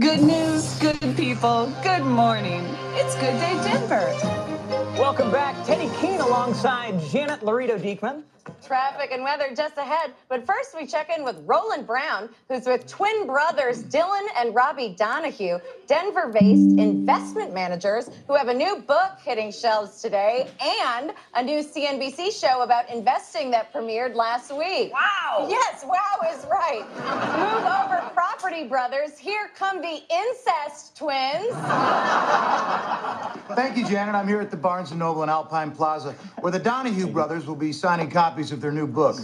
Good news, good people, good morning. It's Good Day Denver. Welcome back. Teddy Keene alongside Janet Laredo Diekman. Traffic and weather just ahead. But first, we check in with Roland Brown, who's with twin brothers Dylan and Robbie Donahue, Denver based investment managers who have a new book hitting shelves today and a new CNBC show about investing that premiered last week. Wow. Yes, wow is right. Move over, property brothers. Here come the incest twins. Thank you, Janet. I'm here at the Barnes & Noble in Alpine Plaza, where the Donahue brothers will be signing copies of their new book.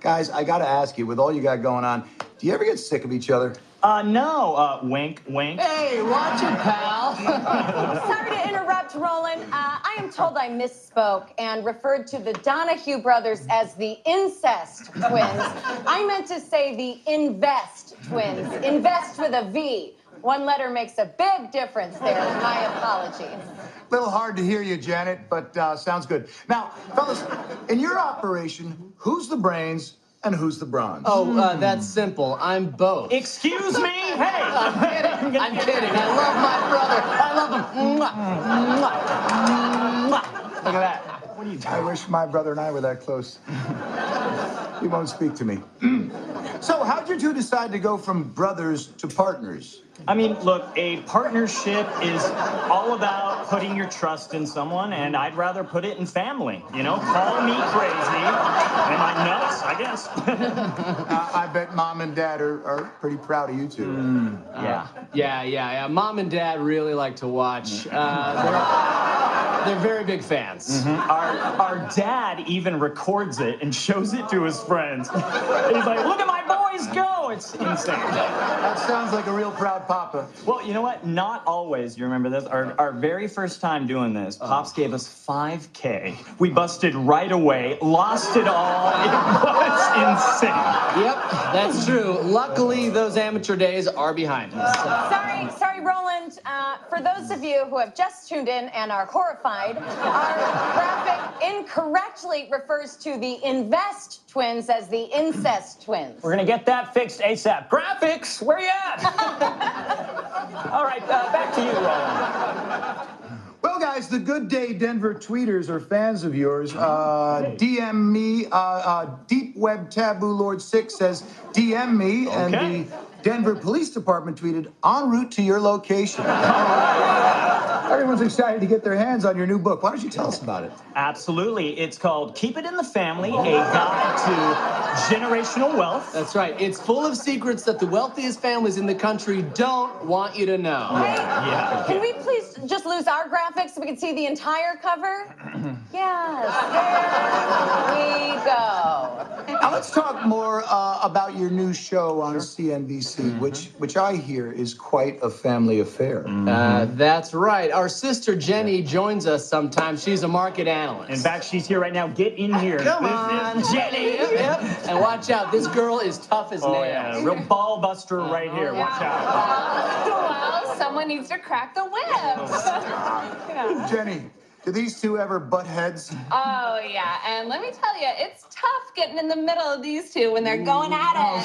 Guys, I got to ask you, with all you got going on, do you ever get sick of each other? Uh, no, uh, wink, wink. Hey, watch it, pal. Sorry to interrupt, Roland. Uh, I am told I misspoke and referred to the Donahue brothers as the incest twins. I meant to say the invest twins. Invest with a V. One letter makes a big difference there. My apologies. Little hard to hear you, Janet, but uh, sounds good. Now, fellas, in your operation, who's the brains and who's the bronze? Oh, uh, that's simple. I'm both. Excuse me? Hey. I'm kidding. I'm kidding. I love my brother. I love him. Mwah. Mwah. Look at that. What are you I wish my brother and I were that close. he won't speak to me. so, how'd you two decide to go from brothers to partners? I mean, look, a partnership is all about putting your trust in someone, and I'd rather put it in family. You know, call me crazy. Am I nuts? I guess. Uh, I bet mom and dad are, are pretty proud of you two. yeah. Yeah, yeah, yeah. Mom and dad really like to watch. Uh, they're, they're very big fans. Our, our dad even records it and shows it to his friends. He's like, look at my boys go. It's insane. That sounds like a real proud papa. Well, you know what? Not always. You remember this? Our, our very first time doing this, Pops gave us 5K. We busted right away, lost it all. It was insane. Yep, that's true. Luckily, those amateur days are behind us. Sorry, sorry, Roland. Uh, for those of you who have just tuned in and are horrified, our graphic incorrectly refers to the invest twins as the incest twins. We're gonna get that fixed ASAP. Graphics, where you at? All right, uh, back to you, Roland. Well, guys, the Good Day Denver tweeters are fans of yours. Uh, DM me. Uh, uh, Deep Web Taboo Lord Six says DM me, Okay. and the Denver Police Department tweeted en route to your location. Everyone's excited to get their hands on your new book. Why don't you tell us about it? Absolutely. It's called Keep It in the Family, a guide to generational wealth. That's right. It's full of secrets that the wealthiest families in the country don't want you to know. Yeah. Can we please just lose our graphics so we can see the entire cover? yes, there we go. Now let's talk more uh, about your new show on CNBC, Mm-hmm. which which I hear is quite a family affair. Mm-hmm. Uh, that's right. Our sister Jenny joins us sometimes. She's a market analyst. In fact, she's here right now. Get in ah, here. Come This on, is Jenny. Yep, yep. And watch out, this girl is tough as Oh, nails. yeah. Real ball buster uh-huh. right here. Watch out. Well, someone needs to crack the whip. Oh, yeah. Jenny, do these two ever butt heads? Oh, yeah. And let me tell you, it's tough getting in the middle of these two when they're going at oh,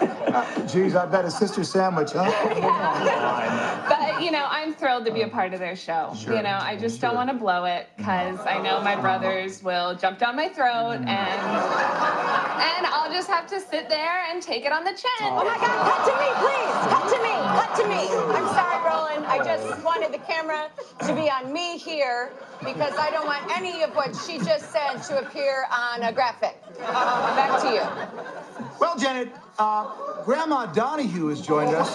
it. Geez, I bet a sister sandwich, huh? But, you know, I'm thrilled to be a um, part of their show. You know, I just don't want to blow it because I know my brothers will jump down my throat mm. and and I'll just have to sit there and take it on the chin. Oh my God, cut to me, please. Cut to me. Cut to me. I'm sorry, Roland. I just wanted the camera to be on me here because I don't want any of what she just said to appear on a graphic. Back to you. Well, Janet, uh, Grandma Donahue has joined us.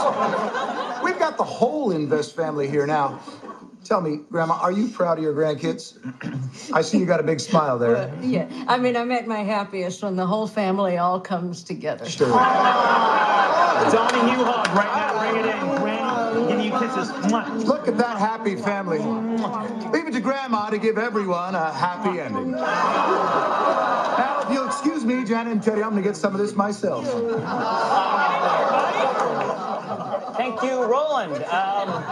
We've got the whole Invest family here now. Tell me, Grandma, are you proud of your grandkids? I see you got a big smile there. Yeah, I mean, I'm at my happiest when the whole family all comes together. Sure. Donahue hug right now. Bring it in. Granny, give you kisses. Look at that happy family. Leave it to Grandma to give everyone a happy ending. Now, if you'll excuse me, Janet and Teddy, I'm going to get some of this myself. Thank you, Roland. Um,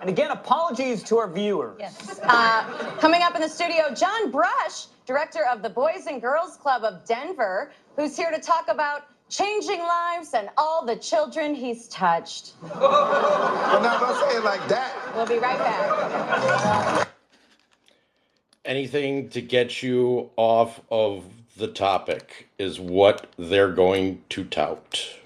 and again, apologies to our viewers. Yes. Uh, coming up in the studio, John Brush, director of the Boys and Girls Club of Denver, who's here to talk about changing lives and all the children he's touched. Well, now don't say it like that. We'll be right back. Anything to get you off of the topic is what they're going to tout.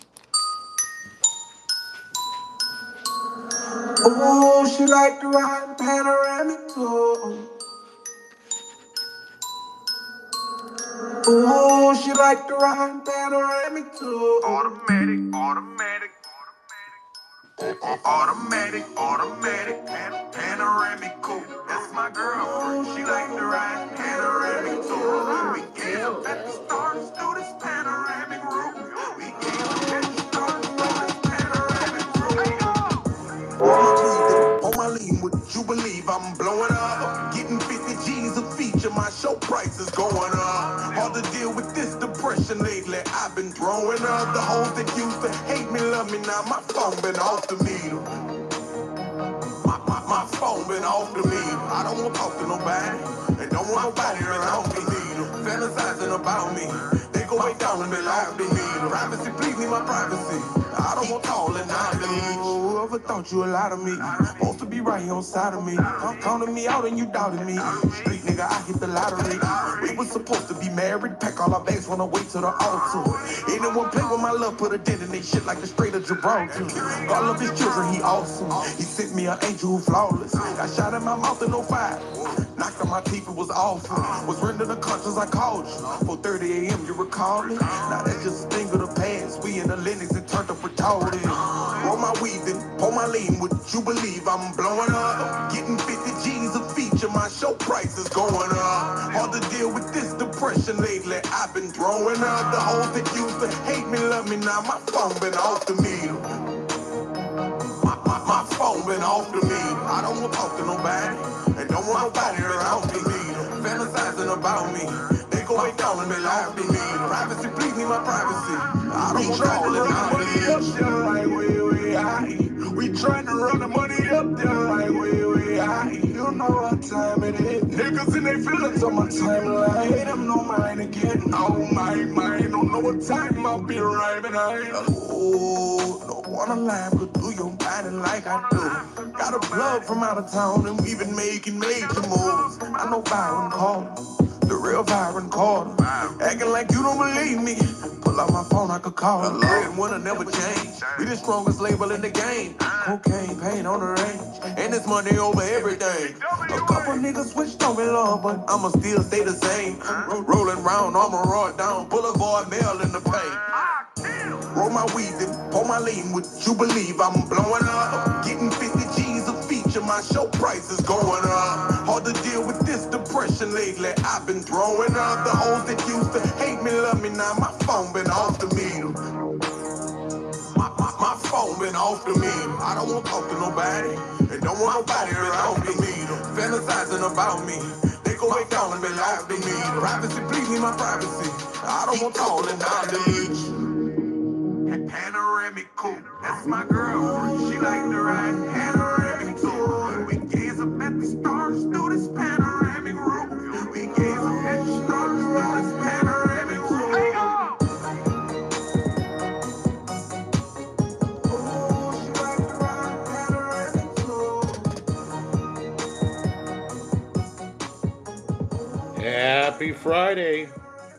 Oh, she like to ride panoramic too. Oh, she like to ride panoramic too. Automatic, automatic. Automatic, automatic, pan- panoramic coupe. That's my girl. She like to ride panoramic too. We get up at the stars through this panoramic roof. We get up at the stars through this panoramic roof. On my lean, would you believe I'm blowing up? Getting 50 My show price is going up. Hard to deal with this depression lately. I've been throwing up the hoes that used to hate me, love me. Now my phone been off the meter. My, my, my phone been off the meter. I don't want to talk to nobody. And don't want nobody around me neither. Fantasizing about me. They go way down and they loud to me. Privacy, please me my privacy. I don't want all and not Whoever thought you a lot of me, supposed to be right here on side of me. Come counting me out and you doubted me. Nigga, I hit the lottery. We was supposed to be married, pack all our bags, run away to the altar. Anyone play with my love, put a dent in they shit like the Strait of Gibraltar. God love his children, he awesome. He sent me an angel who flawless. Got shot in my mouth and no fire. Knocked on my teeth, it was awful. Was rendered unconscious, I called you. 4:30 a.m., you recall me? Now that's just a thing of the past. We in the Linux and turned up retarded. Roll my weed, pull my lean. Would you believe I'm blowing up? Getting 50 G's my show price is going up. Hard to deal with this depression lately. I've been throwing up the hoes that used to hate me, love me. Now my phone been off the meter. My, my, my phone been off the meter. I don't want to talk to nobody. And don't want nobody around me. Fantasizing about me. They go way down and they laugh at me. Privacy, please me my privacy. I don't want all it out We trying to run the money up there like way, high. You know what time it is. Niggas in their feelings on my timeline. Hate them no mind again. Oh my mind. Don't know what time I'll be arriving. I oh, don't wanna lie, but do your body like I do. Got a plug from out of town and we've been making major moves. I know Byron Carter, the real Byron Carter. Acting like you don't believe me. Pull out my phone, I could call her. And wanna never change. We the strongest label in the game. Cocaine, pain on the range. And it's money over everything. A couple niggas switched on me, Lord, but I'ma still stay the same. Rolling round, armor raw down, boulevard mail in the paint. Roll my weed, then pour my lean. Would you believe I'm blowing up? Getting 50 My show price is going up. Hard to deal with this depression lately. I've been throwing up the hoes that used to hate me, love me. Now my phone been off the meter. My, my, my phone been off the meter. I don't want to talk to nobody. And don't want nobody around me neither. Fantasizing about me. They go way down and they laugh at me. Privacy, please me my privacy. I don't want all and down the beach. Panoramic coupe, that's my girl. She like to ride panoramic up at the stars through this panoramic roof. We gaze up at the stars through this panoramic roof. Oh, she like to ride panoramic too. Happy Friday.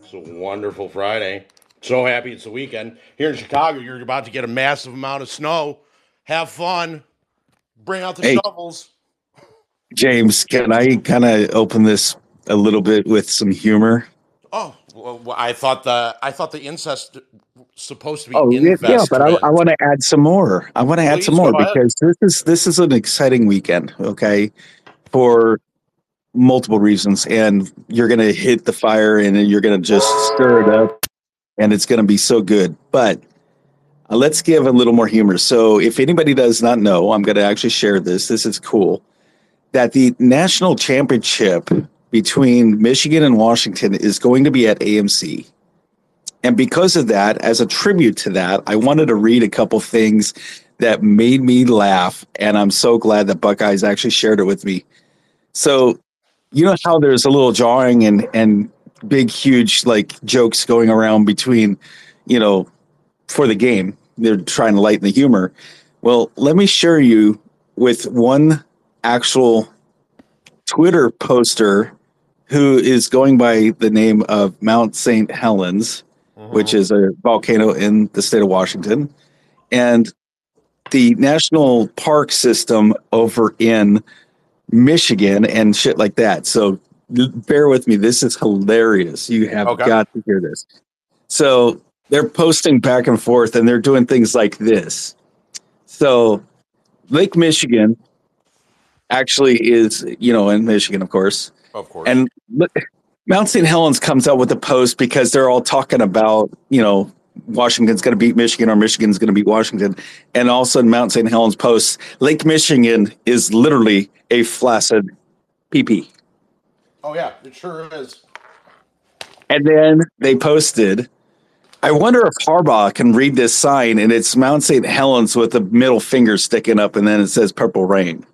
It's a wonderful Friday. So happy it's the weekend. Here in Chicago, you're about to get a massive amount of snow. Have fun. Bring out the Hey. shovels. James, can I kind of open this a little bit with some humor? Oh, well, I thought the I thought the incest supposed to be Oh, yeah, investment. yeah, but I, I want to add some more. I want to add some more go ahead. because this is this is an exciting weekend. Okay, for multiple reasons, and you're going to hit the fire and you're going to just stir it up, and it's going to be so good. But uh, let's give a little more humor. So, if anybody does not know, I'm going to actually share this. This is cool. That the national championship between Michigan and Washington is going to be at AMC. And because of that, as a tribute to that, I wanted to read a couple things that made me laugh. And I'm so glad that Buckeyes actually shared it with me. So, you know how there's a little jarring and, and big, huge like jokes going around between, you know, for the game. They're trying to lighten the humor. Well, let me share you with one actual Twitter poster who is going by the name of Mount St. Helens, uh-huh. which is a volcano in the state of Washington. And the national park system over in Michigan and shit like that. So bear with me. This is hilarious. You have Okay. got to hear this. So they're posting back and forth and they're doing things like this. So Lake Michigan actually is, you know, in Michigan, of course. Of course. And Mount St. Helens comes out with a post because they're all talking about, you know, Washington's going to beat Michigan or Michigan's going to beat Washington. And all of a sudden, Mount St. Helens posts Lake Michigan is literally a flaccid PP. oh yeah, it sure is. And then they posted, I wonder if Harbaugh can read this sign and it's Mount St. Helens with a middle finger sticking up and then it says purple rain.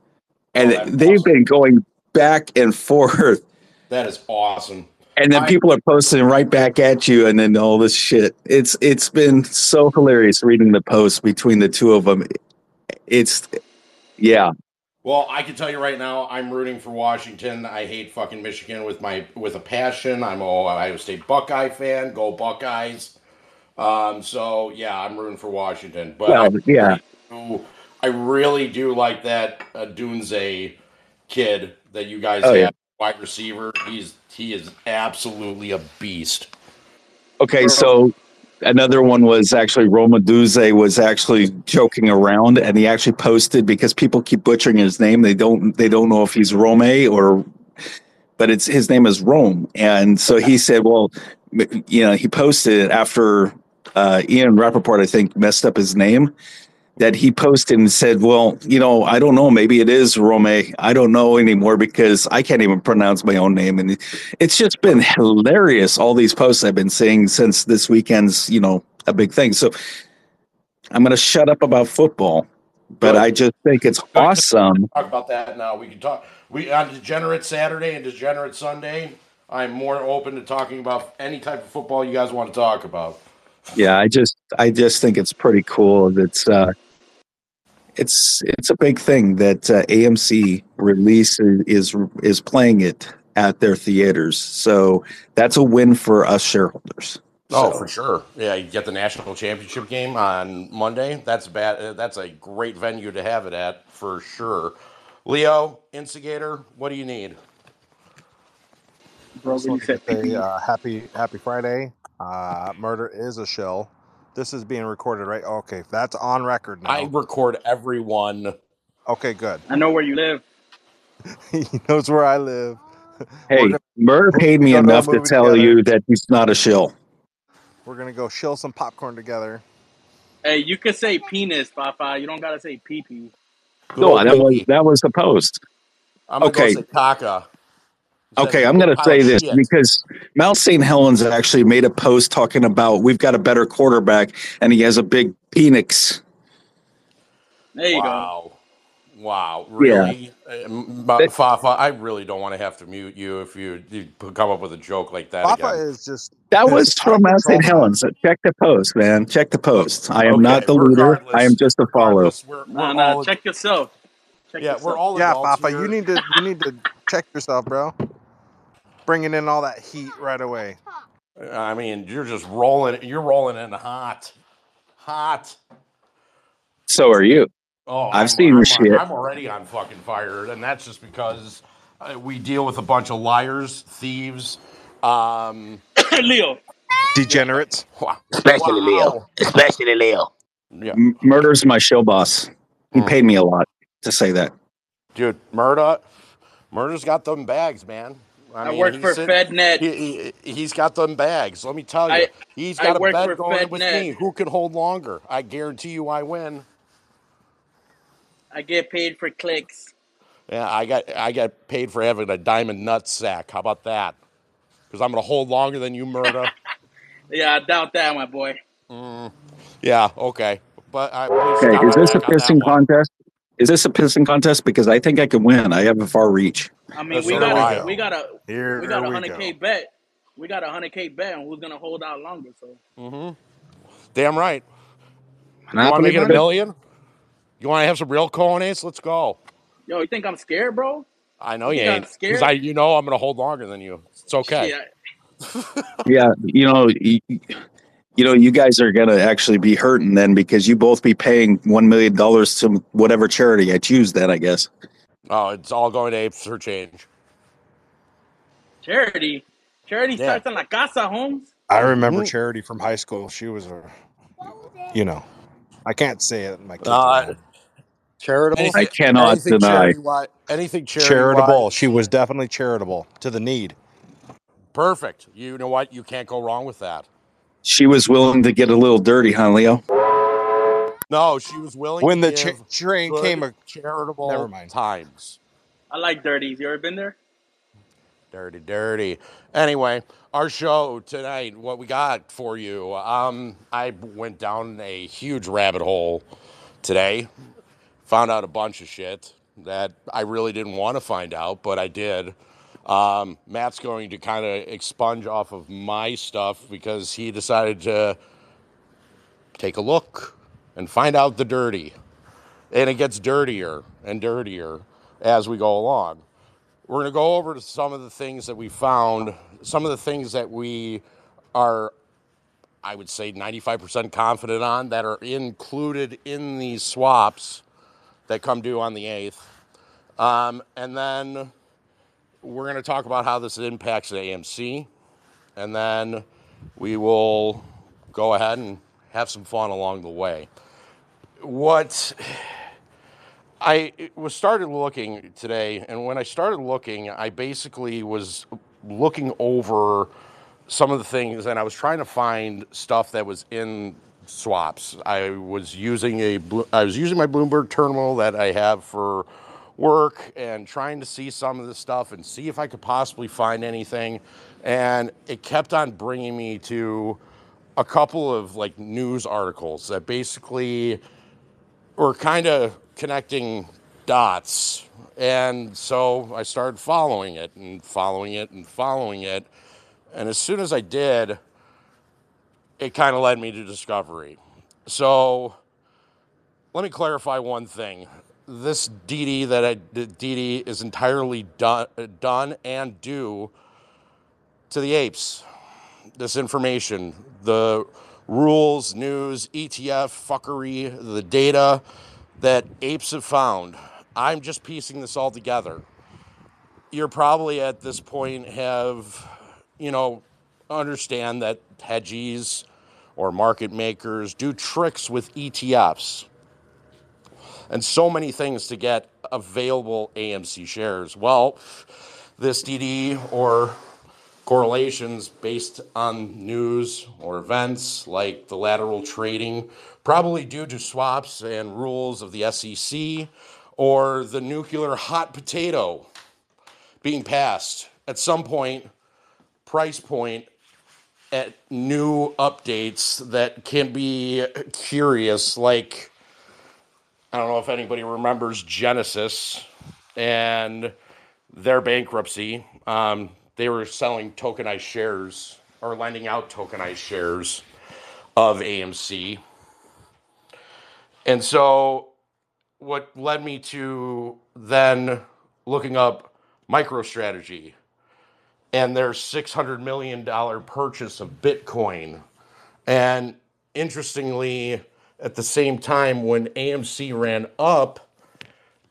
And Oh, they've awesome. been going back and forth. That is awesome. And then I- people are posting right back at you and then all this shit. It's it's been so hilarious reading the posts between the two of them. It's yeah. Well, I can tell you right now, I'm rooting for Washington. I hate fucking Michigan with my with a passion. I'm a Ohio State Buckeye fan. Go Buckeyes! Um, so yeah, I'm rooting for Washington. But Well, yeah. do, I really do like that uh, Odunze kid that you guys Oh, have, yeah. wide receiver. He's he is absolutely a beast. Okay, so another one was actually Rome Odunze was actually joking around and he actually posted because people keep butchering his name. They don't they don't know if he's Rome or but it's his name is Rome. And so he said, well, you know, he posted after uh, Ian Rapoport, I think, messed up his name. That he posted and said, Well, you know, I don't know. Maybe it is Rome. I don't know anymore because I can't even pronounce my own name. And it's just been hilarious. All these posts I've been seeing since this weekend's, you know, a big thing. So I'm going to shut up about football, but I just think it's awesome. Talk about that now. We can talk. We on Degenerate Saturday and Degenerate Sunday. I'm more open to talking about any type of football you guys want to talk about. Yeah, I just, I just think it's pretty cool. That's, uh, it's, it's a big thing that uh, AMC release is is playing it at their theaters. So that's a win for us shareholders. Oh, So- for sure. Yeah, you get the national championship game on Monday. That's bad. uh, That's a great venue to have it at for sure. Leo, instigator, what do you need? Just wanted to uh, happy Happy Friday. Uh, Murda is a shell. This is being recorded, right? Okay, that's on record now. I record everyone. Okay, good. I know where you live. he knows where I live. Hey, gonna- Murr paid me enough to tell together. you that he's not a shill. We're gonna go shill some popcorn together. Hey, you could say penis, Papa. You don't gotta say pee pee. No, that was that was the post. I'm gonna Okay. go say caca. Instead Okay, I'm going to say this shit. because Mount St. Helens actually made a post talking about we've got a better quarterback and he has a big penis. There you go. wow. Wow, Yeah. really? Uh, Fafa, I really don't want to have to mute you if you, you come up with a joke like that Papa again. is just That was from of Mount St. control. Helens. Check the post, man. Check the post. I am Okay, not the leader. I am just a follower. regardless, We're, we're Nah, nah, check yourself. Check yeah, yourself. we're all Yeah, adults Papa, here. you need to you need to check yourself, bro. Bringing in all that heat right away. I mean, you're just rolling. You're rolling in hot, hot. So are you. Oh, I've I'm- seen I'm, shit. I'm already on fucking fire, and that's just because uh, we deal with a bunch of liars, thieves. Um, Leo. Degenerates. wow. Especially Leo. Especially Leo. Yeah, M- Murda's my show boss. He Hmm. paid me a lot to say that. dude, Murda, Murda's got them bags, man. I, mean, work for sitting- FedNet. He, he, he's got them bags. Let me tell you, I- he's I got a work bet for going with FedNet. me. Who can hold longer? I guarantee you, I win. I get paid for clicks. Yeah, I got I got paid for having a diamond nut sack. How about that? Because I'm gonna hold longer than you, Murda. Yeah, I doubt that, my boy. Mm, yeah, okay. But I Okay, is this a pissing contest? Is this a pissing contest? Because I think I can win. I have a far reach. I mean, That's we got do a I. we got a Here we got a hundred k bet. We got a hundred k bet on who's gonna hold out longer. So mm-hmm. Damn right. You want to make it a million? You want to have some real cojones? Let's go. Yo, you think I'm scared, bro? I know you You ain't. scared? Because I, you know, I'm gonna hold longer than you. It's okay. Shit. Yeah, you know, you, you know, you guys are gonna actually be hurting then because you both be paying one million dollars to whatever charity I choose. Then I guess. Oh, it's all going to apes for change. Charity. Charity Yeah. starts in La Casa, Holmes. I remember Mhm. Charity from high school. She was a, you know, I can't say it. My kids Uh, are charitable. I cannot anything deny. Charity wi- anything charity charitable. She was definitely charitable to the need. Perfect. You know what? You can't go wrong with that. She was willing to get a little dirty, huh, Leo? No, she was willing When to the cha- give train good, came, a, charitable Never mind. times. I like dirties. You ever been there? Dirty, dirty. Anyway, our show tonight, what we got for you. Um, I went down a huge rabbit hole today. Found out a bunch of shit that I really didn't want to find out, but I did. Um, Matt's going to kind of expunge off of my stuff because he decided to take a look and find out the dirty. And it gets dirtier and dirtier as we go along. We're going to go over to some of the things that we found, some of the things that we are, I would say, 95% confident on that are included in these swaps that come due on the 8th. Um, and then we're going to talk about how this impacts the AMC. And then we will go ahead and have some fun along the way. What I was started looking today, and when I started looking, I basically was looking over some of the things, and I was trying to find stuff that was in swaps. I was using a I was using my Bloomberg terminal that I have for work, and trying to see some of the stuff and see if I could possibly find anything. And it kept on bringing me to a couple of like news articles that basically were kind of connecting dots. And so I started following it and following it and following it. And as soon as I did, it kind of led me to discovery. So let me clarify one thing. This DD that DD is entirely done, done and due to the apes. This information, the rules, news, ETF, fuckery, the data that apes have found. I'm just piecing this all together. You're probably at this point have, you know, understand that hedgies or market makers do tricks with ETFs and so many things to get available AMC shares. Well, this DD or correlations based on news or events like the lateral trading, probably due to swaps and rules of the SEC or the nuclear hot potato being passed at some point, price point at new updates that can be curious, like I don't know if anybody remembers Genesis and their bankruptcy. Um, they were selling tokenized shares or lending out tokenized shares of AMC. And so, what led me to then looking up MicroStrategy and their $600 million purchase of Bitcoin. And interestingly, at the same time, when AMC ran up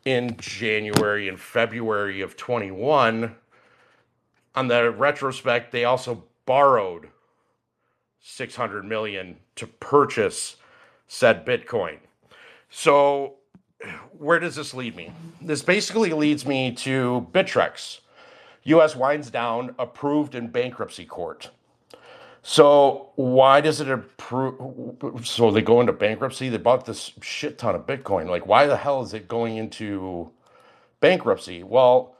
in January and February of 21, on the retrospect, they also borrowed 600 million to purchase said Bitcoin. So, where does this lead me? This basically leads me to Bittrex. US winds down, approved in bankruptcy court. So why does it approve? So they go into bankruptcy. They bought this shit ton of Bitcoin. Like, why the hell is it going into bankruptcy? Well,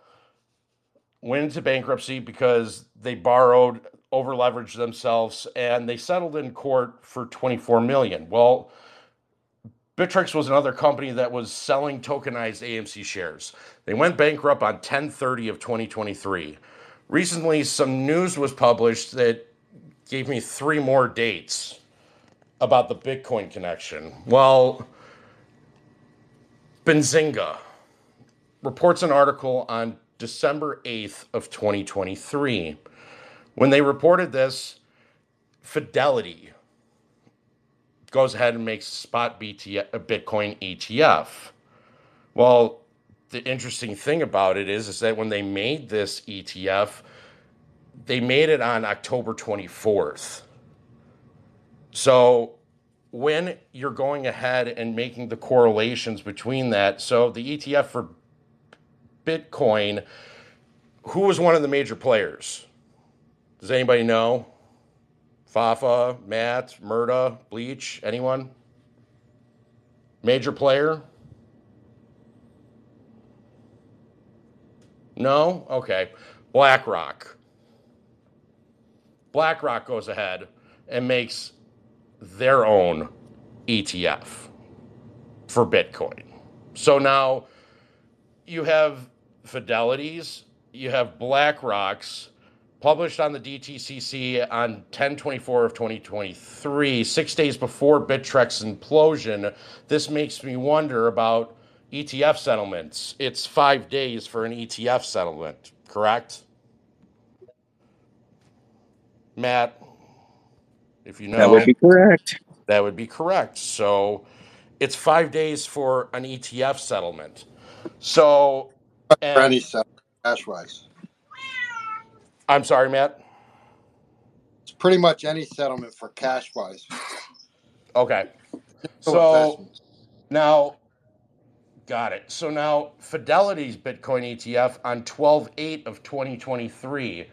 went into bankruptcy because they borrowed, over leveraged themselves, and they settled in court for 24 million. Well, Bittrex was another company that was selling tokenized AMC shares. They went bankrupt on 1030 of 2023. Recently, some news was published that gave me three more dates about the Bitcoin connection. Well, Benzinga reports an article on December 8th of 2023. When they reported this, Fidelity goes ahead and makes spot BT, uh, Bitcoin ETF. Well, the interesting thing about it is, is that when they made this ETF, they made it on October 24th. So when you're going ahead and making the correlations between that, so the ETF for Bitcoin, who was one of the major players? Does anybody know? Fafa, Matt, Murda, Bleach, anyone? Major player? No? Okay. BlackRock. BlackRock goes ahead and makes their own ETF for Bitcoin. So now you have Fidelities, you have BlackRock's published on the DTCC on 1024 of 2023, six days before Bittrex implosion. This makes me wonder about ETF settlements. It's five days for an ETF settlement, correct? Matt, if you know. That would be correct. That would be correct. So it's five days for an ETF settlement. So, For and, any set, cash wise. I'm sorry, Matt. It's pretty much any settlement for cash wise. Okay. No So investments. now, got it. So now, Fidelity's Bitcoin ETF on 12 8 of 2023.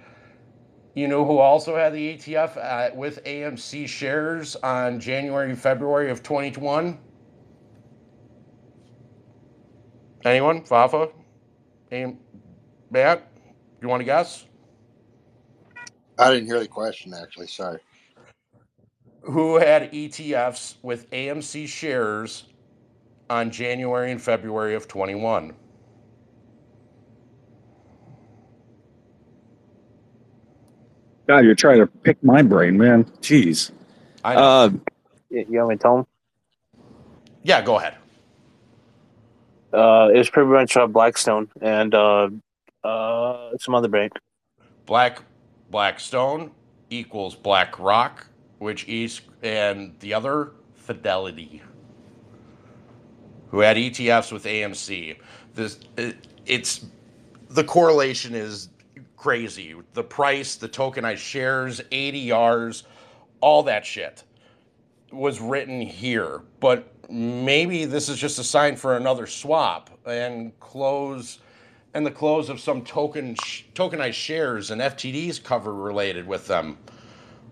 You know who also had the ETF uh, with AMC shares on January, February of 2021? Anyone? Fafa? Am- Matt? You want to guess? I didn't hear the question actually. Sorry. Who had ETFs with AMC shares on January and February of 21? God, you're trying to pick my brain, man. Jeez. I know. Uh, You you want me to tell him? Yeah, go ahead. Uh, it was pretty much uh, Blackstone and uh, uh, some other bank. Black Blackstone equals Black Rock, which is and the other Fidelity, who had ETFs with AMC. This it, it's the correlation is crazy. The price, the tokenized shares, ADRs, all that shit was written here. But maybe this is just a sign for another swap and close and the close of some token sh- tokenized shares and FTDs cover related with them.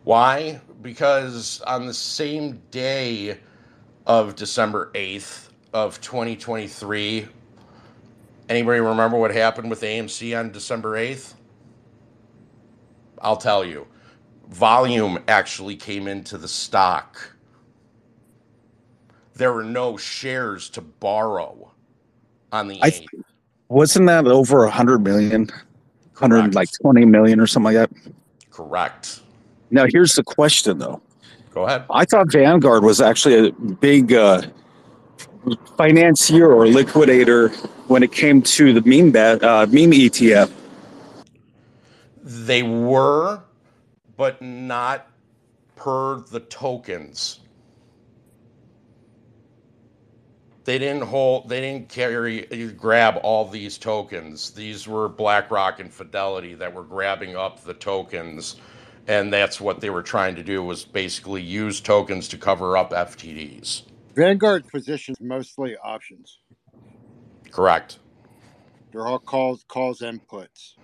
Why? Because on the same day of December 8th of 2023, anybody remember what happened with AMC on December 8th? I'll tell you. Volume actually came into the stock. There were no shares to borrow on the I 8th. wasn't that over a hundred million, hundred like twenty million or something like that. Correct. Now here's the question though. Go ahead. I thought Vanguard was actually a big uh, financier or liquidator when it came to the meme bat, uh, meme ETF. They were, but not per the tokens. They didn't hold, they didn't carry, grab all these tokens. These were BlackRock and Fidelity that were grabbing up the tokens. And that's what they were trying to do was basically use tokens to cover up FTDs. Vanguard positions mostly options. Correct. They're all calls calls and puts.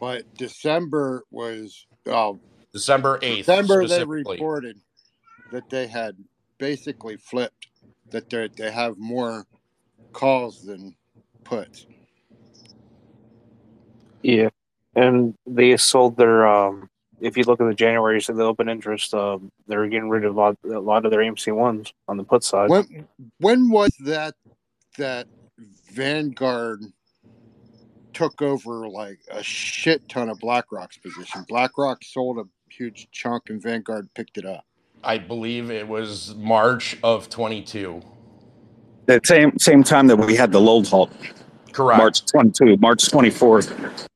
But December was oh December 8th. December they reported that they had basically flipped that they they have more calls than puts. Yeah, and they sold their. Um, if you look at the January, so the open interest, um, they're getting rid of a lot, a lot of their AMC ones on the put side. When when was that that Vanguard took over like a shit ton of BlackRock's position? BlackRock sold a huge chunk and Vanguard picked it up. I believe it was March of 22. The same same time that we had the LULD halt. Correct. March 22, March 24th.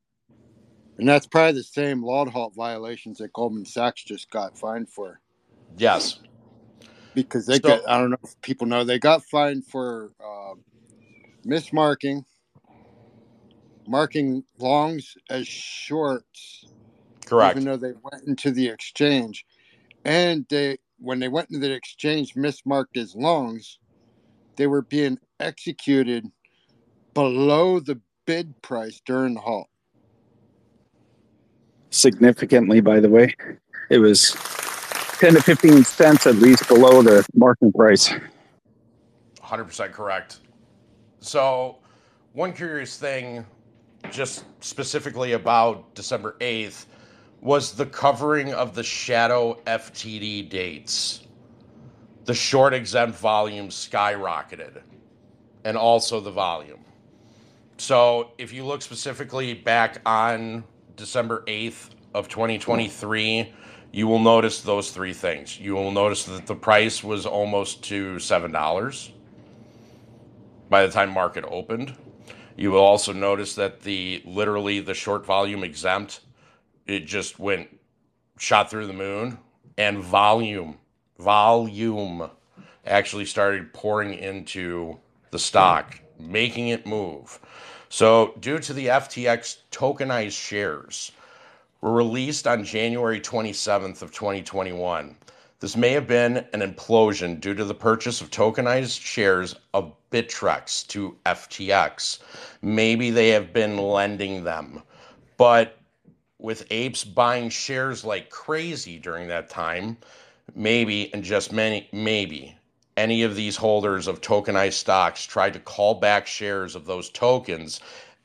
And that's probably the same LULD halt violations that Goldman Sachs just got fined for. Yes. Because they So- got, I don't know if people know, they got fined for uh, mismarking, marking longs as shorts. Correct. Even though they went into the exchange. And they, when they went into the exchange mismarked as longs, they were being executed below the bid price during the halt. Significantly, by the way. It was 10 to 15 cents at least below the market price. 100% correct. So, one curious thing, just specifically about December 8th, was the covering of the shadow FTD dates. The short exempt volume skyrocketed, and also the volume. So, if you look specifically back on December 8th of 2023, you will notice those three things. You will notice that the price was almost to $7 by the time market opened. You will also notice that the literally the short volume exempt it just went shot through the moon and volume volume actually started pouring into the stock, making it move. So, due to the FTX tokenized shares were released on January 27th of 2021. This may have been an implosion due to the purchase of tokenized shares of Bittrex to FTX. Maybe they have been lending them. But with apes buying shares like crazy during that time, maybe and just many maybe any of these holders of tokenized stocks tried to call back shares of those tokens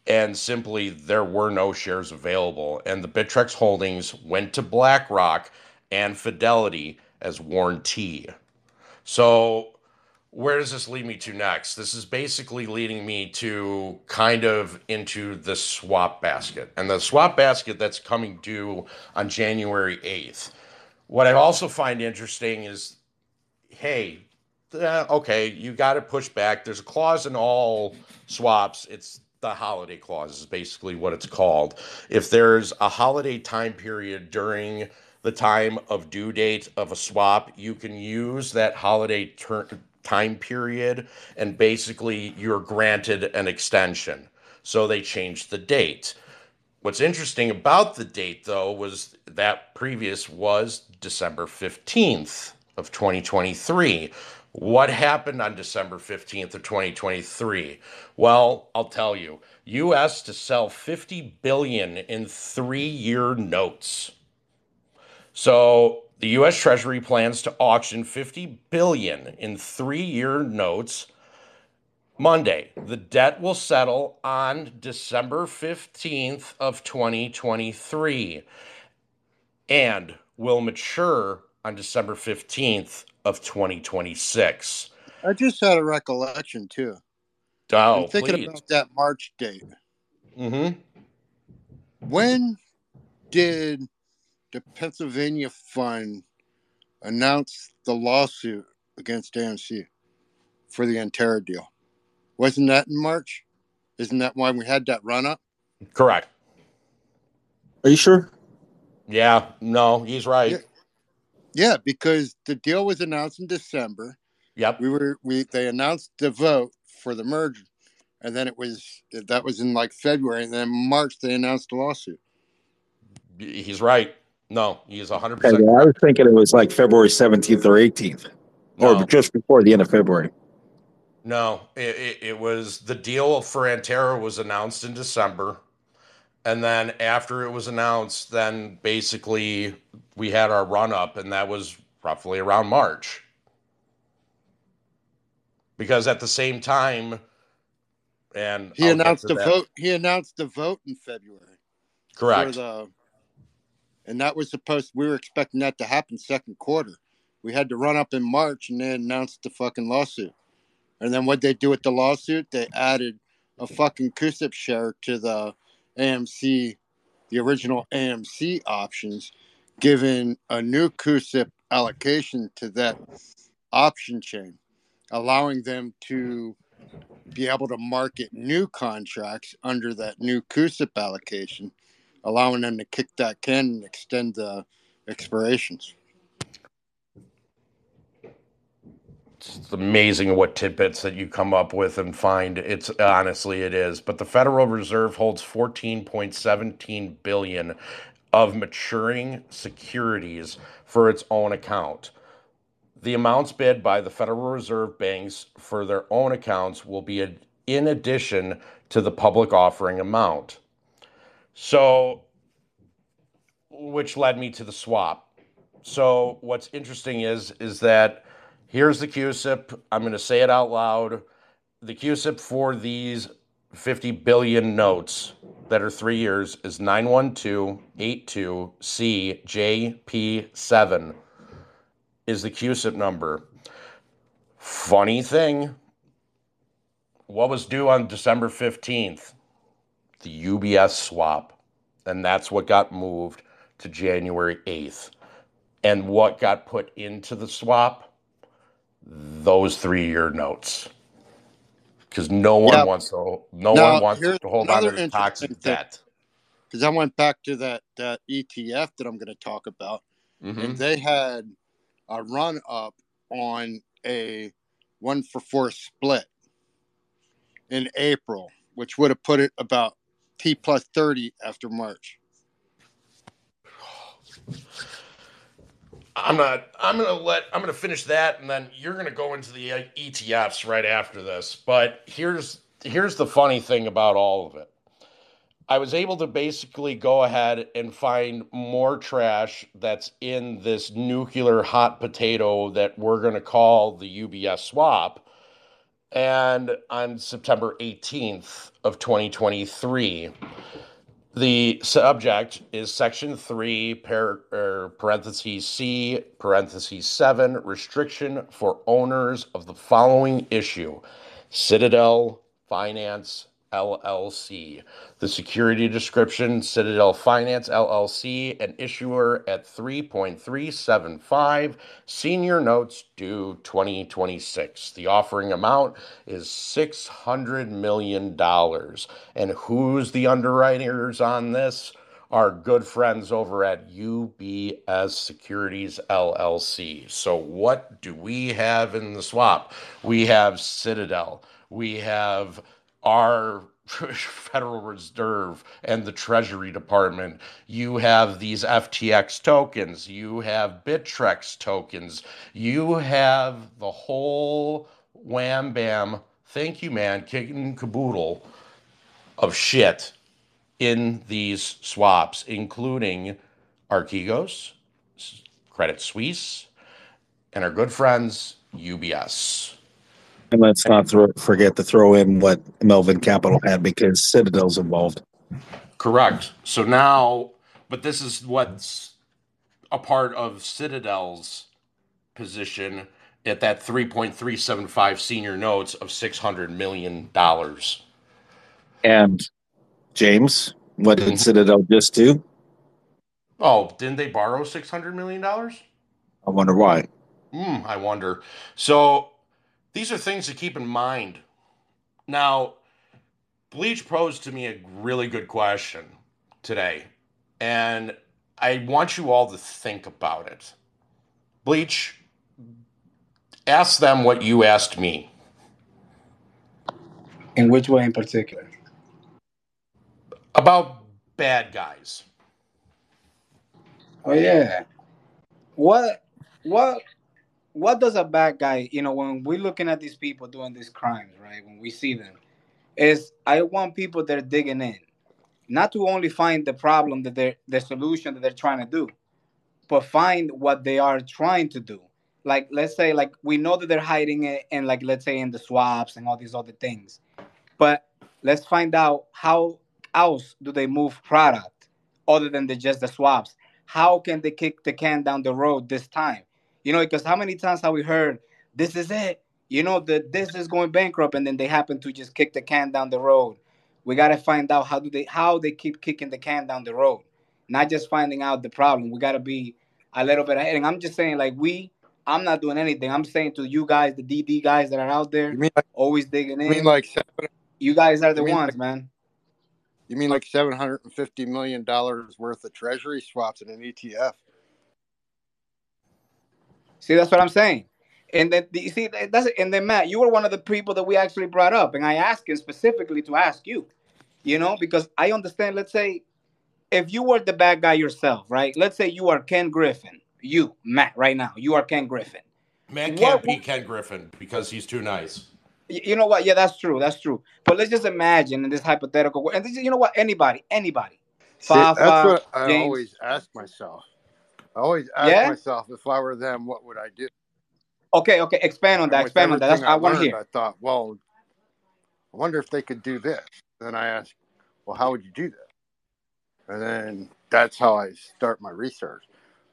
and simply there were no shares available and the Bittrex holdings went to BlackRock and Fidelity as warranty. So where does this lead me to next? This is basically leading me to kind of into the swap basket. And the swap basket that's coming due on January 8th. What I also find interesting is hey, uh, okay, you got to push back. There's a clause in all swaps. It's the holiday clause, is basically what it's called. If there's a holiday time period during the time of due date of a swap, you can use that holiday ter- time period and basically you're granted an extension. So they changed the date. What's interesting about the date, though, was that previous was December 15th of 2023. What happened on December 15th of 2023? Well, I'll tell you. US to sell 50 billion in 3-year notes. So, the US Treasury plans to auction 50 billion in 3-year notes Monday. The debt will settle on December 15th of 2023 and will mature on December 15th of 2026. I just had a recollection too. Oh, I'm thinking please. about that March date. Mm-hmm. When did the Pennsylvania Fund announced the lawsuit against AMC for the Antara deal? Wasn't that in March? Isn't that why we had that run up? Correct. Are you sure? Yeah, no, he's right. Yeah, because the deal was announced in December. Yep. We were we they announced the vote for the merger, and then it was that was in like February, and then March they announced the lawsuit. He's right. No, he's 100% Okay, yeah, I was thinking it was like February 17th or 18th, or just before the end of February. No, it, it, it was the deal for Antara was announced in December. And then after it was announced, then basically we had our run up, and that was roughly around March. Because at the same time, and He I'll announced a that. vote. He announced a vote in February. Correct. For the, and that was supposed. We were expecting that to happen second quarter. We had to run up in March, and they announced the fucking lawsuit. And then what they do with the lawsuit? They added a fucking CUSIP share to the AMC, the original AMC options, giving a new CUSIP allocation to that option chain, allowing them to be able to market new contracts under that new CUSIP allocation, allowing them to kick that can and extend the expirations. It's amazing what tidbits that you come up with and find. It's honestly it is. But the Federal Reserve holds 14.17 billion of maturing securities for its own account. The amounts bid by the Federal Reserve banks for their own accounts will be in addition to the public offering amount. So, which led me to the swap. So, what's interesting is is that here's the CUSIP. I'm going to say it out loud. The CUSIP for these 50 billion notes that are three years is 91282CJP7 is the CUSIP number. Funny thing, what was due on December 15th? The UBS swap. And that's what got moved to January 8th. And what got put into the swap? Those three year notes. Because no one Yeah. wants to no Now, one wants to hold on to the toxic debt. Because I went back to that, that ETF that I'm going to talk about, Mhm. and they had a run up on a one for four split in April, which would have put it about T plus 30 after March. I'm not. I'm gonna let. I'm gonna finish that, and then you're gonna go into the ETFs right after this. But here's here's the funny thing about all of it. I was able to basically go ahead and find more trash that's in this nuclear hot potato that we're gonna call the UBS swap. And on September 18th of 2023, the subject is section three, par, er, parentheses C, parentheses seven, restriction for owners of the following issue. Citadel Finance LLC. The security description Citadel Finance LLC, an issuer at 3.375, senior notes due 2026. The offering amount is $600 million. And who's the underwriters on this? Our good friends over at UBS Securities LLC. So, what do we have in the swap? We have Citadel. We have our Federal Reserve and the Treasury Department. You have these FTX tokens. You have Bittrex tokens. You have the whole wham bam, thank you, man, kicking caboodle of shit in these swaps, including Archegos, Credit Suisse, and our good friends, UBS. And let's not throw, forget to throw in what Melvin Capital had because Citadel's involved. Correct. So now, but this is what's a part of Citadel's position at that 3.375 senior notes of $600 million. And James, what Mm-hmm. did Citadel just do? Oh, didn't they borrow $600 million? I wonder why. Hmm, I wonder. So these are things to keep in mind. Now, Bleach posed to me a really good question today, and I want you all to think about it. Bleach, ask them what you asked me. In which way in particular? About bad guys. Oh yeah. What what what does a bad guy, you know, when we're looking at these people doing these crimes, right? When we see them, is I want people that are digging in. Not to only find the problem that they're the solution that they're trying to do, but find what they are trying to do. Like let's say like we know that they're hiding it and like let's say in the swaps and all these other things. But let's find out how else do they move product other than the, just the swaps how can they kick the can down the road this time you know because how many times have we heard this is it you know that this is going bankrupt and then they happen to just kick the can down the road we got to find out how do they how they keep kicking the can down the road not just finding out the problem we got to be a little bit ahead. And I'm just saying, like we, I'm not doing anything. I'm saying to you guys, the DD guys that are out there, You mean like, always digging in. you mean like seven, you guys are the ones, like- man. you mean like seven hundred and fifty million dollars worth of treasury swaps in an ETF? See, that's what I'm saying. And then you see that's and then Matt, you were one of the people that we actually brought up, and I asked him specifically to ask you, you know, because I understand. Let's say if you were the bad guy yourself, right? Let's say you are Ken Griffin, you Matt, right now, you are Ken Griffin. Man can't beat Ken Griffin because he's too nice. You know what? Yeah, that's true. That's true. But let's just imagine in this hypothetical, wo- and this, you know what? Anybody, anybody, See, that's what I James. always ask myself. I always ask Yeah? myself if I were them, what would I do? Okay, okay. Expand on that. Expand on that. That's everything I want to hear. I thought, well, I wonder if they could do this. Then I asked, well, how would you do that? And then that's how I start my research.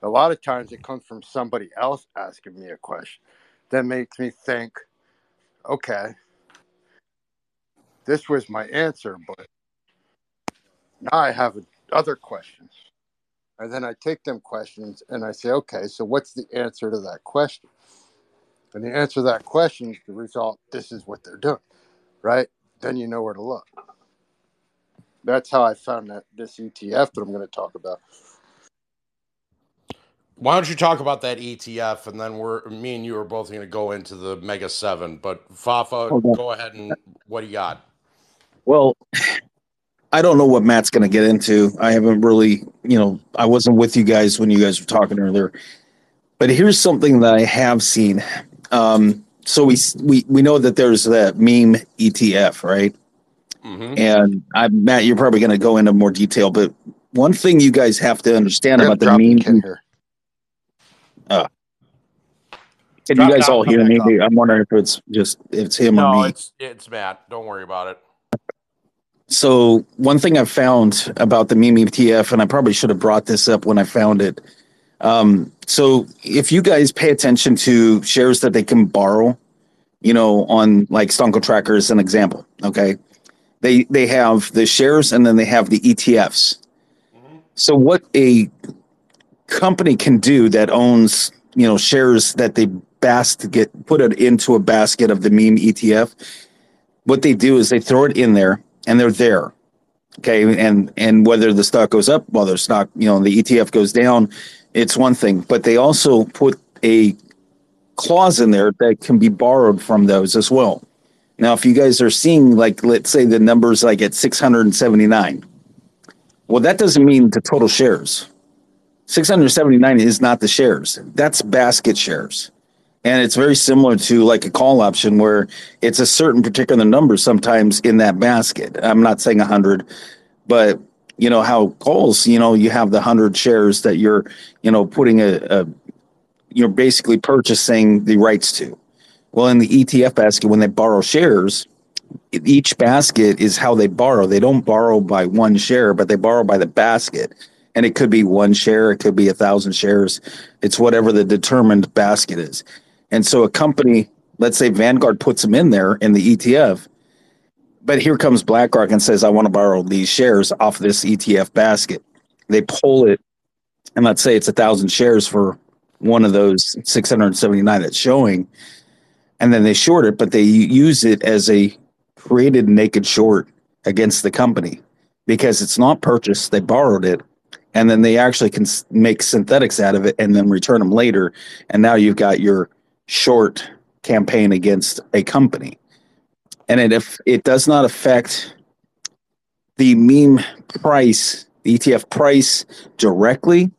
A lot of times it comes from somebody else asking me a question that makes me think, okay, this was my answer, but now I have other questions. And then I take them questions and I say, okay, so what's the answer to that question? And the answer to that question is the result, this is what they're doing, right? Then you know where to look. That's how I found that this ETF that I'm going to talk about. Why don't you talk about that ETF and then we're me and you are both going to go into the Mega Seven. But Fafa, Hold on. go ahead and what do you got? Well, I don't know what Matt's going to get into. I haven't really, you know, I wasn't with you guys when you guys were talking earlier. But here's something that I have seen. Um, so we we we know that there's that meme ETF, right? Mm-hmm. And I, Matt, you're probably going to go into more detail, but one thing you guys have to understand about the meme. the here. Uh, can Drop you guys all hear back me? I'm wondering if it's just if it's him or No, me. it's it's Matt. Don't worry about it. So one thing I've found about the meme ETF, and I probably should have brought this up when I found it. Um, so if you guys pay attention to shares that they can borrow, you know, on like Stonko Tracker as an example, okay, they they have the shares and then they have the ETFs. So what a company can do that owns, you know, shares that they bas- get put it into a basket of the meme ETF what they do is they throw it in there and they're there okay? And and whether the stock goes up while the stock you know the etf goes down it's one thing. But they also put a clause in there that can be borrowed from those as well. Now if you guys are seeing like let's say the numbers like at 679 well that doesn't mean the total shares. 679 is not the shares. That's basket shares and it's very similar to like a call option where it's a certain particular number sometimes in that basket. I'm not saying 100, but you know how calls, you know, you have the 100 shares that you're, you know, putting a, a you're basically purchasing the rights to. Well, in the ETF basket, when they borrow shares, each basket is how they borrow. They don't borrow by one share, but they borrow by the basket. And it could be one share, it could be a thousand shares. It's whatever the determined basket is. And so a company, let's say Vanguard puts them in there in the ETF, but here comes BlackRock and says, I want to borrow these shares off this ETF basket. They pull it, and let's say it's a thousand shares for one of those 679 that's showing, and then they short it, but they use it as a created naked short against the company because it's not purchased, they borrowed it. And then they actually can make synthetics out of it and then return them later. And now you've got your short campaign against a company. And it, if it does not affect the meme price, the ETF price directly,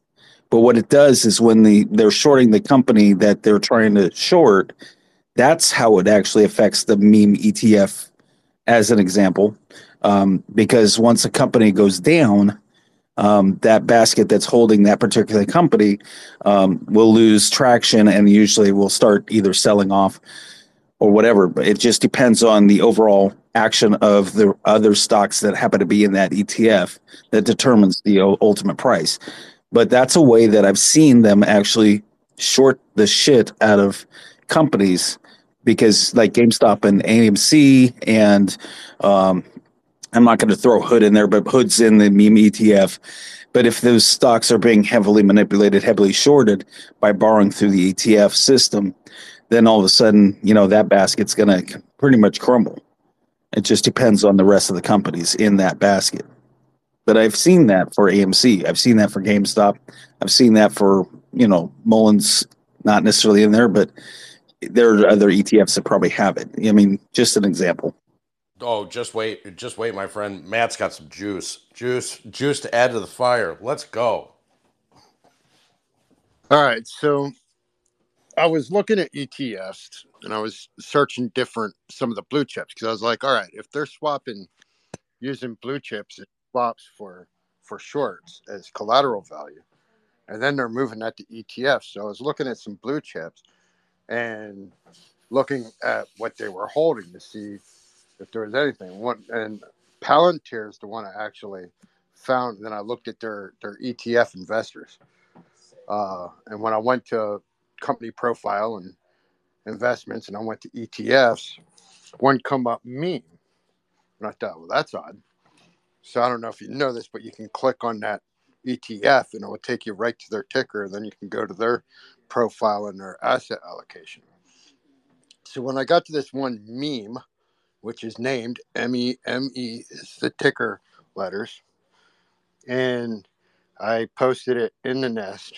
but what it does is when the they're shorting the company that they're trying to short, that's how it actually affects the meme ETF as an example. Um, because once a company goes down, um, that basket that's holding that particular company um, will lose traction and usually will start either selling off or whatever. But it just depends on the overall action of the other stocks that happen to be in that ETF that determines the ultimate price. But that's a way that I've seen them actually short the shit out of companies because, like GameStop and AMC, and um, I'm not going to throw Hood in there, but Hood's in the meme ETF. But if those stocks are being heavily manipulated, heavily shorted by borrowing through the ETF system, then all of a sudden, you know, that basket's going to pretty much crumble. It just depends on the rest of the companies in that basket. But I've seen that for AMC. I've seen that for GameStop. I've seen that for, you know, Mullen's, not necessarily in there, but there are other ETFs that probably have it. I mean, just an example. Oh, just wait, just wait, my friend. Matt's got some juice, juice, juice to add to the fire. Let's go. All right, so I was looking at ETFs and I was searching different some of the blue chips because I was like, all right, if they're swapping using blue chips and swaps for for shorts as collateral value, and then they're moving that to ETFs. So I was looking at some blue chips and looking at what they were holding to see if there was anything. One and Palantir is the one I actually found. Then I looked at their their ETF investors, uh, and when I went to company profile and investments, and I went to ETFs, one come up meme, and I thought, well, that's odd. So I don't know if you know this, but you can click on that ETF, and it will take you right to their ticker. And then you can go to their profile and their asset allocation. So when I got to this one meme, which is named M E M E, is the ticker letters, and I posted it in the nest,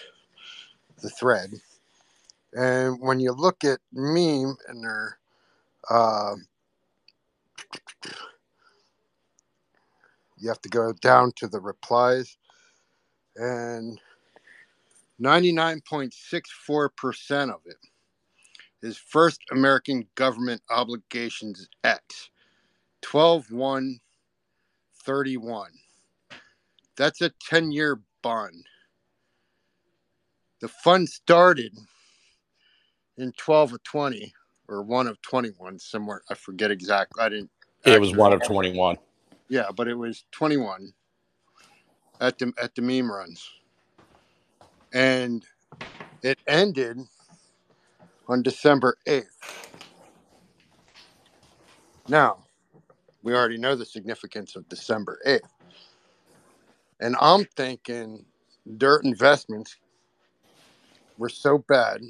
the thread. And when you look at meme and their uh, you have to go down to the replies. And 99.64% of it is first American government obligations X 12 1 31. That's a 10 year bond. The fund started in 12 of 20 or 1 of 21 somewhere. I forget exactly. I didn't. It was one of twenty-one. Yeah, but it was 21 at the at the meme runs, and it ended on December 8th. Now, we already know the significance of December 8th, and I'm thinking dirt investments were so bad.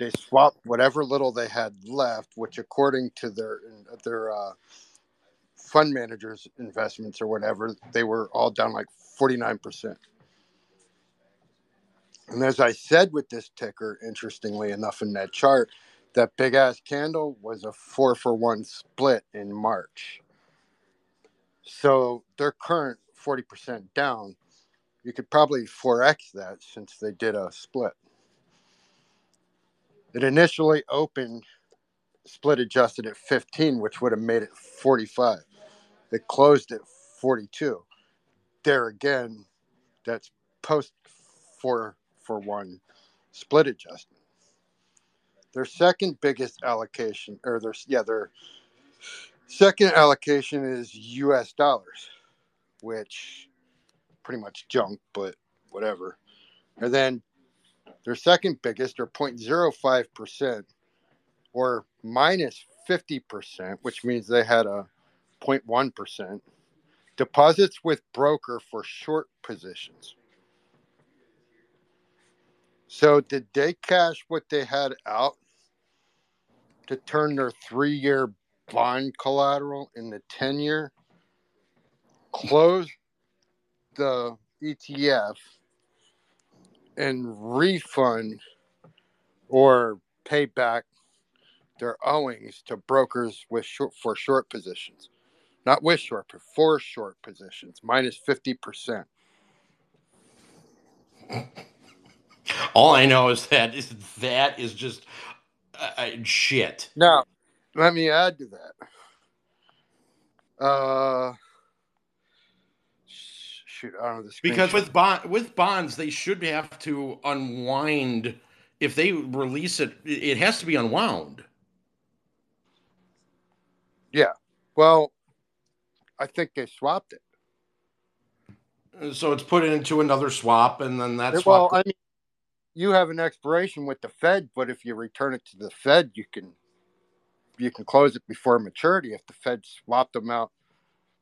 They swapped whatever little they had left, which, according to their their uh, fund managers' investments or whatever, they were all down like 49%. And as I said with this ticker, interestingly enough, in that chart, that big ass candle was a four for one split in March. So their current 40% down, you could probably 4x that since they did a split. It initially opened split adjusted at 15, which would have made it 45. It closed at 42. There again, that's post four for one split adjustment. Their second biggest allocation, or their yeah, their second allocation is U.S. dollars, which pretty much junk, but whatever. And then their second biggest, or 0.05 percent, or minus 50 percent, which means they had a 0.1 percent deposits with broker for short positions. So did they cash what they had out to turn their three year bond collateral in the 10 year, close the ETF, and refund or pay back their owings to brokers with short, for short positions? Not with short, but for short positions, minus 50%. All I know is that is that is just uh, uh, shit. Now, let me add to that. Uh, shoot, I don't know the Because with bond with bonds, they should have to unwind. If they release it, it has to be unwound. yeah, well, I think they swapped it. So it's put into another swap, and then that well. I mean, you have an expiration with the Fed, but if you return it to the Fed, you can you can close it before maturity if the Fed swapped them out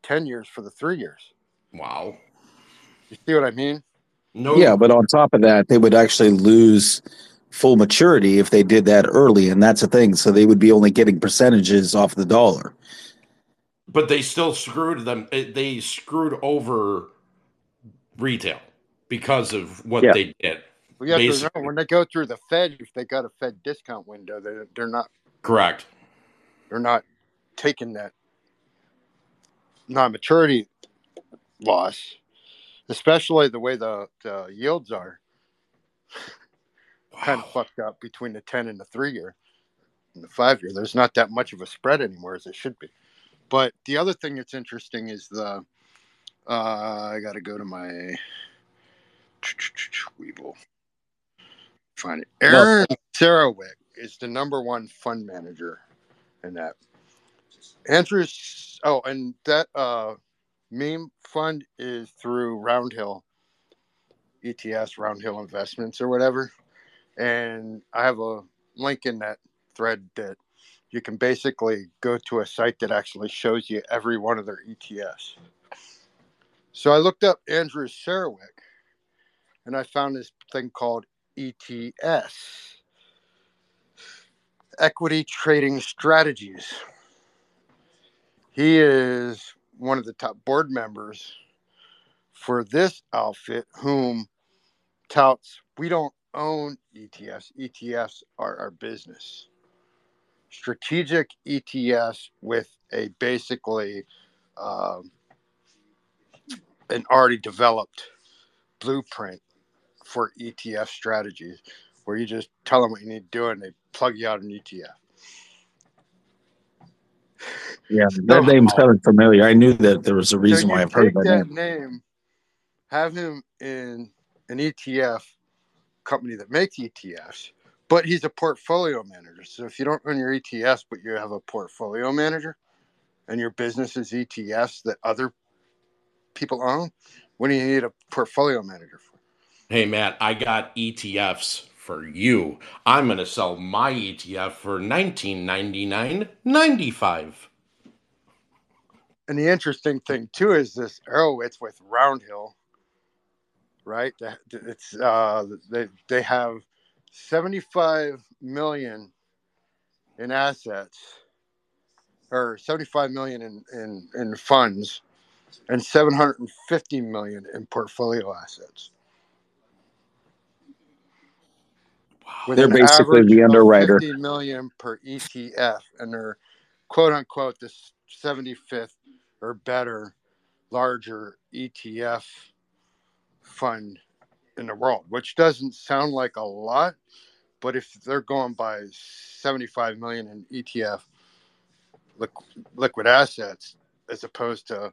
ten years for the three years. wow. You see what I mean? No. Yeah, but on top of that, they would actually lose full maturity if they did that early, and that's a thing. So they would be only getting percentages off the dollar. But they still screwed them. eh, They screwed over retail because of what Yeah. they did. Well, you have to know when they go through the Fed, if they got a Fed discount window, they're, they're not Correct. they're not taking that non-maturity loss, especially the way the, the yields are kind of fucked up between the 10 and the three year and the five year. There's not that much of a spread anymore as it should be. But the other thing that's interesting is the uh, I got to go to my Webull. Find it. Aaron Serowik is the number one fund manager in that. Andrew's oh, and that uh meme fund is through Roundhill ETS, Roundhill Investments or whatever. And I have a link in that thread that you can basically go to a site that actually shows you every one of their ETS. So I looked up Andrew Serowik and I found this thing called ETS Equity Trading Strategies. He is one of the top board members for this outfit, whom touts we don't own ETFs. ETFs are our business. Strategic ETFs with a basically um, an already developed blueprint for ETF strategies where you just tell them what you need to do and they plug you out an ETF. Yeah, that name sounded familiar. I knew that there was a reason so why I've heard that that name. name, have him in an ETF company that makes ETFs, but he's a portfolio manager. So if you don't run your ETFs, but you have a portfolio manager, and your business is ETFs that other people own, what do you need a portfolio manager for? Hey Matt, I got ETFs for you. I'm gonna sell my ETF for nineteen ninety nine ninety five. And the interesting thing too is this Arrowitz with Roundhill, right? It's uh, they they have seventy five million in assets, or seventy five million in in, in funds, and seven hundred and fifty million in portfolio assets. With They're basically the underwriter. 50 million per ETF, and they're quote unquote the 75th or better larger ETF fund in the world, which doesn't sound like a lot, but if they're going by 75 million in ETF liqu- liquid assets as opposed to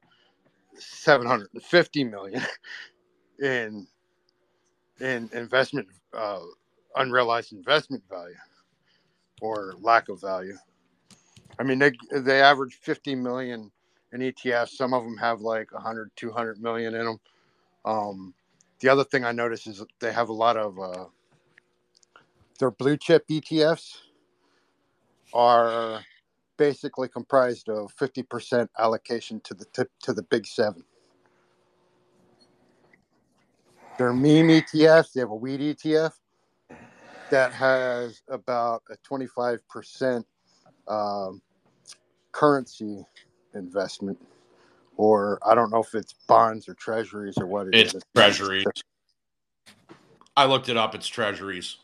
750 million in in investment uh, unrealized investment value or lack of value. I mean, they they average 50 million in ETFs. Some of them have like 100, 200 million in them. Um, the other thing I noticed is they have a lot of uh, their blue chip ETFs are basically comprised of 50% allocation to the tip, to the big seven. Their meme ETFs, they have a weed ETF that has about a 25% um, currency investment, or I don't know if it's bonds or treasuries or what it is. It's treasury. I looked it up, it's treasuries.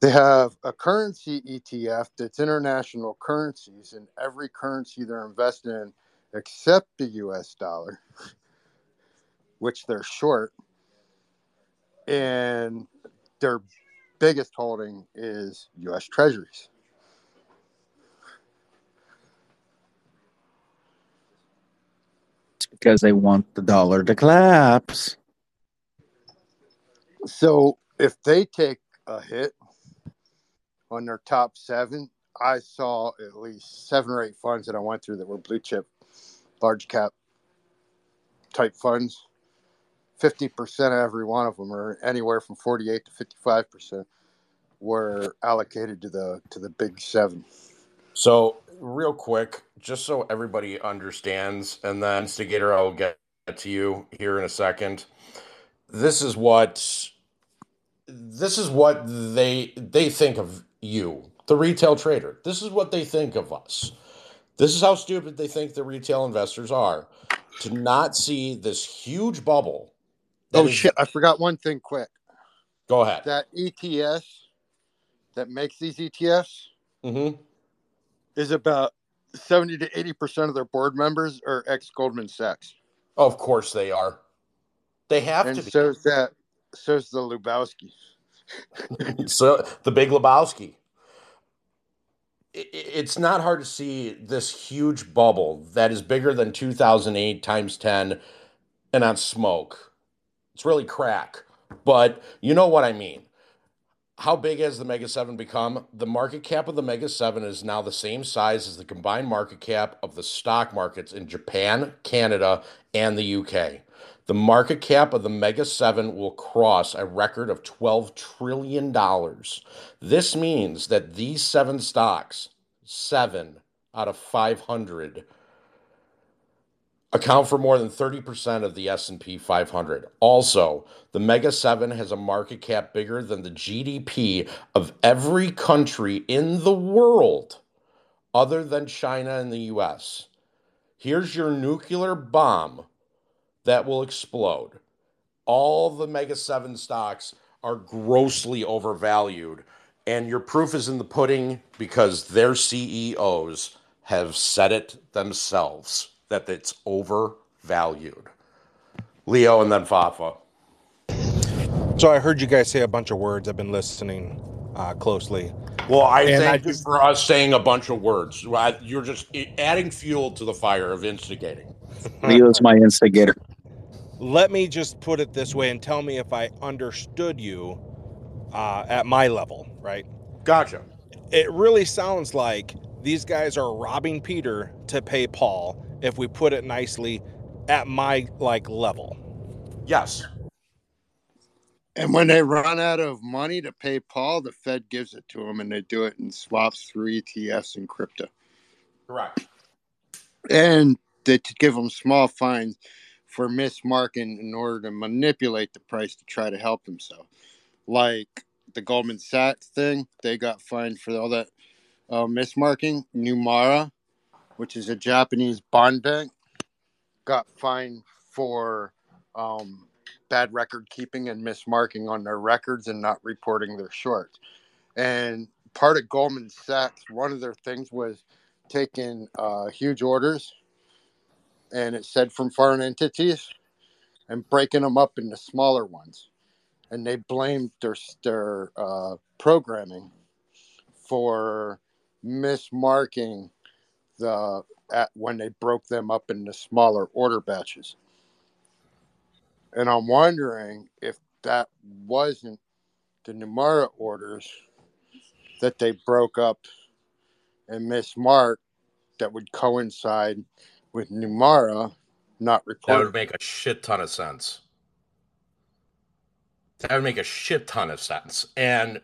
They have a currency ETF that's international currencies, and every currency they're invested in except the US dollar, which they're short. And their biggest holding is US treasuries. It's because they want the dollar to collapse. So if they take a hit on their top seven, I saw at least seven or eight funds that I went through that were blue chip, large cap type funds. 50% of every one of them, or anywhere from 48 to 55%, were allocated to the to the big seven. So, real quick, just so everybody understands, and then Instigator, I'll get to you here in a second. this is what this is what they they think of you, the retail trader. This is what they think of us. This is how stupid they think the retail investors are to not see this huge bubble. That Oh is- shit! I forgot one thing. Quick, Go ahead. that ETS that makes these ETFs Mm-hmm. is about seventy to eighty percent of their board members are ex Goldman Sachs, Of course they are. They have and to be. so is that so's the Lubowski. so the Big Lebowski. It's not hard to see this huge bubble that is bigger than 2008 times 10 and on smoke. It's really crack, but you know what I mean. How big has the Mega 7 become? The market cap of the Mega 7 is now the same size as the combined market cap of the stock markets in Japan, Canada, and the UK. The market cap of the Mega 7 will cross a record of $12 trillion. This means that these seven stocks, seven out of 500, account for more than 30% of the S&P 500. Also, the Mega 7 has a market cap bigger than the GDP of every country in the world other than China and the US. Here's your nuclear bomb that will explode. All the Mega 7 stocks are grossly overvalued, and your proof is in the pudding because their CEOs have said it themselves that it's overvalued. Leo and then Fafa. So I heard you guys say a bunch of words. I've been listening uh, closely. Well, I And thank I you for us saying a bunch of words. You're just adding fuel to the fire of instigating. Leo's my instigator. Let me just put it this way and tell me if I understood you uh, at my level, right? Gotcha. It really sounds like these guys are robbing Peter to pay Paul, if we put it nicely, at my like level. Yes. And when they run out of money to pay Paul, the Fed gives it to them, and they do it in swaps through ETFs and crypto. Correct. And they give them small fines for mismarking in order to manipulate the price to try to help themselves. Like the Goldman Sachs thing, they got fined for all that uh, mismarking. Nomura, which is a Japanese bond bank, got fined for um, bad record keeping and mismarking on their records and not reporting their shorts. And part of Goldman Sachs, one of their things was taking uh, huge orders, and it said from foreign entities, and breaking them up into smaller ones. And they blamed their their uh, programming for mismarking the at when they broke them up into smaller order batches. And I'm wondering if that wasn't the Nomura orders that they broke up and mismarked that would coincide with Nomura not reporting. That would make a shit ton of sense. That would make a shit ton of sense. And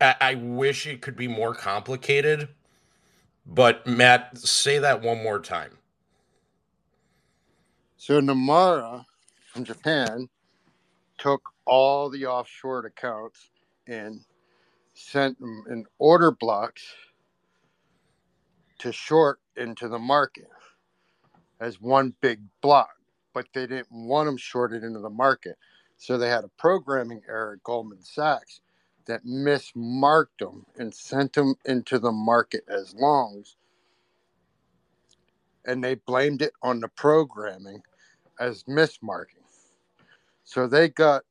I, I wish it could be more complicated. But Matt, say that one more time. So Nomura from Japan took all the offshore accounts and sent them in order blocks to short into the market as one big block, but they didn't want them shorted into the market. So they had a programming error at Goldman Sachs that mismarked them and sent them into the market as longs. And they blamed it on the programming as mismarking. So they got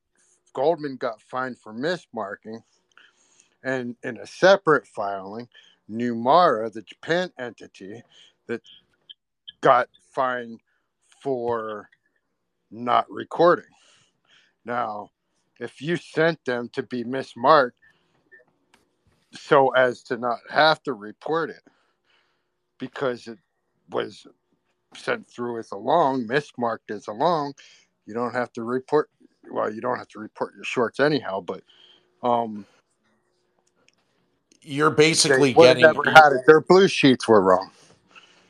Goldman got fined for mismarking, and in a separate filing, Nomura, the Japan entity, that got fined for not recording. Now, if you sent them to be mismarked so as to not have to report it because it was sent through as a long, mismarked as a long, you don't have to report. Well, you don't have to report your shorts anyhow, but um, You're basically getting never had it. Their blue sheets were wrong.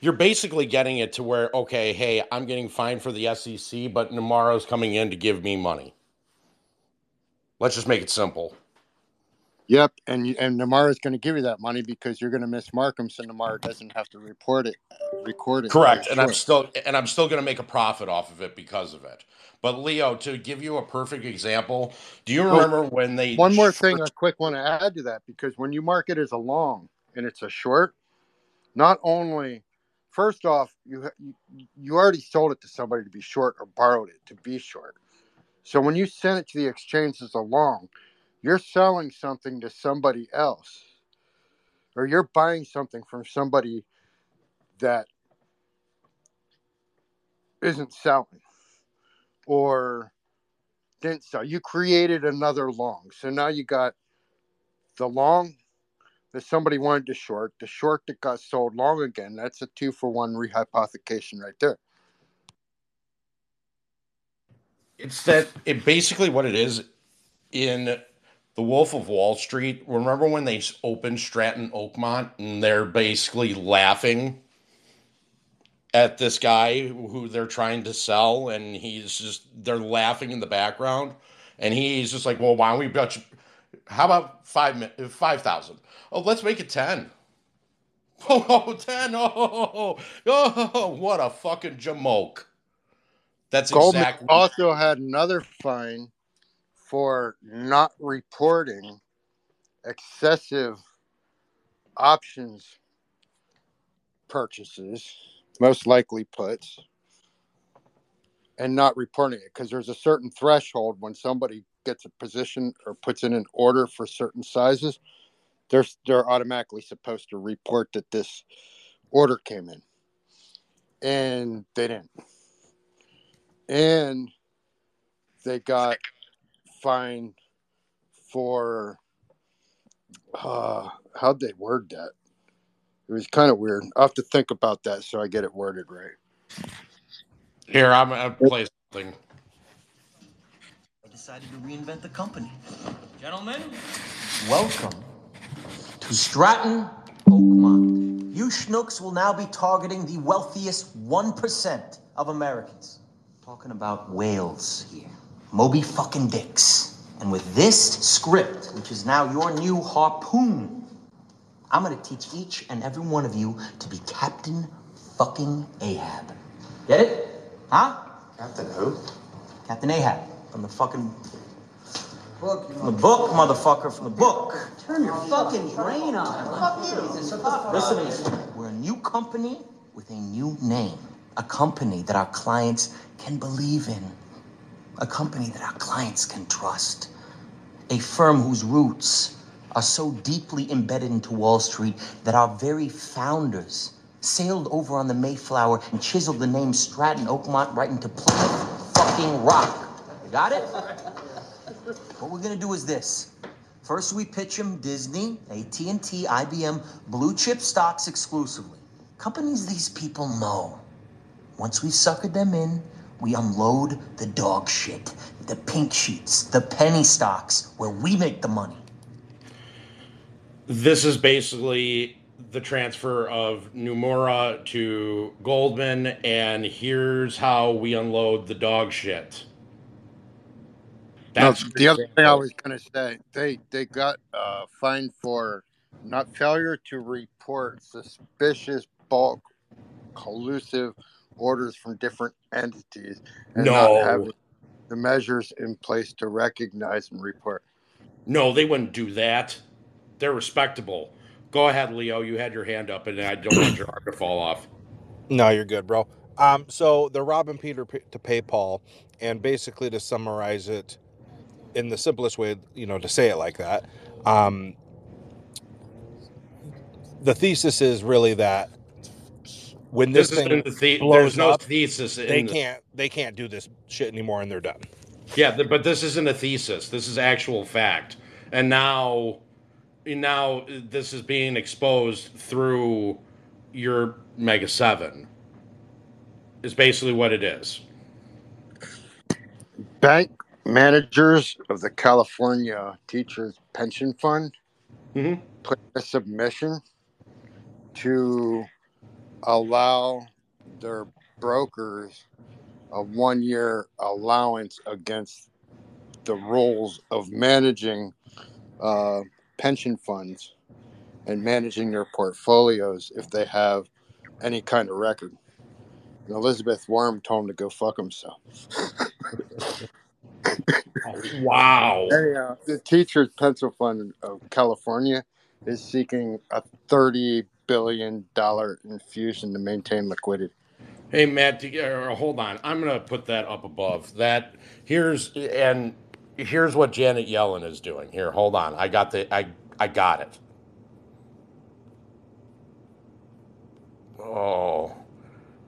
you're basically getting it to where, okay, hey, I'm getting fined for the SEC, but Nomura's coming in to give me money. Let's just make it simple. Yep, and and Nomura is going to give you that money because you're going to miss Markham, so Nomura doesn't have to report it, record it. Correct, and I'm still and I'm still going to make a profit off of it because of it. But Leo, to give you a perfect example, do you Oh, remember when they One more thing, a quick one to add to that, because when you mark it as a long and it's a short, not only, first off, you, you already sold it to somebody to be short or borrowed it to be short. So when you send it to the exchange as a long, you're selling something to somebody else, or you're buying something from somebody that isn't selling or didn't sell. You created another long. So now you got the long that somebody wanted to short, the short that got sold long again. That's a two for one rehypothecation right there. It's that it basically what it is in the Wolf of Wall Street. Remember when they opened Stratton Oakmont and they're basically laughing at this guy who they're trying to sell, and he's just they're laughing in the background, and he's just like, "Well, why don't we bet? you- How about five five thousand? Oh, let's make it ten. Oh, oh, Oh, oh, oh, what a fucking jamoke. That's Goldman exactly also had another fine for not reporting excessive options purchases, most likely puts, and not reporting it because there's a certain threshold when somebody gets a position or puts in an order for certain sizes, they're they're automatically supposed to report that this order came in, and they didn't, and they got fined for uh how'd they word that it was kind of weird i'll have to think about that so i get it worded right Here, I'm gonna play something. I decided to reinvent the company. Gentlemen, welcome to Stratton Oakmont. You schnooks will now be targeting the wealthiest 1% of Americans. Talking about whales here. Moby fucking dicks. And with this script, which is now your new harpoon, I'm gonna teach each and every one of you to be Captain fucking Ahab. Get it? Huh? Captain who? Captain Ahab. From the fucking book. From the book, motherfucker, from the book. Turn your fucking brain on. Listen to me. We're a new company with a new name. A company that our clients can believe in. A company that our clients can trust. A firm whose roots are so deeply embedded into Wall Street that our very founders sailed over on the Mayflower and chiseled the name Stratton Oakmont right into Plymouth fucking Rock. You got it? What we're gonna do is this. First, we pitch them Disney, AT&T, IBM, blue chip stocks exclusively. Companies these people know. Once we've suckered them in, we unload the dog shit, the pink sheets, the penny stocks, where we make the money. This is basically the transfer of Nomura to Goldman, and here's how we unload the dog shit. no, the other thing i was going to say they they got uh fined for not failure to report suspicious bulk collusive orders from different entities and No. not having the measures in place to recognize and report No, they wouldn't do that. They're respectable. Go ahead, Leo. You had your hand up, and I don't want your arm to fall off. No, you're good, bro. Um, so they're robbing Peter to pay Paul, and basically to summarize it in the simplest way, you know, to say it like that, um, the thesis is really that when this, This isn't thing the the- blows there's no up, thesis in they the- can't they can't do this shit anymore, and they're done. Yeah, but this isn't a thesis. This is actual fact. And now, now uh, this is being exposed through your Mega Seven. Is basically what it is. bank managers of the California Teachers Pension Fund mm-hmm. put a submission to allow their brokers a one year allowance against the rules of managing uh, pension funds and managing their portfolios if they have any kind of record. And Elizabeth Warren told him to go fuck himself. Wow. Uh, the Teachers Pension Fund of California is seeking a thirty billion dollar infusion to maintain liquidity. Hey Matt, hold on. I'm gonna put that up above. That here's and here's what Janet Yellen is doing. Here, hold on. I got the I I got it. Oh,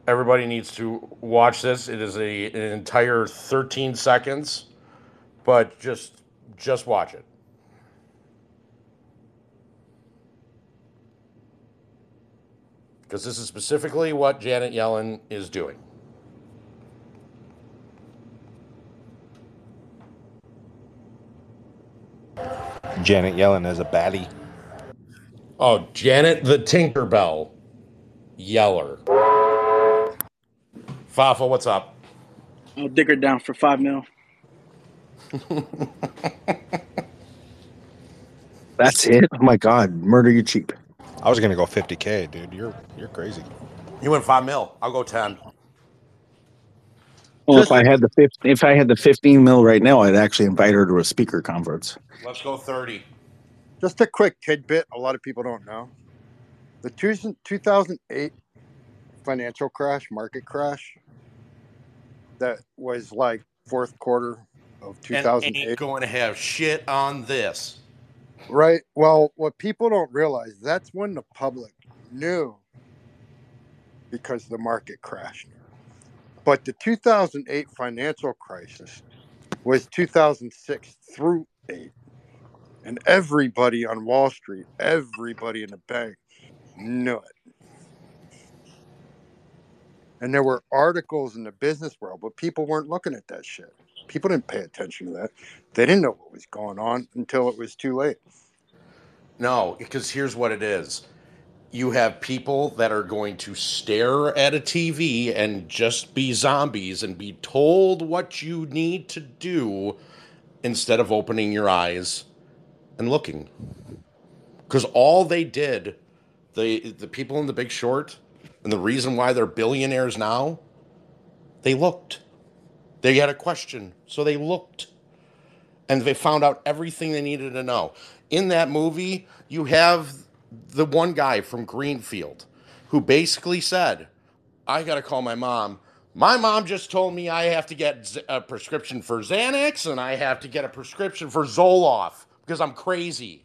everybody needs to watch this. It is a an entire 13 seconds, but just just watch it. Because this is specifically what Janet Yellen is doing. Janet Yellen is a baddie. Oh, Janet the Tinkerbell Yeller. Fafa, what's up? I'll dig her down for five mil. That's it. Oh my God, Murda you cheap. I was gonna go 50k, dude. You're you're crazy. You went five mil. I'll go ten. Well, if I had the 15, if I had the 15 mil right now, I'd actually invite her to a speaker conference. Let's go thirty. Just a quick tidbit a lot of people don't know. The 2008 financial crash, market crash, that was like fourth quarter of And 2008. ain't going to have shit on this. Right. Well, what people don't realize, that's when the public knew because the market crashed. But the 2008 financial crisis was 2006 through 8. And everybody on Wall Street, everybody in the bank knew it. And there were articles in the business world, but people weren't looking at that shit. People didn't pay attention to that. They didn't know what was going on until it was too late. No, because here's what it is. You have people that are going to stare at a TV and just be zombies and be told what you need to do instead of opening your eyes and looking. Because all they did, the the people in the big short, and the reason why they're billionaires now, they looked. They had a question, so they looked and they found out everything they needed to know. In that movie, you have the one guy from Greenfield who basically said, I got to call my mom. My mom just told me I have to get a prescription for Xanax and I have to get a prescription for Zoloft because I'm crazy.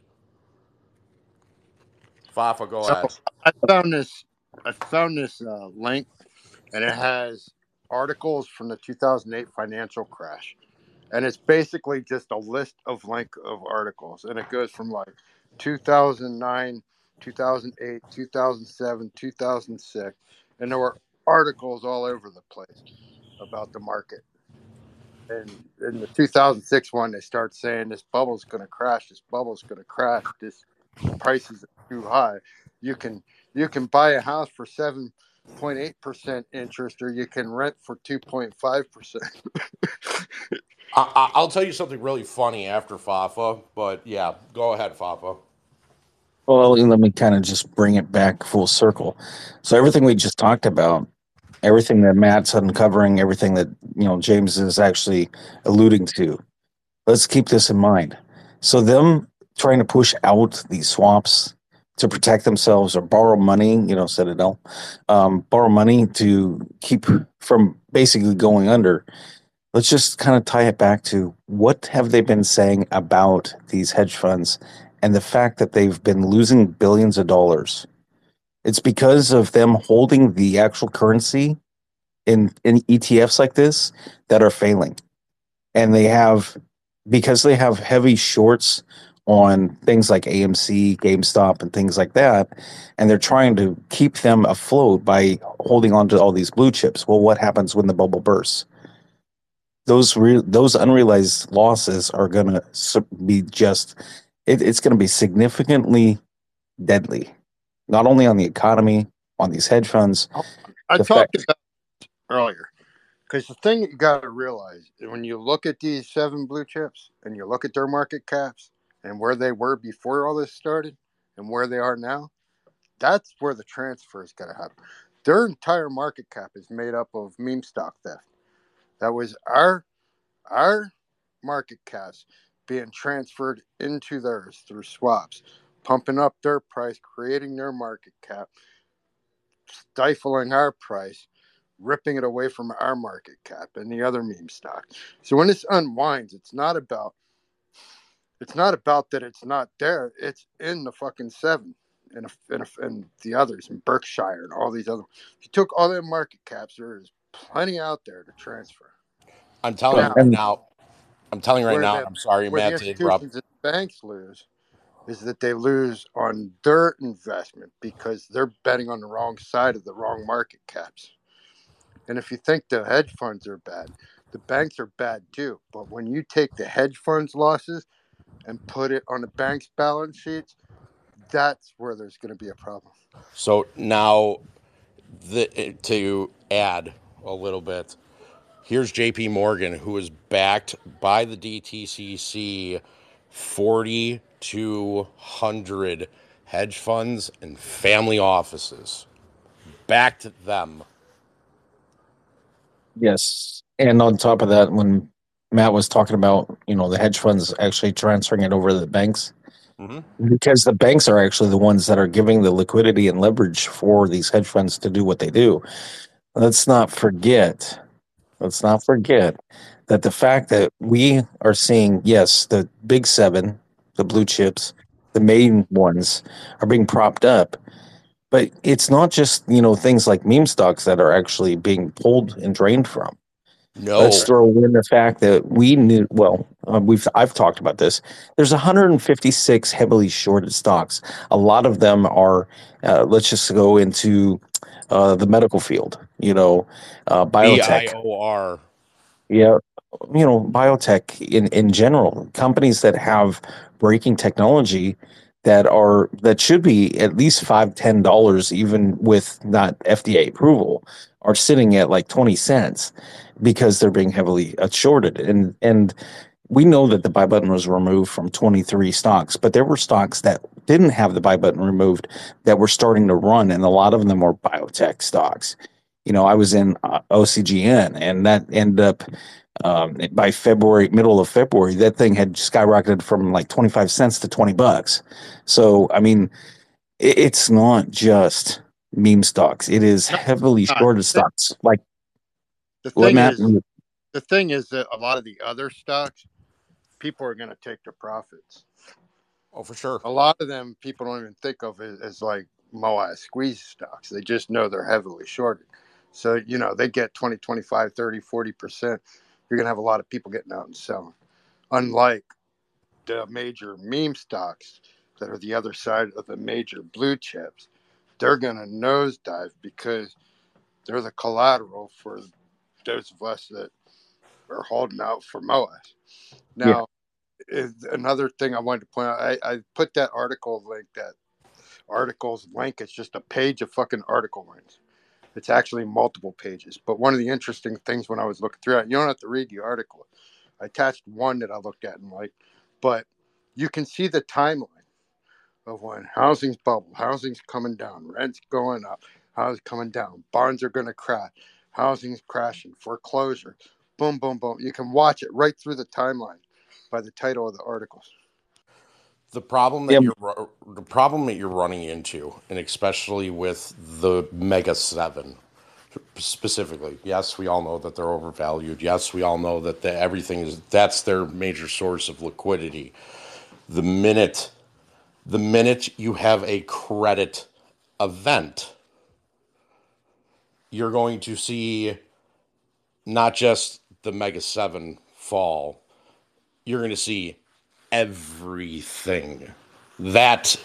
Fafa, go So ahead. I found this. I found this uh, link, and it has articles from the 2008 financial crash, and it's basically just a list of link of articles, and it goes from like 2009, 2008, 2007, 2006, and there were articles all over the place about the market. And in the 2006 one, they start saying this bubble's going to crash. This bubble's going to crash. This prices are too high. You can you can buy a house for seven point eight percent interest, or you can rent for two point five percent. I, I, I'll tell you something really funny after Fafa, but yeah, go ahead, Fafa. Well, let me kind of just bring it back full circle. So everything we just talked about, everything that Matt's uncovering, everything that you know James is actually alluding to. Let's keep this in mind. So them trying to push out these swaps to protect themselves or borrow money, you know, Citadel, um, borrow money to keep from basically going under. Let's just kind of tie it back to what have they been saying about these hedge funds and the fact that they've been losing billions of dollars. It's because of them holding the actual currency in in ETFs like this that are failing. And they have because they have heavy shorts on things like AMC, GameStop and things like that and they're trying to keep them afloat by holding on to all these blue chips. Well, what happens when the bubble bursts? Those re- those unrealized losses are going to be just it, it's going to be significantly deadly, not only on the economy, on these hedge funds. Oh, I the talked fact- about earlier. Because the thing you got to realize when you look at these seven blue chips and you look at their market caps and where they were before all this started and where they are now, that's where the transfer is going to happen. Their entire market cap is made up of meme stock theft. That was our our market caps being transferred into theirs through swaps, pumping up their price, creating their market cap, stifling our price, ripping it away from our market cap and the other meme stock. So when this unwinds, it's not about it's not about that it's not there. It's in the fucking seven and and, and the others in Berkshire and all these other. If you took all their market caps, there is plenty out there to transfer. I'm telling you Now- right now. I'm telling you right now. the- I'm sorry, Matt, the to interrupt. and banks lose is that they lose on their investment because they're betting on the wrong side of the wrong market caps. And if you think the hedge funds are bad, the banks are bad too. But when you take the hedge funds losses and put it on the bank's balance sheets, that's where there's going to be a problem. So now, the, to add a little bit, here's JP Morgan, who is backed by the DTCC 4,200 hedge funds and family offices. Backed them. Yes. And on top of that, when Matt was talking about, you know, the hedge funds actually transferring it over to the banks, Mm-hmm. because the banks are actually the ones that are giving the liquidity and leverage for these hedge funds to do what they do. Let's not forget, let's not forget that the fact that we are seeing, yes, the big seven, the blue chips, the main ones are being propped up. But it's not just, you know, things like meme stocks that are actually being pulled and drained from. No. Let's throw in the fact that we knew. Well, uh, we've I've talked about this. There's 156 heavily shorted stocks. A lot of them are. Uh, let's just go into uh, the medical field. You know, uh, biotech. BIOR. Yeah, you know, biotech in in general, companies that have breaking technology that are that should be at least five ten dollars, even with not FDA approval, are sitting at like twenty cents because they're being heavily shorted. And and we know that the buy button was removed from twenty three stocks, but there were stocks that didn't have the buy button removed that were starting to run, and a lot of them were biotech stocks you know, I was in uh, OCGN, and that ended up um, by February, middle of February, that thing had skyrocketed from like twenty five cents to twenty bucks. So, I mean, it, it's not just meme stocks; it is heavily not. shorted stocks. Like The thing Matt? is, the thing is that a lot of the other stocks, people are going to take their profits. Oh, for sure. A lot of them people don't even think of as, as like Moai squeeze stocks. They just know they're heavily shorted. So, you know, they get 20, 25, 30, 40%. You're going to have a lot of people getting out and selling. Unlike the major meme stocks that are the other side of the major blue chips, they're going to nosedive because they're the collateral for those of us that are holding out for MOAS. Now, is another thing I wanted to point out, I, I put that article link, that article's link, it's just a page of fucking article links. It's actually multiple pages. But one of the interesting things when I was looking through it, you don't have to read the article. I attached one that I looked at and like, but you can see the timeline of when housing's bubble, housing's coming down, rent's going up, housing's coming down, barns are going to crash, housing's crashing, foreclosure, boom, boom, boom. You can watch it right through the timeline by the title of the articles. The problem that Yeah. you're the problem that you're running into, and especially with the Mega Seven specifically. Yes, we all know that they're overvalued. Yes, we all know that the, everything is that's their major source of liquidity. The minute, the minute you have a credit event, you're going to see not just the Mega Seven fall. You're going to see everything. That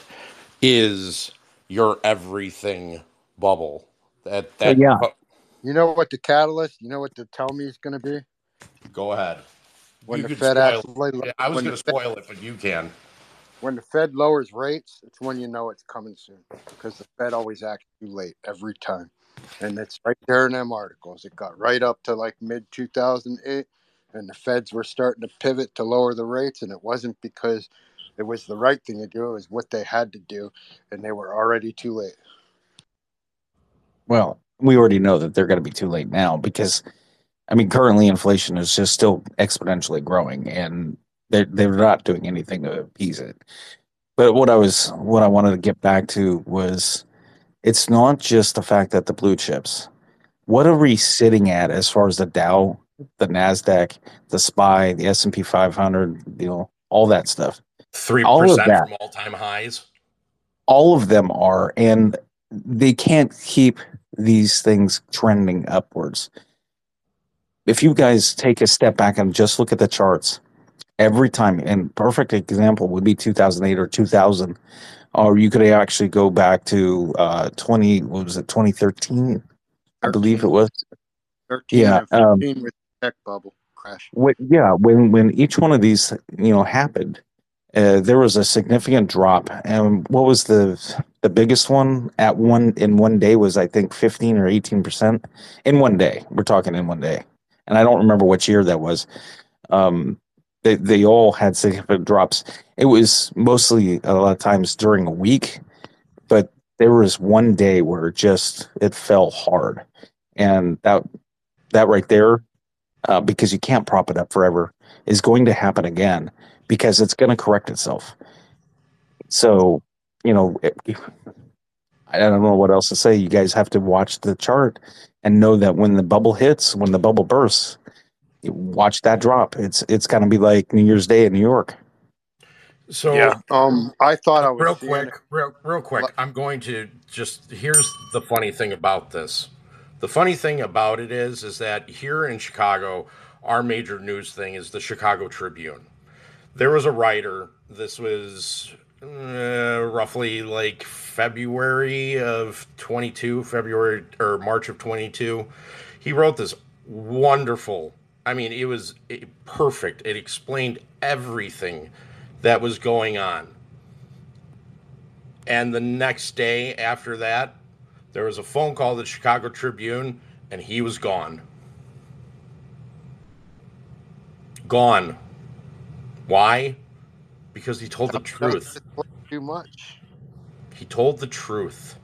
is your everything bubble. That that yeah. You know what the catalyst, you know what the tell me is going to be? Go ahead. When You the could Fed spoil actually, it. I was going the to Fed- spoil it, but you can. When the Fed lowers rates, it's when you know it's coming soon because the Fed always acts too late every time. And it's right there in them articles. It got right up to like mid 2008, and the feds were starting to pivot to lower the rates, and it wasn't because it was the right thing to do, it was what they had to do, and they were already too late. Well, we already know that they're going to be too late now because, I mean, currently inflation is just still exponentially growing, and they're they're not doing anything to appease it. But what I was what I wanted to get back to was, it's not just the fact that the blue chips. What are we sitting at as far as the Dow, the Nasdaq, the Spy, the S and P 500, you know, all that stuff. Three percent from all time highs. all of them are and they can't keep these things trending upwards if you guys take a step back and just look at the charts every time and perfect example would be 2008 or 2000 or you could actually go back to uh 20 what was it 2013 i believe it was 13 Yeah, um, with the tech bubble crash. Wh- yeah, when when each one of these you know happened, uh, there was a significant drop. And what was the the biggest one at one in one day was I think fifteen or eighteen percent in one day. We're talking in one day, and I don't remember which year that was. Um, they they all had significant drops. It was mostly a lot of times during a week, but there was one day where it just it fell hard, and that that right there uh, because you can't prop it up forever, is going to happen again because it's going to correct itself. So, you know, it, I don't know what else to say. You guys have to watch the chart and know that when the bubble hits, when the bubble bursts, watch that drop. It's it's going to be like New Year's Day in New York. So yeah, um, I thought I was real quick, real, real quick. I'm going to just here's the funny thing about this. The funny thing about it is, is that here in Chicago, our major news thing is the Chicago Tribune. There was a writer. This was uh, roughly like February of 22, February or March of 22. He wrote this wonderful. I mean, it was perfect. It explained everything that was going on. And the next day after that, there was a phone call to the Chicago Tribune, and he was gone. Gone. Why? Because he told the truth. too much. He told the truth.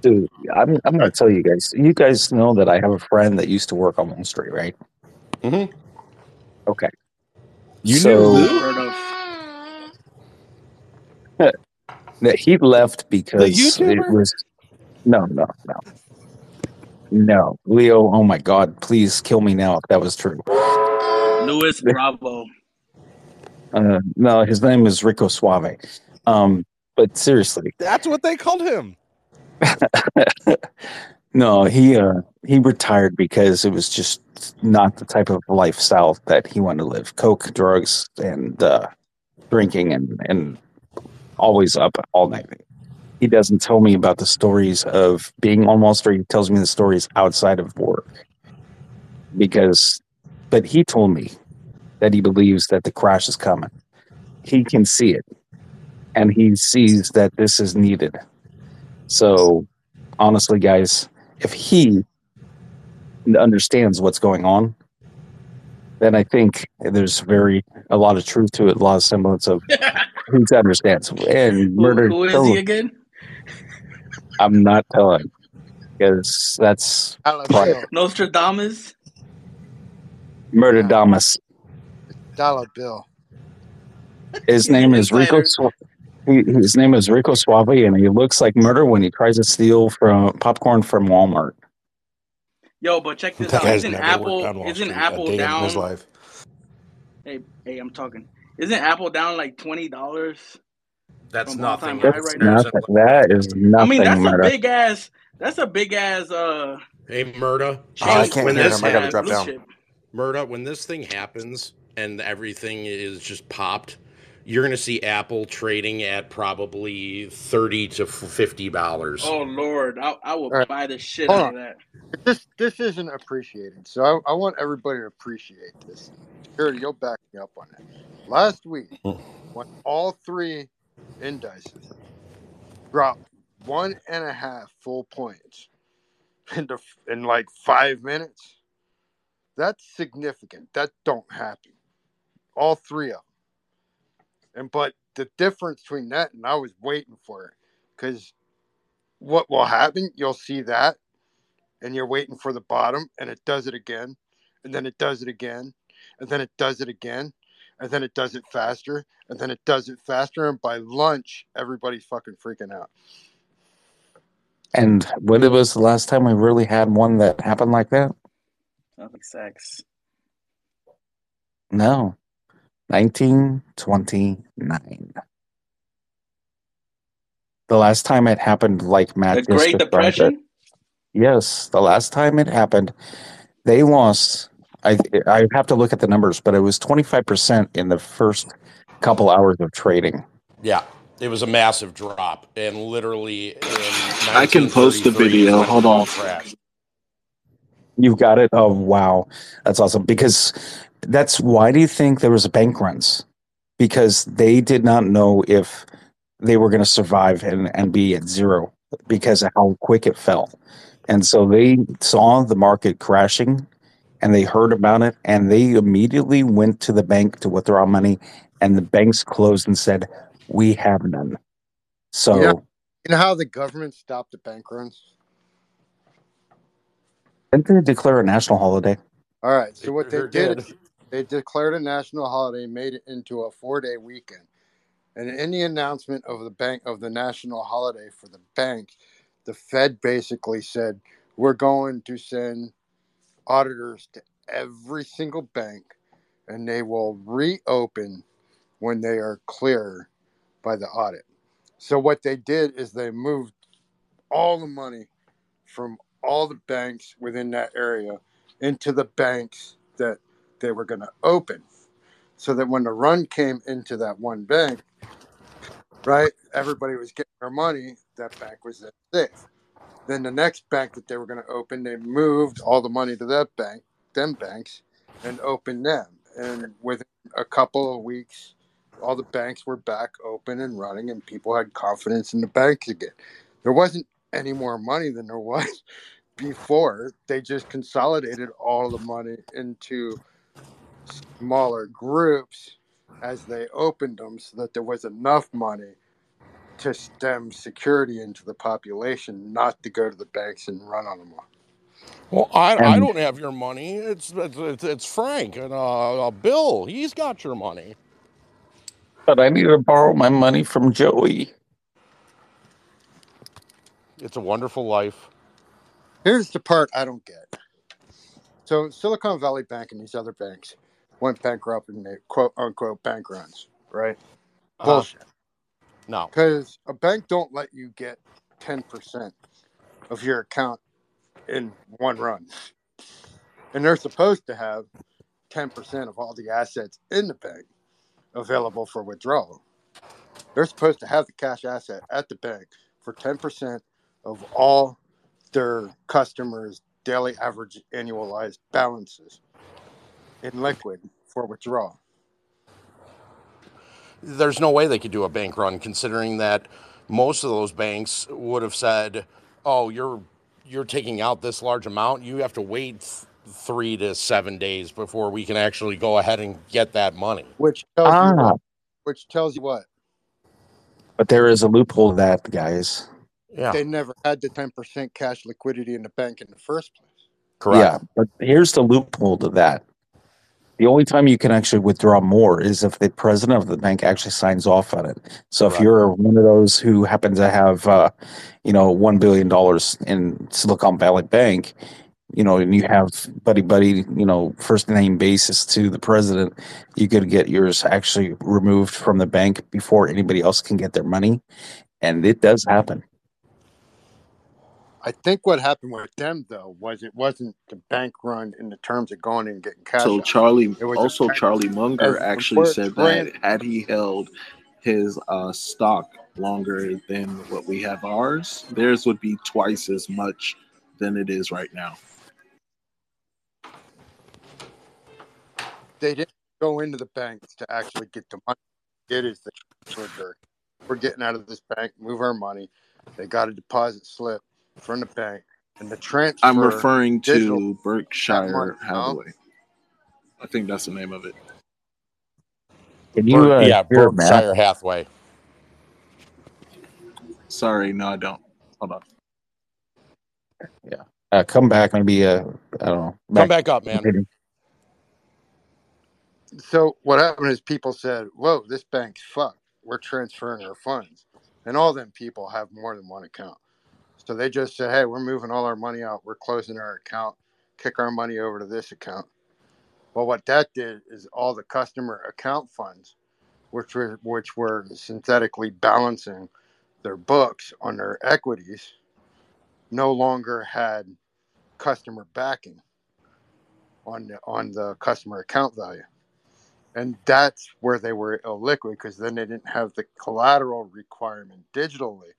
Dude, I'm I'm going to tell you guys. You guys know that I have a friend that used to work on Wall Street, right? Mm-hmm. Okay. You So- knew who? Heard of. that he left because it was no, no, no, no. Leo, oh my God, please kill me now if that was true. Louis Bravo. Uh, no, his name is Rico Suave. Um, but seriously, That's what they called him. no, he uh, he retired because it was just not the type of lifestyle that he wanted to live. Coke, drugs, and uh, drinking, and and always up all night. He doesn't tell me about the stories of being Wall Street. He tells me the stories outside of work. Because, but he told me that he believes that the crash is coming. He can see it, and he sees that this is needed. So, honestly, guys, if he understands what's going on, then I think there's very a lot of truth to it, a lot of semblance of who understands. And Who, murder. who is he again? I'm not telling because that's Dollar private. bill. Nostradamus. Murder Damas. Dollar bill. His name is Rico. Insider. Su- he- His name is Rico Suave, and he looks like Murda when he tries to steal from popcorn from Walmart. Yo, but check this out. guy's Isn't Apple worked on Wall isn't Street Apple day in down? his life. Hey, hey, I'm talking. Isn't Apple down like twenty dollars? That's nothing. That's right now. nothing. That is nothing. I mean, that's a big ass. That's a big ass. Uh, Hey, Murda. Oh, I can't when hear this him. I gotta drop blue down. chip. Murda, when this thing happens and everything is just popped, you're gonna see Apple trading at probably thirty to fifty dollars. Oh Lord, I, I will All right. buy the shit Hold out on. of that. This this isn't appreciated, so I, I want everybody to appreciate this. Security, you'll back me up on that. Last week, hmm. when all three indices dropped one and a half full points in the, in like five minutes. That's significant. That don't happen. All three of them. And but the difference between that and I was waiting for it because what will happen? You'll see that, and you're waiting for the bottom, and it does it again, and then it does it again, and then it does it again, and then it does it faster, and then it does it faster, and by lunch, everybody's fucking freaking out. And when it was the last time we really had one that happened like that? Nothing sex. No. 1929. The last time it happened like Matt The Great described it. Depression? Yes, the last time it happened, they lost. I I have to look at the numbers, but it was 25% in the first couple hours of trading. Yeah, it was a massive drop, and literally in I can post the video. Hold on. crashed. You've got it. Oh wow, that's awesome. Because that's why do you think there was bank runs? Because they did not know if they were going to survive and, and be at zero because of how quick it fell. And so they saw the market crashing and they heard about it and they immediately went to the bank to withdraw money and the banks closed and said, We have none. So You know, you know how the government stopped the bank runs? didn't they declare a national holiday? All right. So what they sure did, did. They declared a national holiday, made it into a four-day weekend, and in the announcement of the bank of the national holiday for the bank, the Fed basically said, "We're going to send auditors to every single bank, and they will reopen when they are clear by the audit." So what they did is they moved all the money from all the banks within that area into the banks that they were going to open. So that when the run came into that one bank right everybody was getting their money that bank was safe. Then the next bank that they were going to open they moved all the money to that bank them banks and opened them. And within a couple of weeks all the banks were back open and running and people had confidence in the banks again. There wasn't any more money than there was before. They just consolidated all the money into smaller groups as they opened them so that there was enough money to stem security into the population not to go to the banks and run on them all Well, I, I don't have your money. It's it's, it's Frank and uh, uh, Bill. He's got your money. but I need to borrow my money from Joey. It's a wonderful life. here's the part i don't get so silicon valley bank and these other banks went bankrupt and they quote unquote bank runs right? Uh, bullshit. No. because a bank don't let you get 10% of your account in one run. And they're supposed to have 10% of all the assets in the bank available for withdrawal. They're supposed to have the cash asset at the bank for 10% of all their customers daily average annualized balances in liquid for withdrawal There's no way they could do a bank run, considering that most of those banks would have said, "Oh, you're you're taking out this large amount. You have to wait th- three to seven days before we can actually go ahead and get that money." which tells you Ah, what which tells you what but there is a loophole to that, guys. Yeah. they never had the 10% cash liquidity in the bank in the first place Correct. Yeah, but here's the loophole to that. The only time you can actually withdraw more is if the president of the bank actually signs off on it. So if you're one of those who happen to have, uh, you know, one billion dollars in Silicon Valley Bank, you know, and you have buddy buddy, you know, first name basis to the president, you could get yours actually removed from the bank before anybody else can get their money, and it does happen. I think what happened with them though was it wasn't the bank run in the terms of going and getting cash. So out. Charlie, It was a also Charlie Munger actually said that had he held his uh, stock longer than what we have ours, theirs would be twice as much than it is right now. they didn't go into the banks to actually get the money. It is the we're, we're getting out of this bank, move our money. They got a deposit slip from the bank, and the transfer. I'm referring to Berkshire money, no? Hathaway. I think that's the name of it. Can you uh, yeah, hear Matt? Berkshire Hathaway. Sorry, no, I don't. Hold on. Yeah. Uh, come back, maybe. Uh, I don't know. Come back up, man. So what happened is people said, "Whoa, this bank's fucked. We're transferring our funds," and all them people have more than one account. So they just said, "Hey, we're moving all our money out. We're closing our account. Kick our money over to this account." Well, what that did is all the customer account funds, which were which were synthetically balancing their books on their equities, no longer had customer backing on the, on the customer account value and that's where they were illiquid because then they didn't have the collateral requirement digitally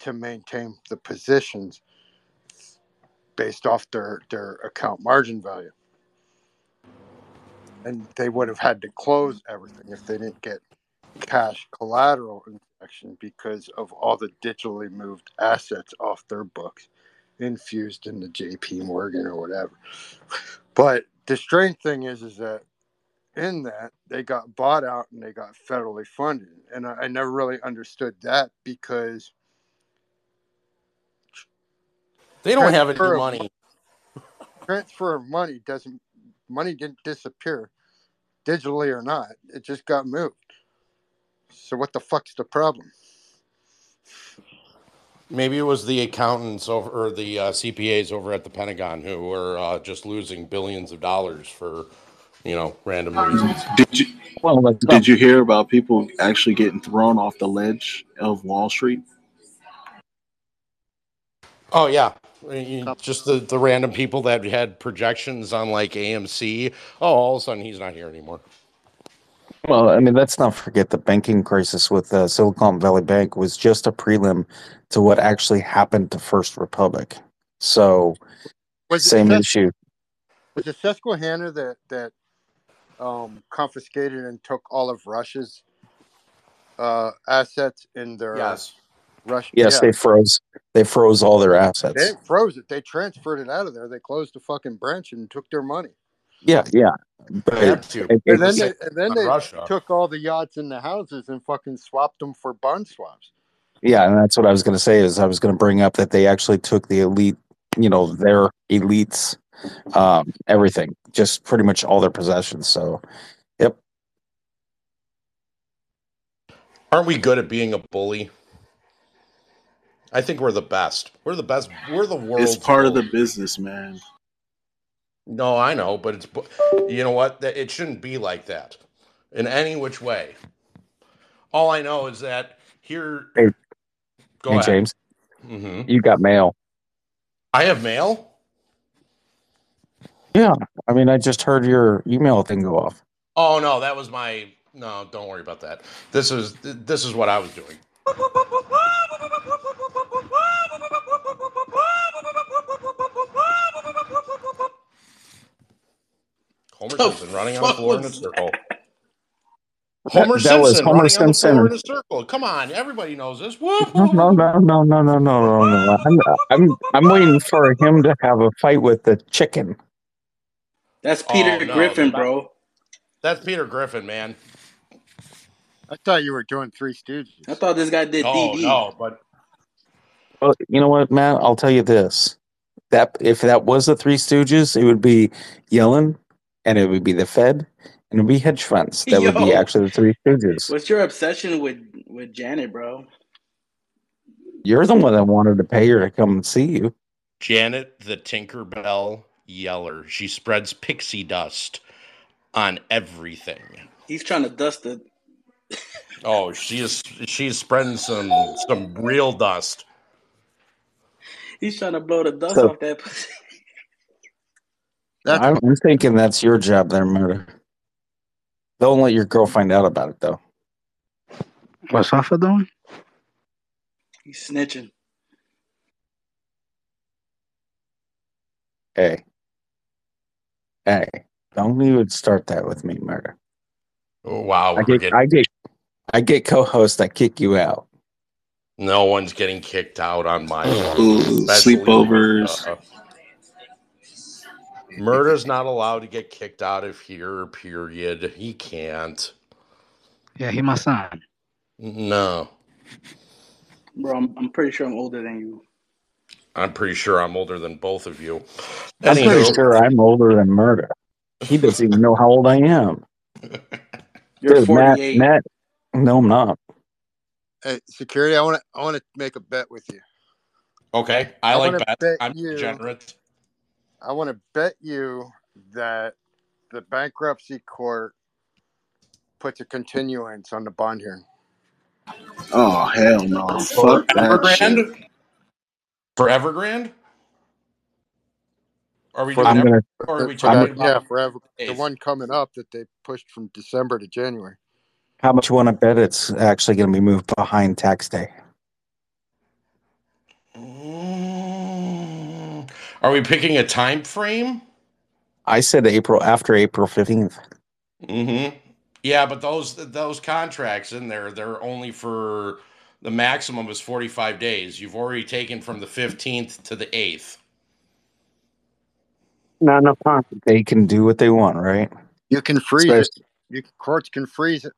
to maintain the positions based off their their account margin value. And they would have had to close everything if they didn't get cash collateral injection because of all the digitally moved assets off their books infused into JP Morgan or whatever. But the strange thing is is that in that they got bought out and they got federally funded. And i, I never really understood that because They don't have any of money. transfer of money doesn't money didn't disappear digitally or not it just got moved so what the fuck's the problem Maybe it was the accountants over or the uh, CPAs over at the Pentagon who were uh, just losing billions of dollars for, you know, random reasons. Did you did you hear about people actually getting thrown off the ledge of Wall Street? Oh yeah, I mean, just the the random people that had projections on like AMC. Oh, all of a sudden he's not here anymore. Well, I mean, let's not forget the banking crisis with uh, Silicon Valley Bank was just a prelim to what actually happened to First Republic. So, Was it same Sus- issue. was it susquehanna that that um confiscated and took all of russia's uh assets in their Yes. Russia. Yes, yeah. they froze. They froze all their assets. didn't froze it. They transferred it out of there. They closed the fucking branch and took their money. Yeah, yeah. But had to. it- And then they and then they Russia. took all the yachts and the houses and fucking swapped them for bond swaps. Yeah, and that's what I was going to say is I was going to bring up that they actually took the elite, you know, their elites, um, everything, just pretty much all their possessions. So, yep. Aren't we good at being a bully? I think we're the best. We're the best. We're the world's It's part of the business, man. No, I know, but it's you know what? It shouldn't be like that in any which way. All I know is that here. Hey, Go hey ahead. James, hmm you got mail. I have mail. Yeah, I mean, I just heard your email thing go off. Oh no, that was my. No, don't worry about that. This is this is what I was doing. Homer Simpson running on the floor in a circle. Homer that, running Simpson was Homer Simpson. in a circle. Come on, everybody knows this. No, no, no, no, no, no, no, no. I'm, I'm, I'm waiting for him to have a fight with the chicken. That's oh, Peter oh, no, Griffin, bro. That's Peter Griffin, man. I thought you were doing Three Stooges. I thought this guy did Oh DD. no, but Well, you know what, Matt? I'll tell you this: that if that was the Three Stooges, it would be Yellen, and it would be the Fed, and it would be hedge funds. That would be actually the Three Stooges. What's your obsession with with Janet, bro? You're the one that wanted to pay her to come and see you. Janet the Tinkerbell Yeller. She spreads pixie dust on everything. He's trying to dust the. Oh, she is she's spreading some some real dust. He's trying to blow the dust So- off that pussy. I'm, I'm thinking that's your job there, Murda. Don't let your girl find out about it, though. What's Safa doing? He's snitching. Hey, hey, don't even start that with me, Murda. Oh, wow, I we're get, getting I get, I get co-host. I kick you out. No one's getting kicked out on my. Ooh, sleepovers. uh, Murda's not allowed to get kicked out of here, period. He can't. Yeah, he must not. No. Bro, I'm, I'm pretty sure I'm older than you. I'm pretty sure I'm older than both of you. I'm pretty sure I'm older than Murda. He doesn't even know how old I am. You're Dude, Matt, 48. Matt, no, I'm not. Hey, security, I want to I want to make a bet with you. okay, I, I like wanna bets. bet I'm you- degenerate. I want to bet you that the bankruptcy court puts a continuance on the bond hearing. Oh hell no! For Fuck that shit. Evergrande? For Evergrande? Are we For doing I'm Ever- gonna- or are we talking about yeah, forever. The one coming up that they pushed from December to January. How much you want to bet it's actually going to be moved behind tax day? Mm, Are we picking a time frame? I said April after April 15th. Mm-hmm. Yeah, but those those contracts in there, they're only for the maximum is 45 days. You've already taken from the 15th to the 8th. Not enough time. They can do what they want, right? You can freeze Especially- it. You courts can freeze it.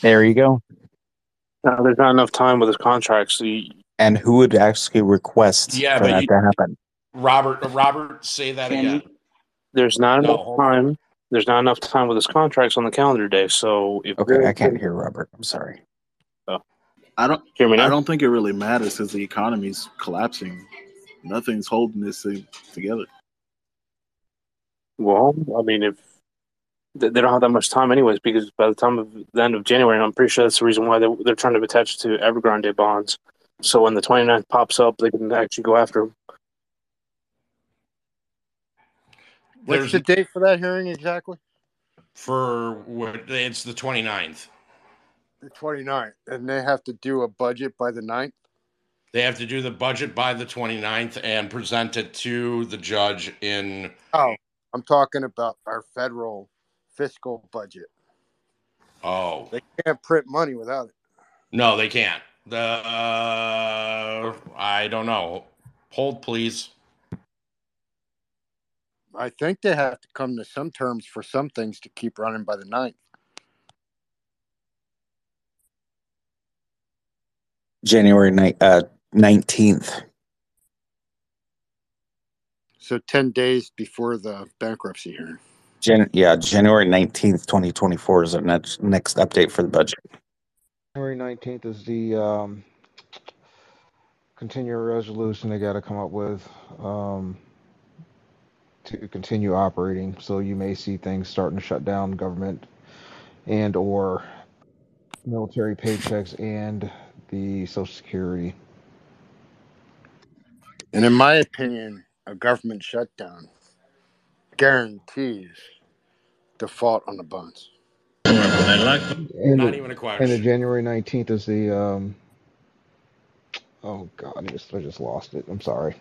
There you go. No, there's not enough time with his contract. So you, And who would actually request Yeah, for but that you- to happen? Robert, uh, Robert, say that Can again. there's not No, enough hold on. time. There's not enough time with his contracts on the calendar day. So if Okay, I can't hear Robert. I'm sorry. I don't. Hear me now? I don't think it really matters because the economy's collapsing. Nothing's holding this thing together. Well, I mean, if they they don't have that much time, anyways, because by the time of the end of January, and I'm pretty sure that's the reason why they, they're trying to attach to Evergrande bonds. So when the 29th pops up, they can actually go after him. What's There's the date for that hearing exactly? for what it's the 29th. The 29th. And they have to do a budget by the 9th? They have to do the budget by the 29th and present it to the judge in Oh, I'm talking about our federal fiscal budget. oh They can't print money without it. no, they can't. The uh, I don't know. Hold please. I think they have to come to some terms for some things to keep running by the 9th. January ni- uh, 19th. So 10 days before the bankruptcy hearing. Jan- yeah, January 19th, 2024 is the next, next update for the budget. January 19th is the um, continuing resolution they got to come up with um, to continue operating. So you may see things starting to shut down government and or military paychecks and the Social Security. And in my opinion, a government shutdown guarantees default on the bonds. And Not the- even a And the. January 19th is the um, oh god, I just I just lost it. I'm sorry.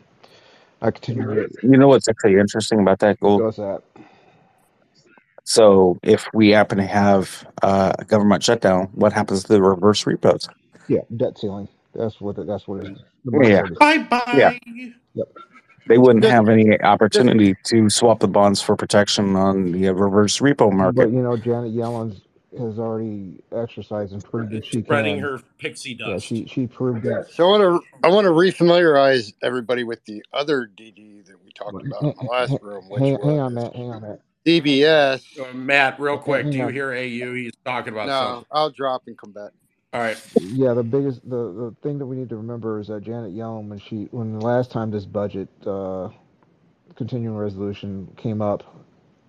I continue. You know what's actually interesting about that goal? What's that? So if we happen to have uh, a government shutdown, what happens to the reverse repos? Yeah, debt ceiling. That's what it, that's what it is. The Yeah. Bye bye. Yeah. They wouldn't have any opportunity to swap the bonds for protection on the uh, reverse repo market. But you know, Janet Yellen has already exercised and proved that she Spreading can. her pixie dust. Yeah, dust. she she proved that. So I want to I want to refamiliarize everybody with the other DD that we talked about in the last room, which Hang, hang was on, Matt. Hang on, Matt. CBS. Uh, Matt, real quick, do you on. hear AU? He's talking about No, something. I'll drop and come back. All right. Yeah, the biggest the, the thing that we need to remember is that Janet Yellen, when she when the last time this budget uh, continuing resolution came up,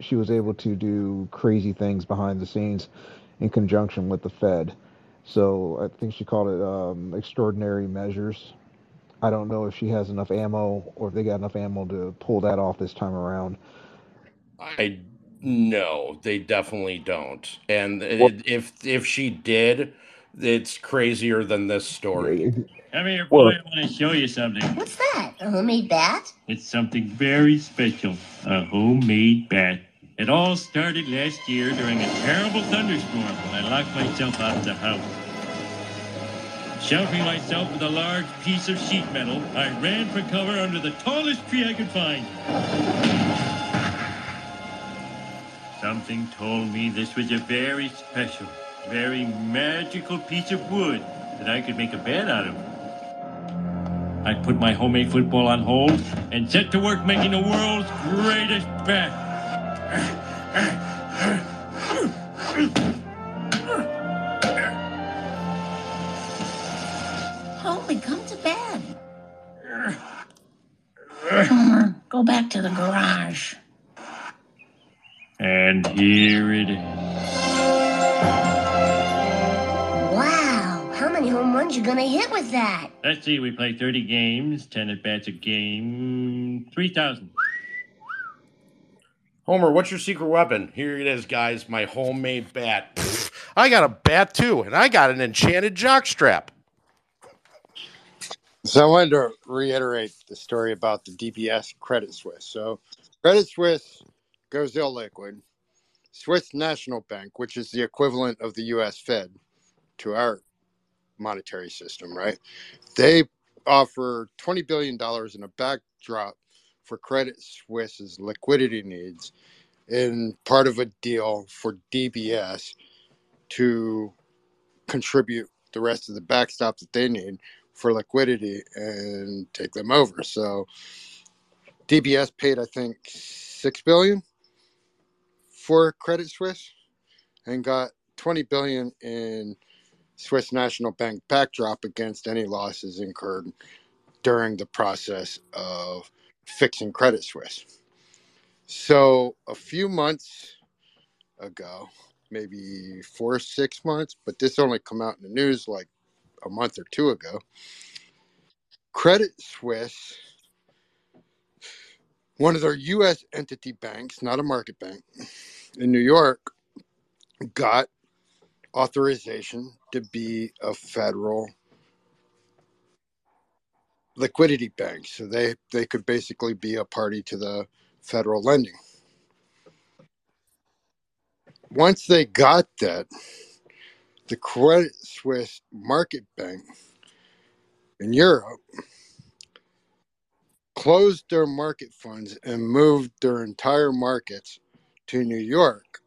she was able to do crazy things behind the scenes in conjunction with the Fed. So I think she called it um, extraordinary measures. I don't know if she has enough ammo or if they got enough ammo to pull that off this time around. I no, they definitely don't. And it, if if she did, it's crazier than this story. Come here, Well- I want to show you something. What's that? A homemade bat? It's something very special. A homemade bat. It all started last year during a terrible thunderstorm when I locked myself out of the house. Sheltering myself with a large piece of sheet metal, I ran for cover under the tallest tree I could find. Something told me this was a very special, very magical piece of wood that I could make a bed out of. I put my homemade football on hold and set to work making the world's greatest bet. Holy, come to bed. Homer, go back to the garage. And here it is. How many home runs you gonna hit with that? Let's see, we play 30 games, 10 at bats a game, 3,000. Homer, what's your secret weapon? Here it is, guys. My homemade bat. Pfft, I got a bat too, and I got an enchanted jockstrap. So I wanted to reiterate the story about the UBS Credit Suisse. So Credit Suisse goes illiquid. Swiss National Bank, which is the equivalent of the U.S. Fed to our monetary system, right? They offer $20 billion in a backdrop for Credit Suisse's liquidity needs in part of a deal for UBS to contribute the rest of the backstop that they need for liquidity and take them over. So UBS paid, I think, six billion for Credit Suisse and got 20 billion in Swiss National Bank backdrop against any losses incurred during the process of fixing Credit Suisse. So a few months ago, maybe four or six months, but this only come out in the news like a month or two ago. Credit Suisse, one of their U.S. entity banks, not a market bank, in New York, got authorization to be a federal liquidity bank. So they, they could basically be a party to the federal lending. Once they got that, the Credit Suisse Market Bank in Europe closed their market funds and moved their entire markets to New York,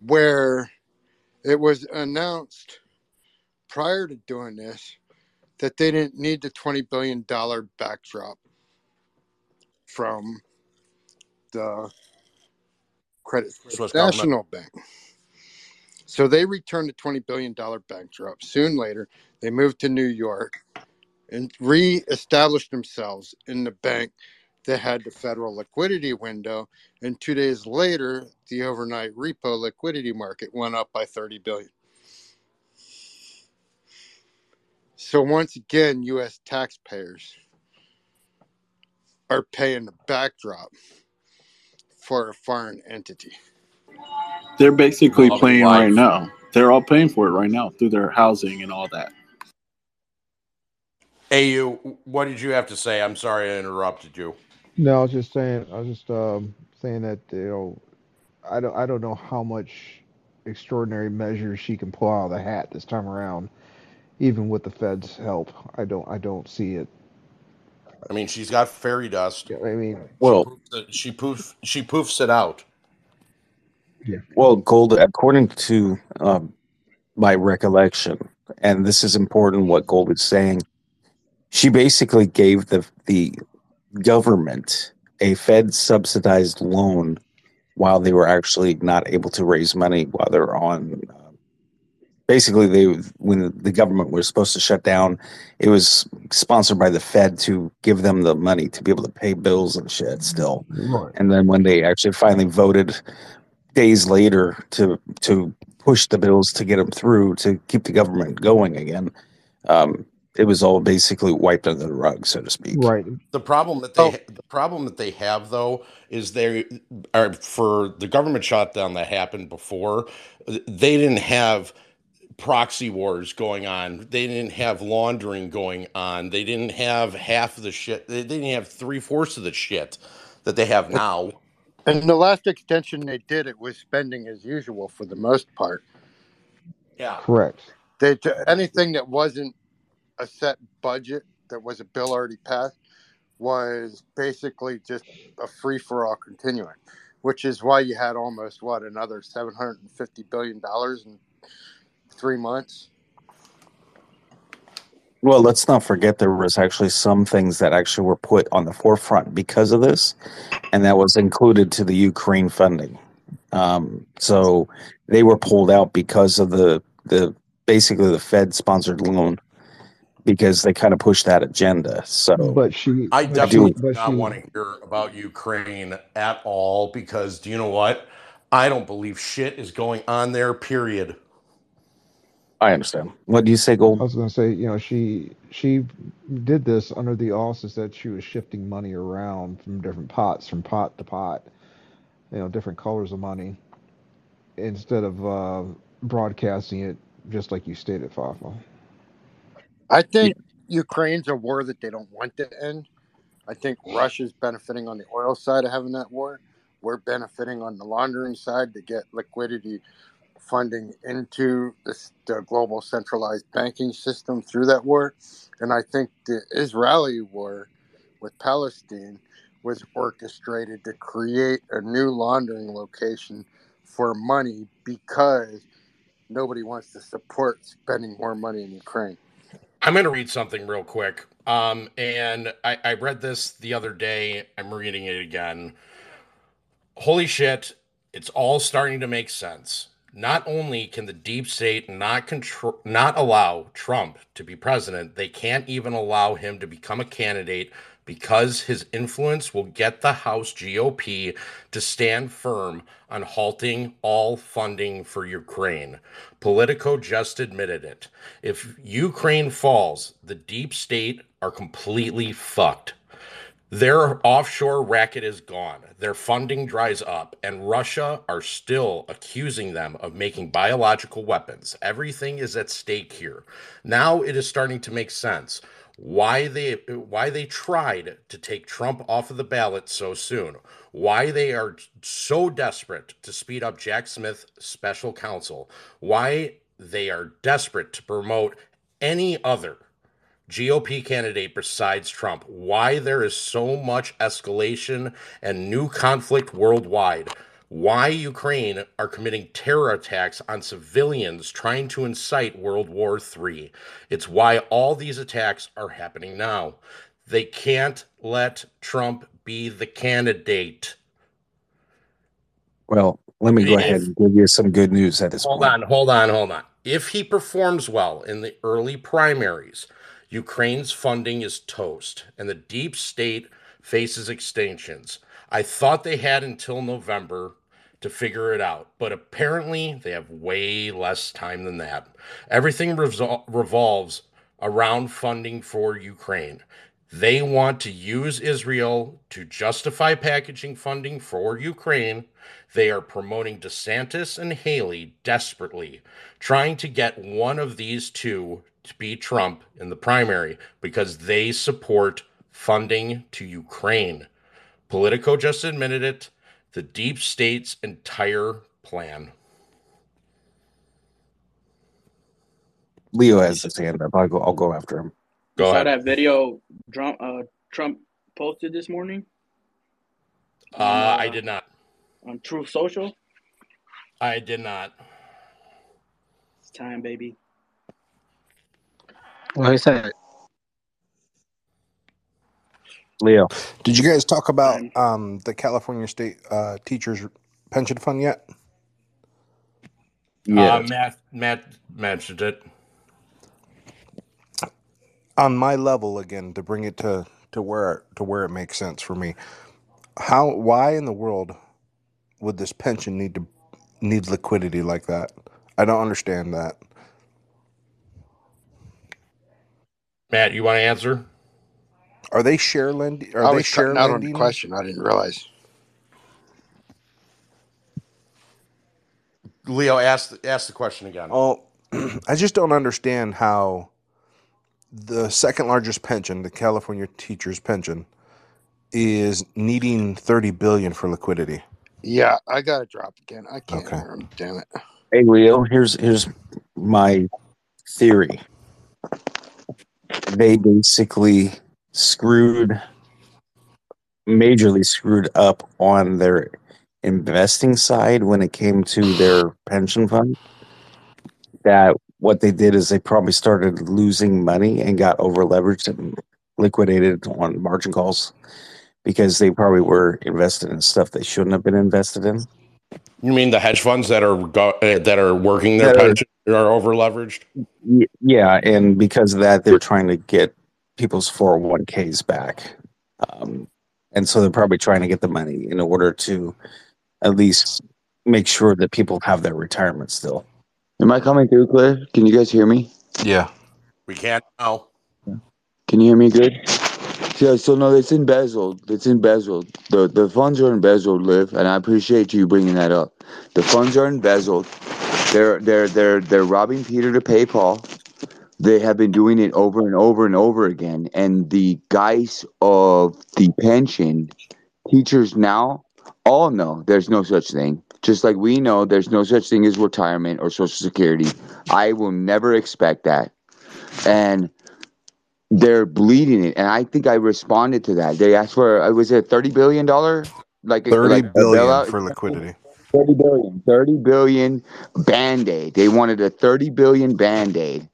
where it was announced prior to doing this that they didn't need the $20 billion backdrop from the Credit Suisse National Bank. So they returned the $20 billion backdrop. Soon later, they moved to New York and re-established themselves in the bank that had the federal liquidity window. And two days later, the overnight repo liquidity market went up by 30 billion. So once again, U.S. taxpayers are paying the backdrop for a foreign entity. They're basically All playing life. right now. They're all paying for it right now through their housing and all that. AU, what did you have to say? I'm sorry I interrupted you. No, I was just saying. I was just um, saying that you know, I don't I don't know how much extraordinary measures she can pull out of the hat this time around, even with the Fed's help. I don't I don't see it. I mean, she's got fairy dust. I mean, Well, She poofs. She poofs it out. yeah, Well, Gold, according to um, my recollection, and this is important what Gold is saying, she basically gave the the government a Fed subsidized loan while they were actually not able to raise money while they're on. Uh, basically, they when the government was supposed to shut down, it was sponsored by the Fed to give them the money to be able to pay bills and shit. Still, Right. and then when they actually finally voted days later to to push the bills to get them through to keep the government going again. Um, it was all basically wiped under the rug, so to speak. Right. The problem that they oh. the problem that they have though is they are for the government shutdown that happened before. They didn't have proxy wars going on. They didn't have laundering going on. They didn't have half of the shit. They didn't have three fourths of the shit that they have now. And the last extension they did, it was spending as usual for the most part. Yeah. Correct. They ju- anything that wasn't a set budget that was a bill already passed was basically just a free for all continuing, which is why you had almost what another seven hundred and fifty billion dollars in three months. Well, let's not forget there was actually some things that actually were put on the forefront because of this, and that was included to the Ukraine funding. Um, so they were pulled out because of the the basically the Fed sponsored loan because they kind of push that agenda. So, But she, I but definitely she, do not she, want to hear about Ukraine at all because do you know what? I don't believe shit is going on there, period. I understand. What do you say, Gold? I was going to say, you know, she she did this under the auspice that she was shifting money around from different pots, from pot to pot, you know, different colors of money, instead of uh, broadcasting it just like you stated, Fafa. I think Ukraine's a war that they don't want to end. I think Russia's benefiting on the oil side of having that war. We're benefiting on the laundering side to get liquidity funding into this, the global centralized banking system through that war. And I think the Israeli war with Palestine was orchestrated to create a new laundering location for money because nobody wants to support spending more money in Ukraine. I'm going to read something real quick. Um, and I, I read this the other day. I'm reading it again. Holy shit, it's all starting to make sense. Not only can the deep state not control, not allow Trump to be president, they can't even allow him to become a candidate because his influence will get the House GOP to stand firm on halting all funding for Ukraine. Politico just admitted it. If Ukraine falls, the deep state are completely fucked. Their offshore racket is gone. Their funding dries up, and Russia are still accusing them of making biological weapons. Everything is at stake here. Now it is starting to make sense why they why they tried to take Trump off of the ballot so soon. Why they are so desperate to speed up Jack Smith special counsel. Why they are desperate to promote any other GOP candidate besides Trump. Why there is so much escalation and new conflict worldwide. Why Ukraine are committing terror attacks on civilians trying to incite World War III. It's why all these attacks are happening now. They can't let Trump be the candidate. Well, let me go If- ahead and give you some good news at this Hold point. on, hold on, hold on. If he performs well in the early primaries, Ukraine's funding is toast and the deep state faces extinctions. I thought they had until November to figure it out, but apparently they have way less time than that. Everything resol- revolves around funding for Ukraine. They want to use Israel to justify packaging funding for Ukraine. They are promoting DeSantis and Haley desperately, trying to get one of these two to beat Trump in the primary because they support funding to Ukraine. Politico just admitted it. The deep state's entire plan. Leo has his hand up. I'll go. I'll go after him. Go you saw that video Trump, uh, Trump posted this morning Uh, I did not. on Truth Social? I did not. It's time, baby. Well, he that? Leo. Did you guys talk about um, the California State uh, Teachers Pension Fund yet? Uh, Matt, Matt mentioned it. On my level, again, to bring it to, to where to where it makes sense for me, how why in the world would this pension need to need liquidity like that? I don't understand that. Matt, you want to answer? Are they share lending? Are I they was share cutting out on the question. I didn't realize. Leo, ask ask the question again. Oh, I just don't understand how the second largest pension, the California teachers pension, is needing 30 billion for liquidity. Yeah, I got to drop again. I can't Okay. hear him. Damn it. Hey Leo, here's here's my theory. They basically screwed, majorly screwed up on their investing side when it came to their pension fund. That what they did is they probably started losing money and got over leveraged and liquidated on margin calls because they probably were invested in stuff they shouldn't have been invested in. You mean the hedge funds that are go, uh, that are working their That are- pension are over leveraged? Yeah, and because of that, they're trying to get people's 401ks back. Um, and so they're probably trying to get the money in order to at least make sure that people have their retirement still. Am I coming through clear? Can you guys hear me? Yeah. We can't know. Can you hear me good? Yeah, so no, it's embezzled. It's embezzled. The the funds are embezzled, Liv, and I appreciate you bringing that up. The funds are embezzled. They're they're they're they're robbing Peter to pay Paul. They have been doing it over and over and over again. And the guys of the pension teachers now all know there's no such thing. Just like we know there's no such thing as retirement or social security. I will never expect that. And they're bleeding it. And I think I responded to that. They asked for uh, was it thirty billion dollar like Thirty like billion for liquidity. 30 billion. 30 billion band-aid. They wanted a 30 billion band-aid.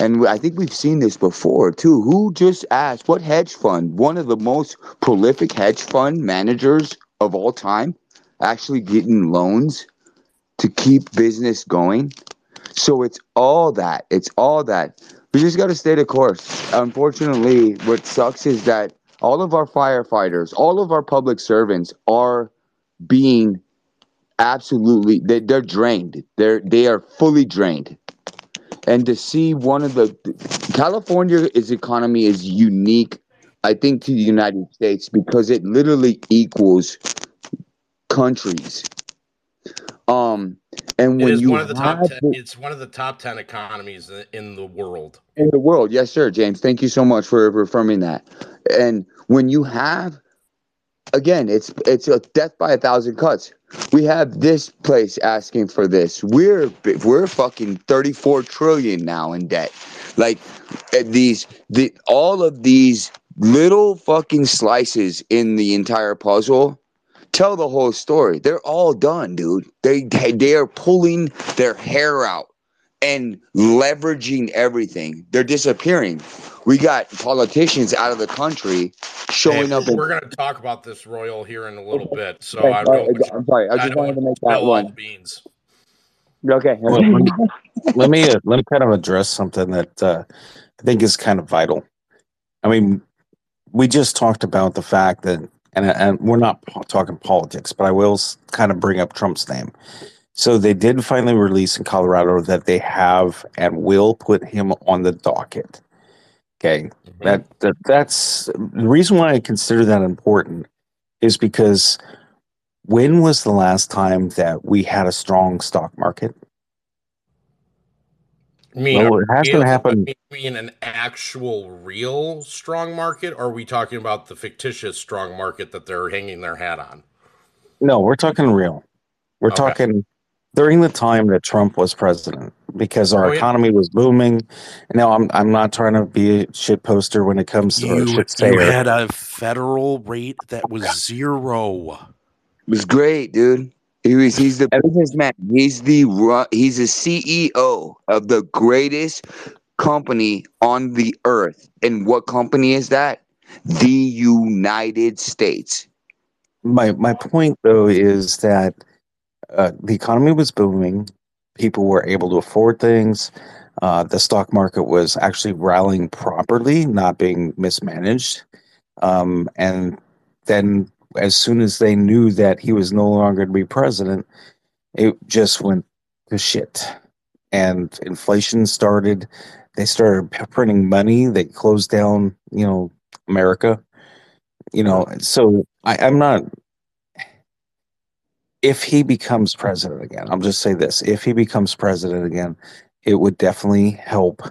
And i think we've seen this before too. Who just asked what hedge fund one of the most prolific hedge fund managers of all time actually getting loans to keep business going? So it's all that. It's all that. We just got to stay the course. Unfortunately what sucks is that all of our firefighters all of our public servants are being absolutely they, they're drained. They're they are fully drained. And to see one of the california's economy is unique i think to the united states because it literally equals countries. Um and when you one of the top ten. the- It's one of the top ten economies in the world. in the world. Yes sir james. Thank you so much for affirming that. And when you have again it's it's a death by a thousand cuts. We have this place asking for this. We're we're fucking 34 trillion now in debt. Like these the all of these little fucking slices in the entire puzzle tell the whole story. They're all done dude. They, they are pulling their hair out and leveraging everything. They're disappearing. We got politicians out of the country showing Hey, up. We're going to talk about this royal here in a little bit. So Okay, I sorry, don't. want you- I'm sorry. I just don't wanted to make that one. beans. Okay. Well, let, me, let me uh, let me kind of address something that uh, I think is kind of vital. I mean, we just talked about the fact that, and and we're not po- talking politics, but I will s- kind of bring up Trump's name. So they did finally release in Colorado that they have and will put him on the docket. Okay, mm-hmm. that, that that's the reason why I consider that important is because when was the last time that we had a strong stock market? You mean, Well, it hasn't real- happened. you mean an actual real strong market, or are we talking about the fictitious strong market that they're hanging their hat on? No, we're talking real. We're Okay. talking during the time that Trump was president because our Oh, yeah. economy was booming. Now I'm I'm not trying to be a shit poster when it comes to or You, shit you had a federal rate that was zero. It was great, dude. He was, he's the businessman. He's the he's the CEO of the greatest company on the earth. And what company is that? The United States. My my point though is that uh, the economy was booming. People were able to afford things. Uh, the stock market was actually rallying properly, not being mismanaged. Um, and then, as soon as they knew that he was no longer to be president, it just went to shit. And inflation started. They started printing money. They closed down, you know, America. You know, so I, I'm not if he becomes president again, I'll just say this if he becomes president again, it would definitely help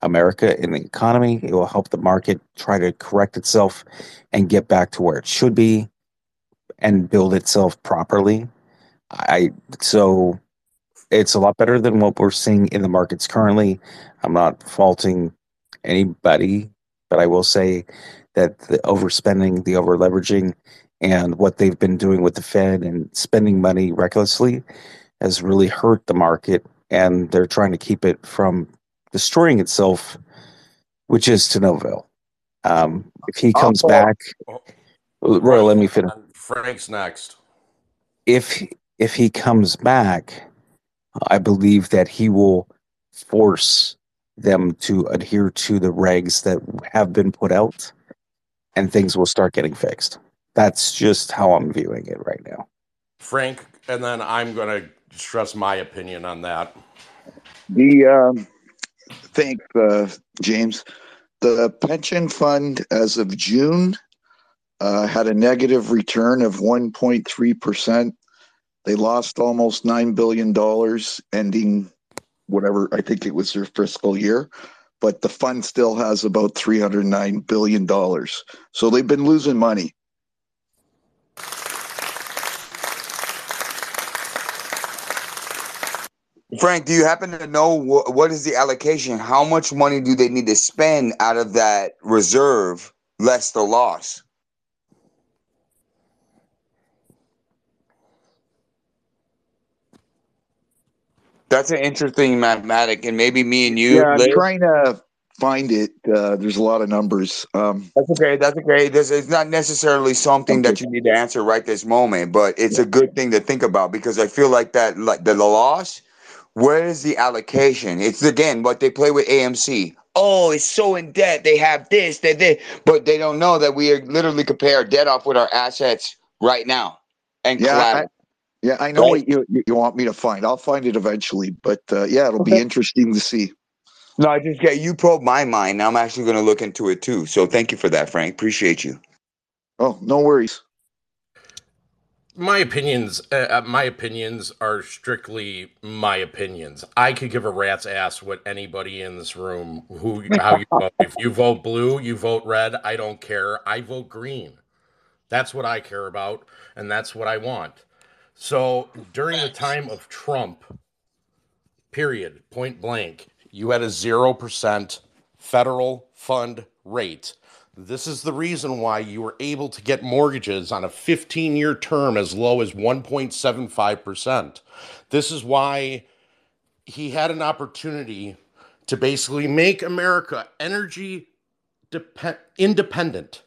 America in the economy. It will help the market try to correct itself and get back to where it should be and build itself properly. I so it's a lot better than what we're seeing in the markets currently. I'm not faulting anybody, but I will say that the overspending, the over leveraging, and what they've been doing with the Fed and spending money recklessly has really hurt the market. And they're trying to keep it from destroying itself, which is to Novell. Um, if he comes Oh, back, Roy, let me finish. Frank's next. if if he comes back, I believe that he will force them to adhere to the regs that have been put out, and things will start getting fixed. That's just how I'm viewing it right now. Frank, and then I'm going to stress my opinion on that. The um, thank uh, James. The pension fund as of June uh, had a negative return of 1.3 percent. They lost almost nine billion dollars, ending whatever I think it was their fiscal year. But the fund still has about 309 billion dollars. So they've been losing money. Frank, do you happen to know wh- what is the allocation? How much money do they need to spend out of that reserve less the loss? That's an interesting mathematic, and maybe me and you. yeah, I'm trying to find it. Uh, there's a lot of numbers. Um, That's okay. That's okay. This is not necessarily something that you need to answer right this moment, but it's a good thing to think about because I feel like that, like the loss. Where is the allocation? It's again what they play with AMC. Oh, it's so in debt. They have this, they they, but they don't know that we are literally compare debt off with our assets right now and yeah, I, yeah, I know Right. what you you want me to find. I'll find it eventually, but uh, yeah, it'll be interesting to see. No, I just get you probe my mind. Now I'm actually going to look into it too. So thank you for that, Frank. Appreciate you. Oh, no worries. My opinions, uh, uh, my opinions are strictly my opinions. I could give a rat's ass what anybody in this room who how you vote. If you vote blue, you vote red. I don't care. I vote green. That's what I care about, and that's what I want. So during the time of Trump, period, point blank, you had a 0% federal fund rate. This is the reason why you were able to get mortgages on a 15 year term as low as 1.75%. This is why he had an opportunity to basically make America energy depend- independent.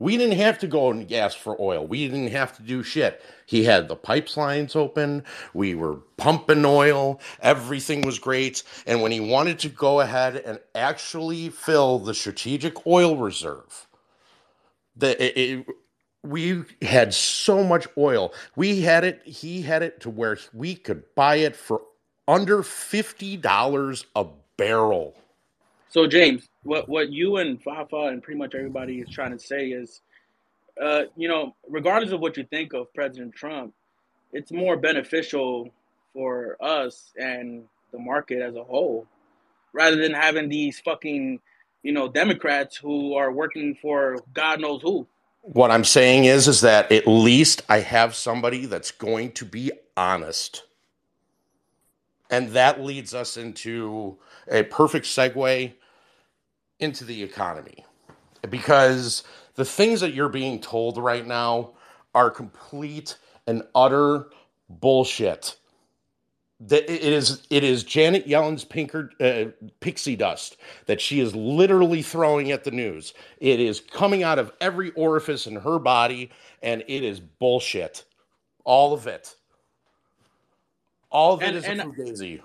We didn't have to go and ask for oil. We didn't have to do shit. He had the pipelines open. We were pumping oil. Everything was great. And when he wanted to go ahead and actually fill the strategic oil reserve, the, it, it- we had so much oil. We had it, he had it to where we could buy it for under $50 a barrel. So James, what what you and Fafa and pretty much everybody is trying to say is, uh, you know, regardless of what you think of President Trump, it's more beneficial for us and the market as a whole, rather than having these fucking, you know, Democrats who are working for God knows who. What I'm saying is, is that at least I have somebody that's going to be honest. And that leads us into a perfect segue into the economy. Because the things that you're being told right now are complete and utter bullshit. That it is it is Janet Yellen's pinker, uh, pixie dust that she is literally throwing at the news. It is coming out of every orifice in her body, and it is bullshit. All of it. All of it And is and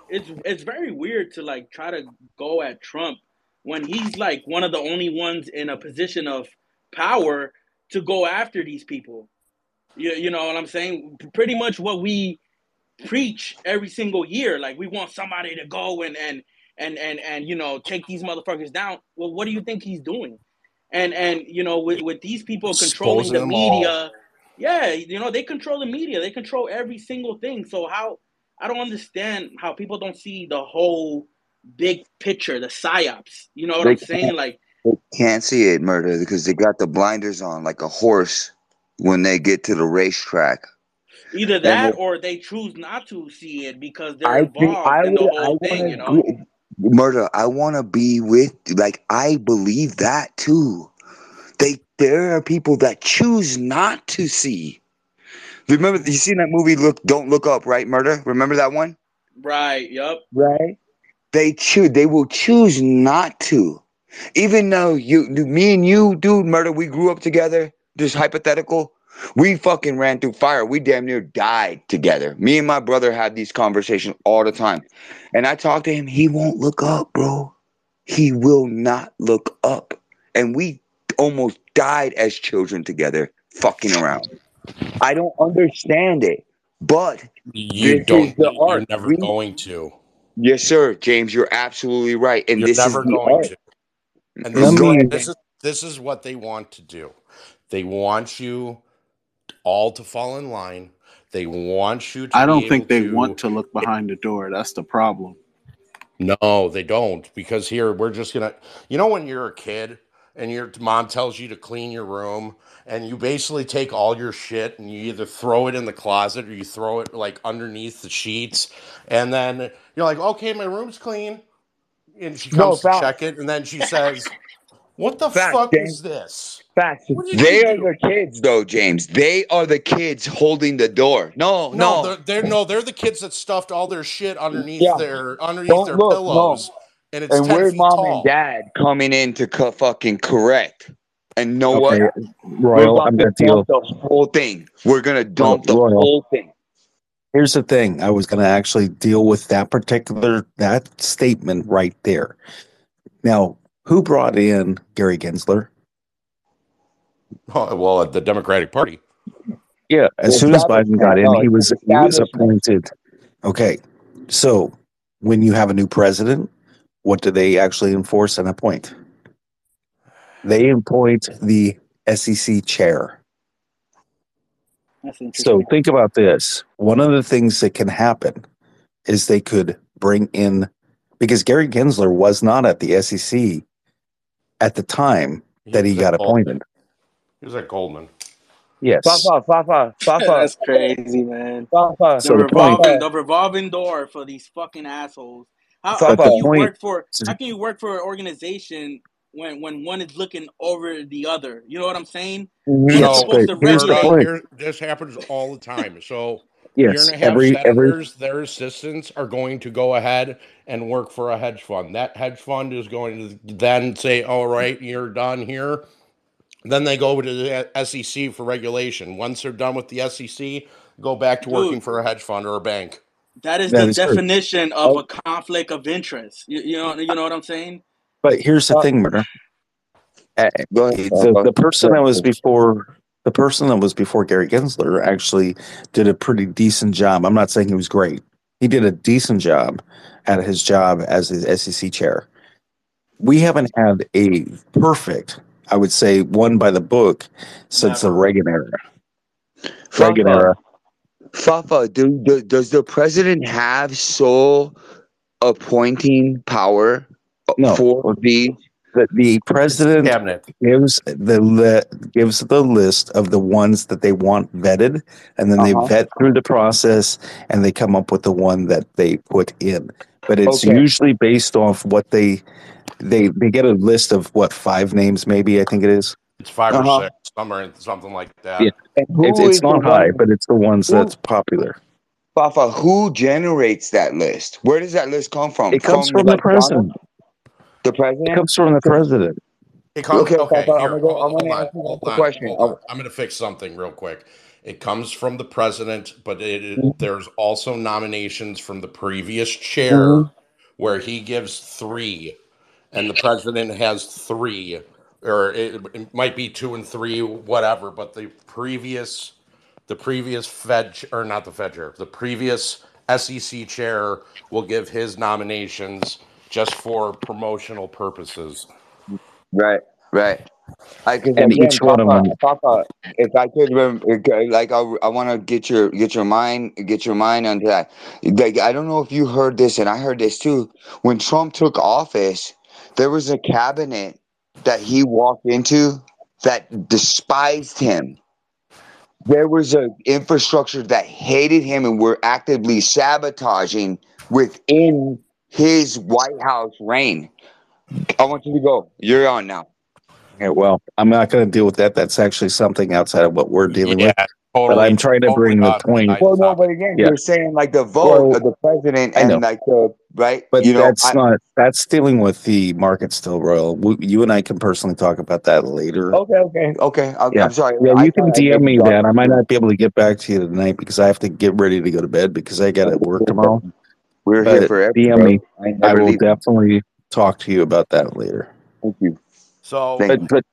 it's it's very weird to like try to go at Trump when he's like one of the only ones in a position of power to go after these people. You, you know what I'm saying? Pretty much what we preach every single year. Like we want somebody to go and and and and and you know take these motherfuckers down. Well, what do you think he's doing? And and you know with with these people controlling Exposing the them all. media, yeah, you know they control the media. They control every single thing. So how I don't understand how people don't see the whole big picture, the psyops. You know what They I'm saying? Like they can't see it, Murda, because they got the blinders on like a horse when they get to the racetrack. Either that it- or they choose not to see it because they're I think involved I in the would. I whole want thing, you to know? Murda. I want to be with. Like I believe that too. They there are people that choose not to see. Remember, you seen that movie? Look, don't look up. Right, Murda. Remember that one? Right, yup. Right. They choose. They will choose not to. Even though you, me and you, dude, Murda. We grew up together. Just hypothetical. We fucking ran through fire. We damn near died together. Me and my brother had these conversations all the time. And I talked to him. He won't look up, bro. He will not look up. And we almost died as children together, fucking around. I don't understand it, but You this don't. You're never going to. Yes, sir, James. You're absolutely right. And You're this never is the going art. to. And this, me- is, this is this is what they want to do. They want you all to fall in line. They want you to. I don't think able they to- want to look behind the door. That's the problem. No, they don't. Because here we're just gonna. You know, when you're a kid and your mom tells you to clean your room, and you basically take all your shit and you either throw it in the closet or you throw it like underneath the sheets, and then you're like, okay, my room's clean, and she No, comes to check it, and then she says, "What the Facts, fuck James. is this?" Facts. They are do? the kids, though, James. They are the kids holding the door. No, No, no. they're, they're no, they're the kids that stuffed all their shit underneath Yeah. their underneath Don't their look, no. Pillows, and it's and ten we're mom tall. and dad coming in to co- fucking correct. And know Okay, what? Royal, we're about I'm to gonna deal. dump the whole thing. We're gonna dump the Royal. whole thing. Here's the thing. I was going to actually deal with that particular that statement right there. Now, who brought in Gary Gensler? Oh, well, the Democratic Party. Yeah, as The soon as Biden got in, he was he was appointed. Okay, so when you have a new president, what do they actually enforce and appoint? They appoint the SEC chair. So think about this. One of the things that can happen is they could bring in because Gary Gensler was not at the SEC at the time that he got at Goldman. appointed. He was at Goldman. Yes. Fafa, Fafa, Fafa, That's crazy, man. Fafa. The So the revolving the revolving door for these fucking assholes. How, how can you work for how can you work for an organization when when one is looking over the other? You know what I'm saying? Mhm. You're supposed to here's the regulate. point. This happens all the time. So Yes, you're going to have every every their assistants are going to go ahead and work for a hedge fund. That hedge fund is going to then say, "All right, you're done here." Then they go over to the SEC for regulation. Once they're done with the SEC, go back to working Dude, for a hedge fund or a bank. That is that the is true. definition of Oh, a conflict of interest. You, you know you know what I'm saying? But here's the uh, thing, Murda. Go ahead, the the person that was before the person that was before Gary Gensler actually did a pretty decent job. I'm not saying he was great. He did a decent job at his job as the SEC chair. We haven't had a perfect, I would say, one by the book since the Reagan era. Reagan era. Fafa, do, do, does the president have sole appointing power No, for the? the, the president Cabinet. gives the li- gives the list of the ones that they want vetted, and then they Uh-huh. vet through the process, and they come up with the one that they put in. But it's Okay. usually based off what they they they get a list of what five names maybe I think it is. It's 5 Uh-huh. or six, somewhere something like that. Yeah, it's it's not high, one? but it's the ones Who, that's popular. Fafa, who generates that list? Where does that list come from? It comes from the like Donald, president. the It comes from the president. It comes Okay, okay. Fafa, I'm Here, gonna go. I'm hold gonna on, ask you hold a question. on. I'm going to fix something real quick. It comes from the president, but it, it- there's also nominations from the previous chair Mhm. where he gives three, and the president has three, or it, it might be two and three, whatever. But the previous, the previous Fed or not the Fed chair, the previous SEC chair will give his nominations just for promotional purposes. Right, right. I because And again, each one of them Papa, if I could, like I, I want to get your get your mind get your mind onto that. Like I don't know if you heard this, and I heard this too. When Trump took office, there was a cabinet that he walked into that despised him. there was an infrastructure that hated him and were actively sabotaging within his White House reign. I want you to go. You're on now. Yeah, well, I'm not going to deal with that. That's actually something outside of what we're dealing Yeah, with. But I'm trying to totally bring the point. Well, no, but again, Yeah. you're saying like the vote Well, of the president and know. like the right. But you know, that's I- not that's dealing with the market still, Royal. We, you and I can personally talk about that later. Okay, okay, okay. I'm, Yeah. I'm sorry. Yeah, I you can I DM me maybe that. I might not be able to get back to you tonight because I have to get ready to go to bed because I got to work tomorrow. We're here But forever, DM bro. me. I I will leaving. definitely talk to you about that later. Thank you. So, but but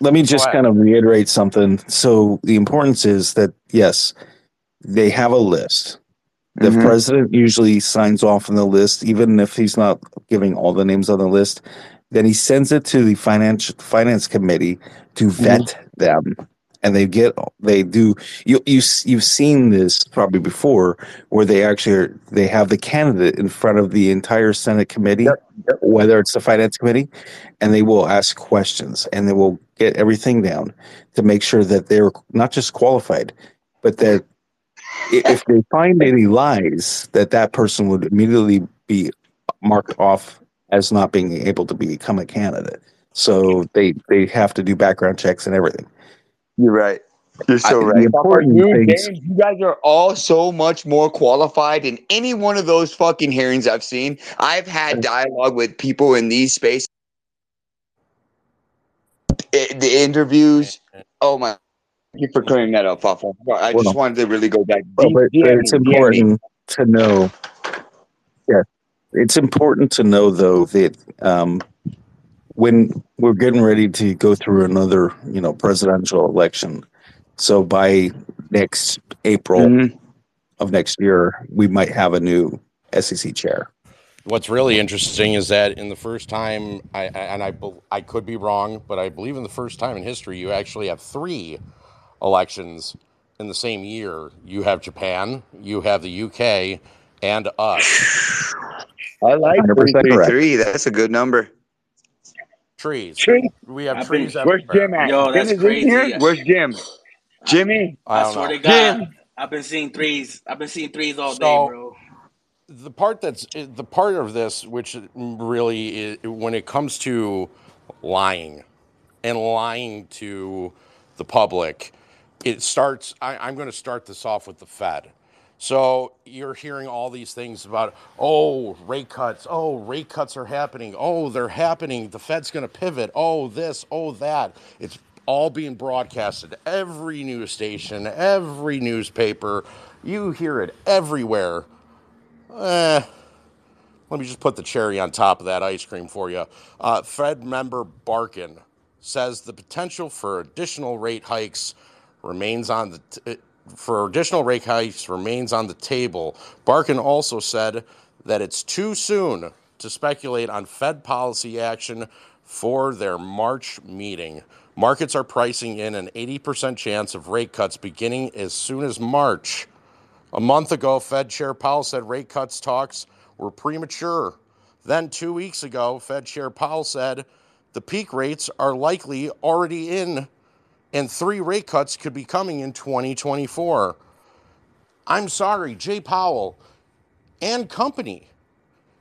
let me just kind of reiterate something. So the importance is that yes, they have a list. The Mhm. president usually signs off on the list, even if he's not giving all the names on the list. Then he sends it to the finance finance committee to vet them, and they get they do. You you you've seen this probably before, where they actually are, they have the candidate in front of the entire Senate committee, whether it's the finance committee, and they will ask questions and they will get everything down to make sure that they're not just qualified, but that if they find any lies, that that person would immediately be marked off as not being able to become a candidate. So they they have to do background checks and everything. You're right. You're so I- the right. important you, things- James, you guys are all so much more qualified in any one of those fucking hearings I've seen. I've had dialogue with people in these spaces. I- the interviews. Oh my! Thank you for clearing that up, Fafo. I just Well, wanted to really go back. Well, but, but it's important to know. Yeah, it's important to know though that um, when we're getting ready to go through another, you know, presidential election, so by next April Mm-hmm. of next year, we might have a new SEC chair. What's really interesting is that in the first time, I, I and I I could be wrong, but I believe in the first time in history, you actually have three elections in the same year. You have Japan, you have the UK, and us. I like 100% three, three, That's a good number. Trees. Tree. We have I've trees been- Where's. Jim at? Yo, Jim that's is crazy. in here. Where's Jim? Jimmy. I I don't swear know. to God, Jim. I've been seeing threes. I've been seeing threes all day, bro. The part that's eh, the part of this which really is, when it comes to lying and lying to the public it starts I, i'm going to start this off with the fed. So you're hearing all these things about oh rate cuts oh rate cuts are happening oh they're happening the fed's going to pivot oh this oh that. It's all being broadcasted. Every news station every newspaper you hear it everywhere Eh, let me just put the cherry on top of that ice cream for you. Uh, Fed member Barkin says the potential for additional rate hikes remains on the t- uh, for additional rate hikes remains on the table. Barkin also said that it's too soon to speculate on Fed policy action for their March meeting. Markets are pricing in an 80% chance of rate cuts beginning as soon as March. A month ago, Fed Chair Powell said rate cuts talks were premature. Then, two weeks ago, Fed Chair Powell said the peak rates are likely already in, and three rate cuts could be coming in 2024. I'm sorry, Jay Powell and company.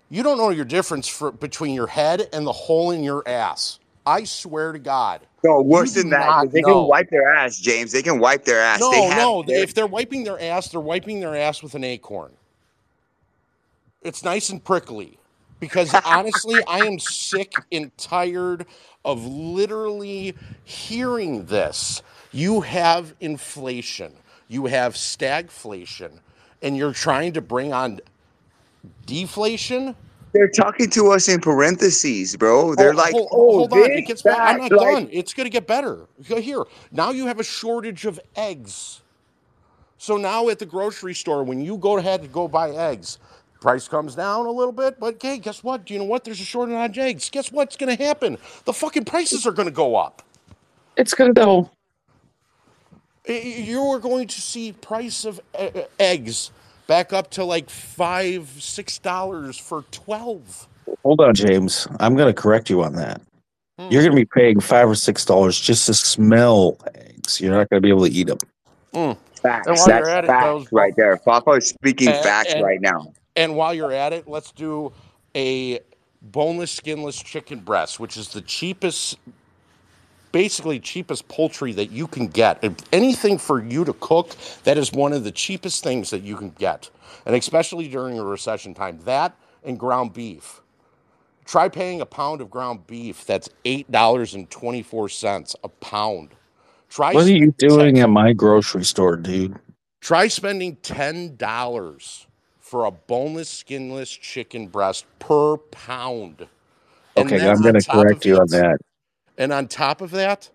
You don't know your difference for, between your head and the hole in your ass. I swear to God. No, worse than that. They know. can wipe their ass, James. They can wipe their ass. No, they have no. their- If they're wiping their ass, they're wiping their ass with an acorn. It's nice and prickly. Because honestly, I am sick and tired of literally hearing this. You have inflation, you have stagflation, and you're trying to bring on deflation. They're talking to us in parentheses, bro. They're Oh, like, hold, oh, hold on. It gets better. I'm not like- done. It's going to get better. Here, now you have a shortage of eggs. So now at the grocery store, when you go ahead to go buy eggs, price comes down a little bit. But hey, guess what? Do you know what? There's a shortage on eggs. Guess what's going to happen? The fucking prices are going to go up. It's gonna double. Y- y- You are going to see price of eggs back up to like five, six dollars for twelve. Hold on, James. I'm gonna correct you on that. Hmm. You're gonna be paying five or six dollars just to smell eggs. You're not gonna be able to eat them. Mm. Facts. And That's you're it, facts those right there. Fafa is speaking And- facts and- right now. And while you're at it, let's do a boneless, skinless chicken breast, which is the cheapest, basically cheapest poultry that you can get. If anything for you to cook, that is one of the cheapest things that you can get, and especially during a recession time. That and ground beef. Try paying a pound of ground beef. That's eight dollars and twenty four cents a pound. Try What are you doing at my grocery store, dude? Try spending ten dollars for a boneless, skinless chicken breast per pound. And Okay, I'm going to correct you on that. And on top of that,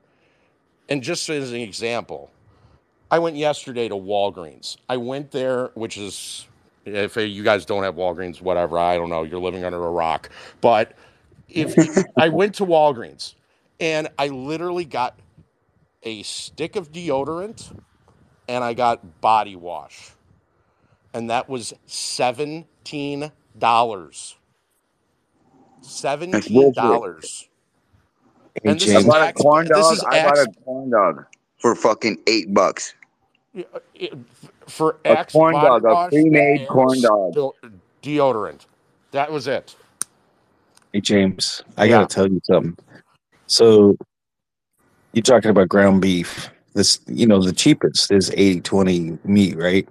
and just as an example, I went yesterday to Walgreens. I went there, which is, if you guys don't have Walgreens, whatever, I don't know, you're living under a rock. But if I went to Walgreens and I literally got a stick of deodorant and I got body wash. And that was $17. $17. Hey, And this I is bought a ex- corn this dog. is I bought a corn dog for fucking eight bucks. Uh, for A Axe corn dog, a pre-made corn dog. deodorant. That was it. Hey James, I Yeah. gotta tell you something. So you're talking about ground beef. This, you know, the cheapest is 80-20 meat, right?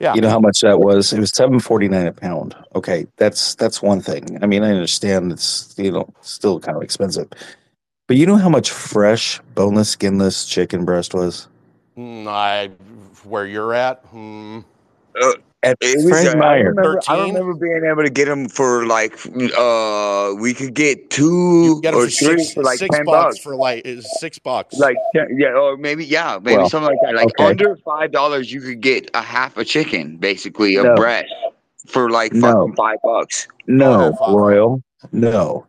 Yeah. You know how much that was? It was seven forty nine a pound. Okay, that's that's one thing. I mean, I understand it's you know still kind of expensive, but you know how much fresh, boneless, skinless chicken breast was Mm, I where you're at. Hmm. Uh, at It was, Fred uh, I Meyer. remember, I remember being able to get them for like, uh, we could get two Get 'em or three six, for like six ten bucks, bucks. for like is six bucks. Like yeah, or maybe yeah, maybe Well, something like that. Like okay. under five dollars, you could get a half a chicken, basically a No. breast for like No. fucking five bucks. No, Father. Royal. No.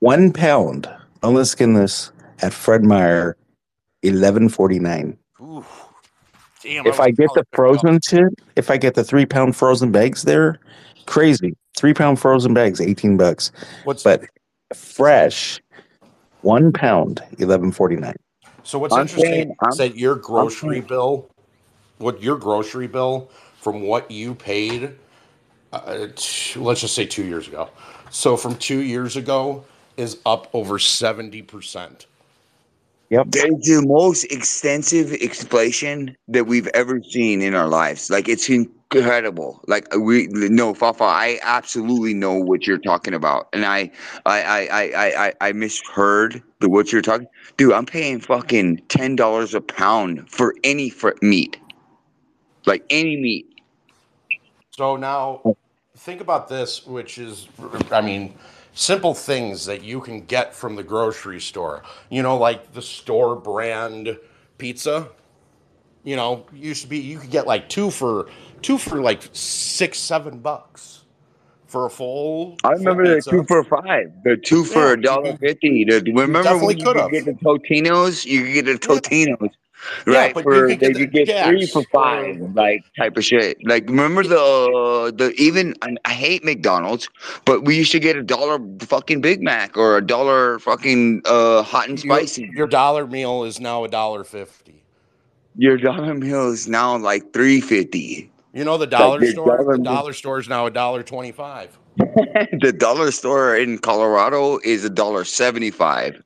One pound boneless skinless at Fred Meyer, eleven forty nine. Ooh. Damn. If was I get the frozen shit, if I get the three pound frozen bags there, crazy. Three pound frozen bags, eighteen bucks. What's But fresh, one pound, eleven forty nine. so? What's I'm interesting saying- I'm- is that your grocery saying- bill, what your grocery bill from what you paid, uh, t- let's just say two years ago. So from two years ago is up over seventy percent. Yep. It's the most extensive inflation that we've ever seen in our lives. Like it's incredible. Like we no Fafa, I absolutely know what you're talking about, and I I I I I, I- I misheard the what you're talking. Dude, I'm paying fucking ten dollars a pound for any fr- meat, like any meat. So now think about this, which is, I mean, simple things that you can get from the grocery store. You know, like the store brand pizza. You know, used to be you could get like two for two for like six, seven bucks for a full. I remember the two for five, the two for a dollar fifty. Remember when you could could get the Totinos? You could get the Totinos, Yeah, right? but you for could they get could get three for five, like type of shit. Like remember the the even I, hate McDonald's, but we used to get a dollar fucking Big Mac or a dollar fucking uh hot and spicy. your dollar meal is now a dollar fifty. Your dollar meal is now like three fifty. You know the dollar your store. dollar the dollar store is now a dollar twenty-five. the dollar store in Colorado is a dollar seventy five.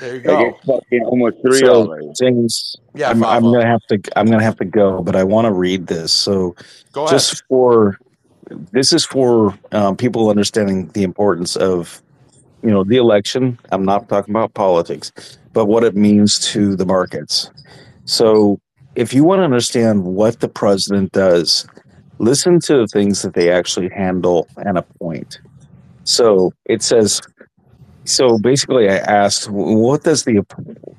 There you Like go. it's fucking almost three So dollars. James, Yeah, I'm, I'm gonna have to I'm gonna have to go, but I want to read this. So Go ahead. just for this is for um, people understanding the importance of you know the election. I'm not talking about politics, but what it means to the markets. So if you want to understand what the president does, listen to the things that they actually handle and appoint. So it says. So basically, I asked, what does the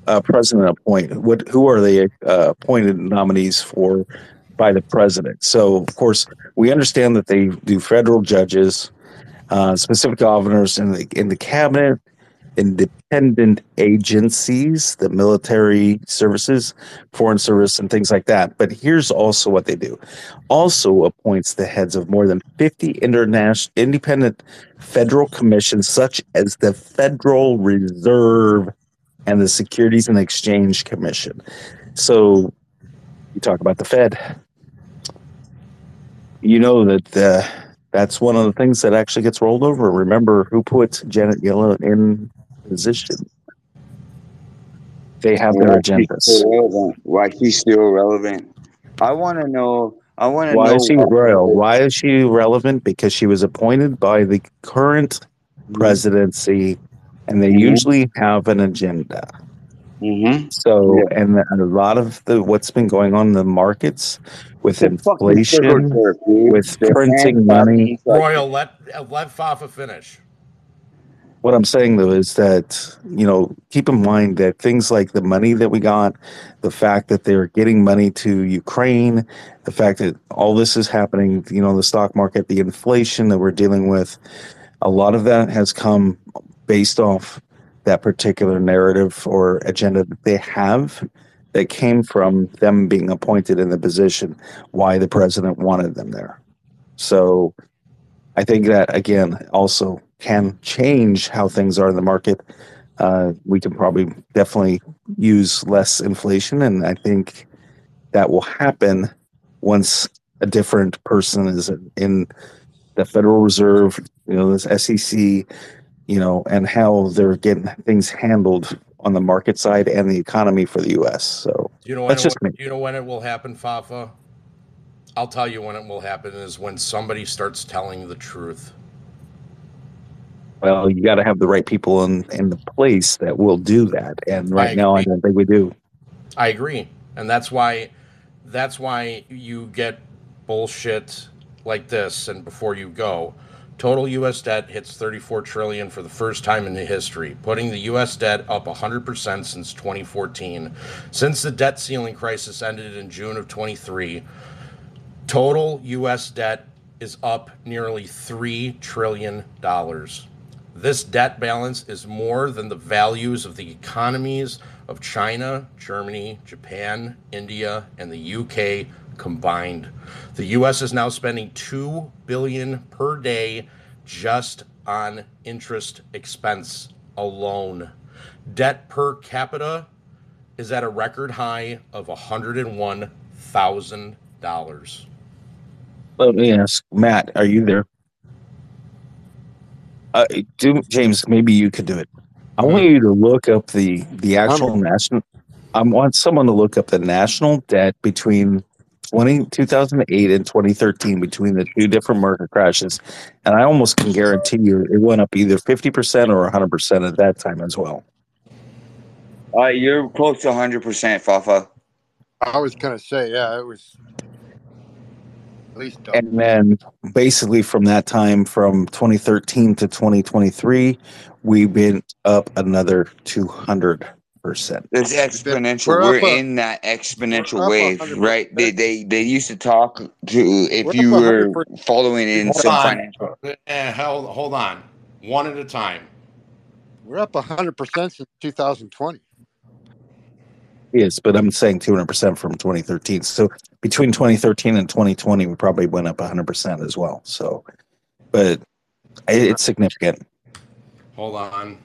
uh, president appoint? What who are the uh, appointed nominees for by the president? So of course, we understand that they do federal judges, uh, specific governors in the in the cabinet, independent agencies, the military services, foreign service, and things like that. But here's also what they do: also appoints the heads of more than 50 international independent federal commissions, such as the Federal Reserve and the Securities and Exchange Commission. So you talk about the Fed. You know that uh, that's one of the things that actually gets rolled over. Remember who put Janet Yellen in position? They have their Why she's agendas. still relevant? Why she's still relevant? I want to know. I want to Why know. is she royal? Why is she relevant? Because she was appointed by the current presidency, and they Mhm. usually have an agenda. Mm-hmm. So, and a lot of the what's been going on in the markets with It's inflation, circle jerk, dude. with printing money. Royal, let let Fafa finish. What I'm saying though is that, you know, keep in mind that things like the money that we got, the fact that they're getting money to Ukraine, the fact that all this is happening, you know, the stock market, the inflation that we're dealing with, a lot of that has come based off that particular narrative or agenda that they have that came from them being appointed in the position, why the president wanted them there. So I think that again also can change how things are in the market. Uh, we can probably definitely use less inflation, and I think that will happen once a different person is in the Federal Reserve, you know, this SEC, you know, and how they're getting things handled on the market side and the economy for the U.S. So you know when that's just will- me. you know when it will happen, Fafa? I'll tell you when it will happen is when somebody starts telling the truth. Well, you got to have the right people in in the place that will do that, and right I now I don't think we do. I agree, and that's why that's why you get bullshit like this. And before you go, total U.S. debt hits 34 trillion for the first time in the history, putting the U.S. debt up 100 percent since 2014. Since the debt ceiling crisis ended in June of 23, total U.S. debt is up nearly three trillion dollars. This debt balance is more than the values of the economies of China, Germany, Japan, India, and the UK combined. The US is now spending 2 billion per day just on interest expense alone. Debt per capita is at a record high of $101,000. Let me ask Matt, are you there? Uh, do, James, maybe you could do it. I want you to look up the the actual national. I want someone to look up the national debt between 20, 2008 and 2013 between the two different market crashes, and I almost can guarantee you it went up either 50 percent or 100 percent at that time as well. Uh, you're close to 100%, Fafa. I was gonna say, yeah, it was at least double. And then basically from that time, from 2013 to 2023, we've been up another 200 percent. It's exponential. We're We're, up a- in that exponential we're wave, right? They, they they used to talk to if We're you were following in Hold some on. financial. Eh, hold, hold on. One at a time. We're up hundred percent since 2020. Yes, but I'm saying 200 percent from 2013. So between 2013 and 2020, we probably went up 100 percent as well. So, but it's significant. Hold on.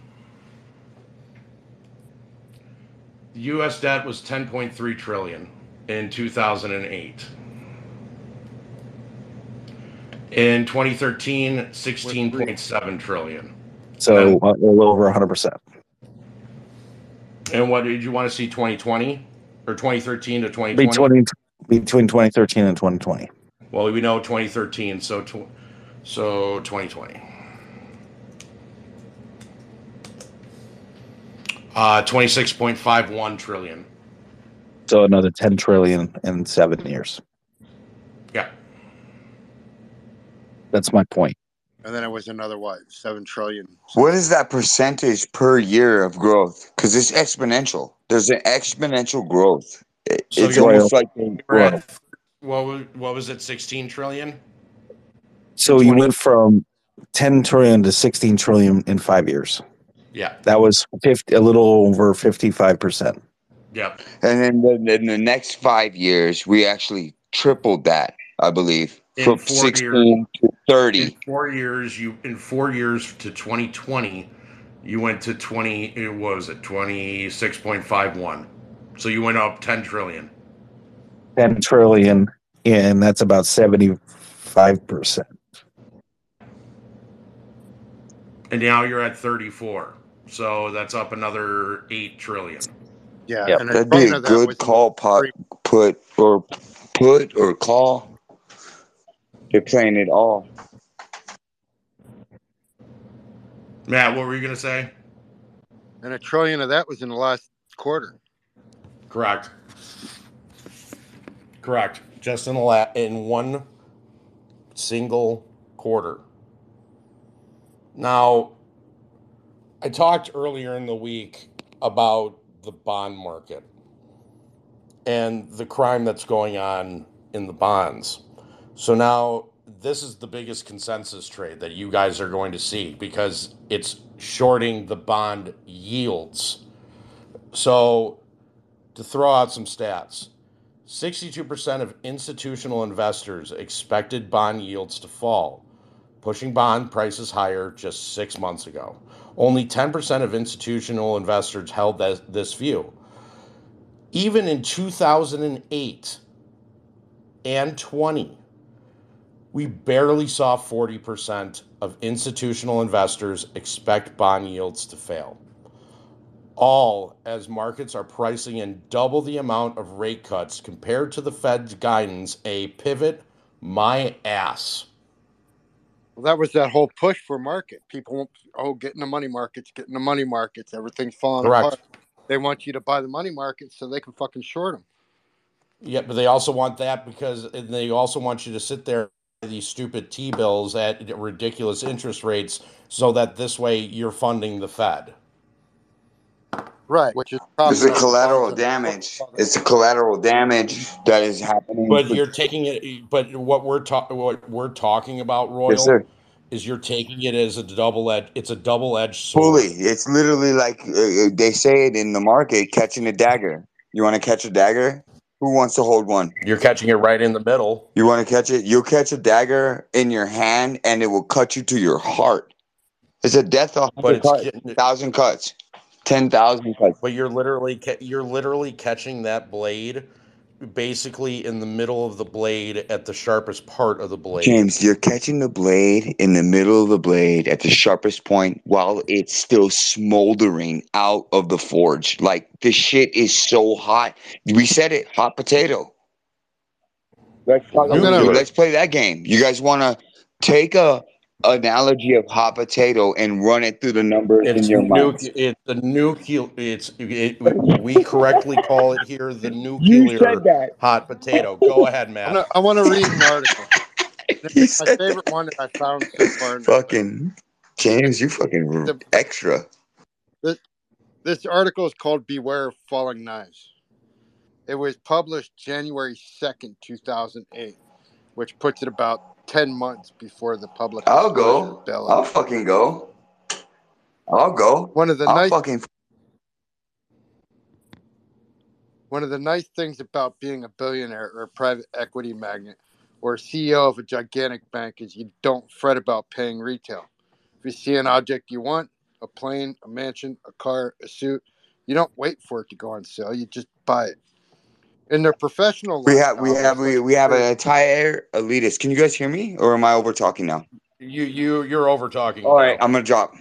The U.S. debt was 10.3 trillion in 2008. In 2013, 16.7 trillion. So a little over 100 percent. And what did you want to see 2020 or 2013 to 2020? Between between 2013 and 2020. Well, we know 2013, so tw- so 2020. Uh, 26.51 trillion. So another 10 trillion in seven years. Yeah. That's my point. And then it was another what, seven trillion. What is that percentage per year of growth? Because it's exponential. There's an exponential growth. It- So it's you're- almost like We're at, what was, what was it? 16 trillion? So you went from 10 trillion to 16 trillion in five years. Yeah. That was 50, a little over 55%. Yeah, And then the, in the next five years, we actually tripled that, I believe, In from four 16 to 30. In four years, you in four years to 2020, you went to 20. It was it 26.51. So you went up 10 trillion. 10 trillion, and that's about 75%. And now you're at 34. So that's up another 8 trillion. Yeah, Yep. and That'd be a that good call, pot, put or put or call. They're playing it all. Matt, what were you going to say? and a trillion of that was in the last quarter. Correct. Correct. Just in the la- in one single quarter. Now, I talked earlier in the week about the bond market and the crime that's going on in the bonds. So now this is the biggest consensus trade that you guys are going to see because it's shorting the bond yields. So to throw out some stats, 62% of institutional investors expected bond yields to fall, pushing bond prices higher just six months ago. Only 10% of institutional investors held that, this view. Even in 2008 and 20, we barely saw 40% of institutional investors expect bond yields to fail. All as markets are pricing in double the amount of rate cuts compared to the Fed's guidance, a pivot my ass. Well, that was that whole push for market. People, oh, get in the money markets, get in the money markets. Everything's falling Correct. apart. They want you to buy the money markets so they can fucking short them. Yeah, but they also want that because they also want you to sit there these stupid T bills at ridiculous interest rates so that this way you're funding the Fed. Right. Which is It's propping the collateral bonds and the damage. It's the collateral damage that is happening. But you're taking it. But what we're talking, what we're talking about, Royal, Yes, is you're taking it as a double edge. It's a double edged sword. Fully. It's literally like uh, they say it in the market catching a dagger. You want to catch a dagger? Who wants to hold one? You're catching it right in the middle. You want to catch it? You'll catch a dagger in your hand and it will cut you to your heart. It's a death of But it's cuts, thousand cuts, ten thousand cuts. But you're literally you're literally catching that blade, basically in the middle of the blade at the sharpest part of the blade. James, you're catching the blade in the middle of the blade at the sharpest point while it's still smoldering out of the forge. Like this shit is so hot. We said it, hot potato. Let's talk I'm gonna- let's play that game. You guys want to take a analogy of hot potato and run it through the numbers It's in your mind? nuc- It's a nuclear. It's it, we correctly call it here the nuclear that. hot potato. Go ahead, I'm Matt. gonna- I want to read an article. It's my favorite one that I found so far. Fucking James, you fucking The- extra. This, this article is called Beware of Falling Knives. It was published January 2nd, 2008, which puts it about 10 months before the public I'll go. bill. I'll fucking go. I'll go. One of the I'll nice fucking one of the nice things about being a billionaire or a private equity magnate or CEO of a gigantic bank is you don't fret about paying retail. If you see an object you want, a plane, a mansion, a car, a suit, you don't wait for it to go on sale. You just buy it. In their professional We life, have we have we, we have an entire elitist. Can you guys hear me, or am I over talking now? You you you're over talking. All right, I'm gonna drop.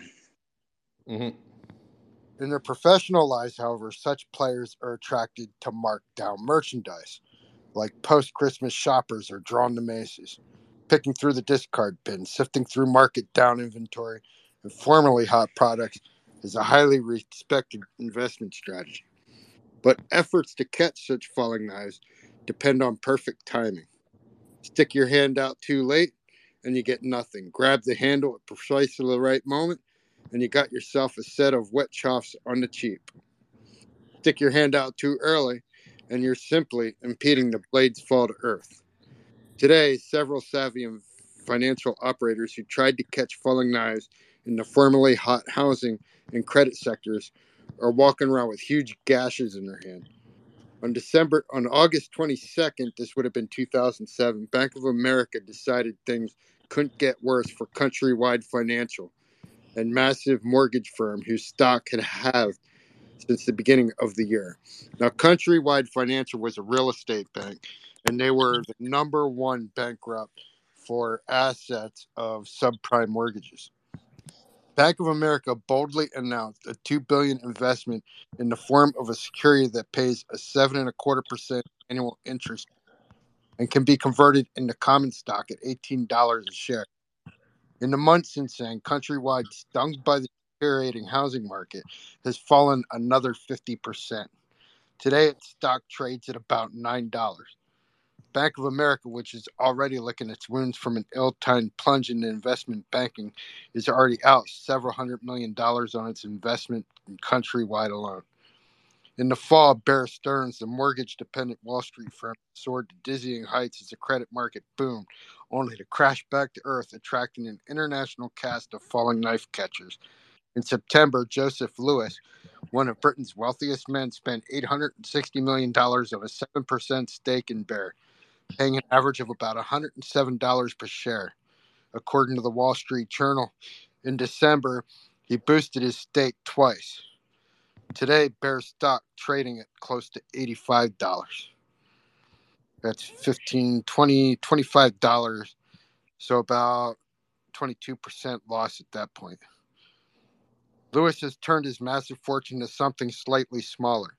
hmm In their professional lives, however, such players are attracted to markdown merchandise, like post Christmas shoppers are drawn to Macy's, picking through the discard bin, sifting through market down inventory, and formerly hot products is a highly respected investment strategy. But efforts to catch such falling knives depend on perfect timing. Stick your hand out too late, and you get nothing. Grab the handle at precisely the right moment, and you got yourself a set of wet chops on the cheap. Stick your hand out too early, and you're simply impeding the blade's fall to earth. Today, several savvy and financial operators who tried to catch falling knives in the formerly hot housing and credit sectors are walking around with huge gashes in their hand. On December, on August 22nd, this would have been 2007, Bank of America decided things couldn't get worse for Countrywide Financial and massive mortgage firm whose stock had halved since the beginning of the year. Now, Countrywide Financial was a real estate bank, and they were the number one bankrupt for assets of subprime mortgages. Bank of America boldly announced a two billion investment in the form of a security that pays a seven and a quarter percent annual interest and can be converted into common stock at eighteen dollars a share. In the months since then, Countrywide, stung by the deteriorating housing market, has fallen another fifty percent. Today, its stock trades at about nine dollars. Bank of America, which is already licking its wounds from an ill-timed plunge in investment banking, is already out several hundred million dollars on its investment in Countrywide alone. In the fall, Bear Stearns, the mortgage-dependent Wall Street firm, soared to dizzying heights as the credit market boomed, only to crash back to earth, attracting an international cast of falling knife catchers. In September, Joseph Lewis, one of Britain's wealthiest men, spent $860 million of a 7% stake in Bear paying an average of about $107 per share. According to the Wall Street Journal, in December, he boosted his stake twice. Today, Bear stock trading at close to $85. That's 15 20 $25. So about 22% loss at that point. Lewis has turned his massive fortune to something slightly smaller.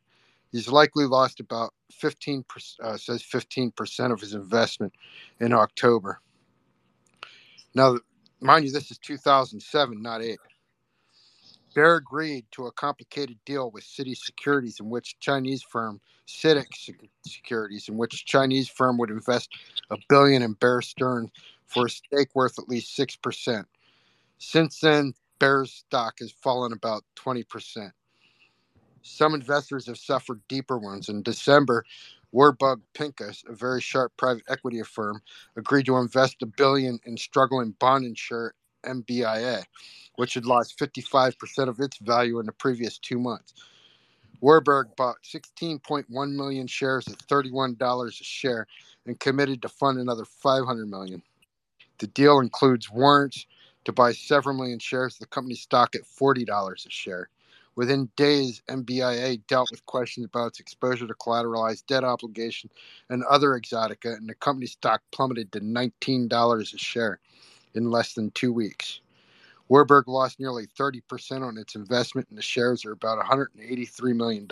He's likely lost about 15 uh, says 15% of his investment in October. Now, mind you, this is 2007, not 8. Bear agreed to a complicated deal with Citi Securities, in which Chinese firm CITIC Securities, in which Chinese firm would invest a billion in Bear Stearns for a stake worth at least six percent. Since then, Bear's stock has fallen about 20%. Some investors have suffered deeper ones. In December, Warburg Pincus, a very sharp private equity firm, agreed to invest a billion in struggling bond insurer MBIA, which had lost 55% of its value in the previous two months. Warburg bought 16.1 million shares at $31 a share and committed to fund another 500 million. The deal includes warrants to buy several million shares of the company's stock at $40 a share. Within days, MBIA dealt with questions about its exposure to collateralized debt obligation and other exotica, and the company's stock plummeted to $19 a share in less than two weeks. Warburg lost nearly 30% on its investment, and the shares are about $183 million.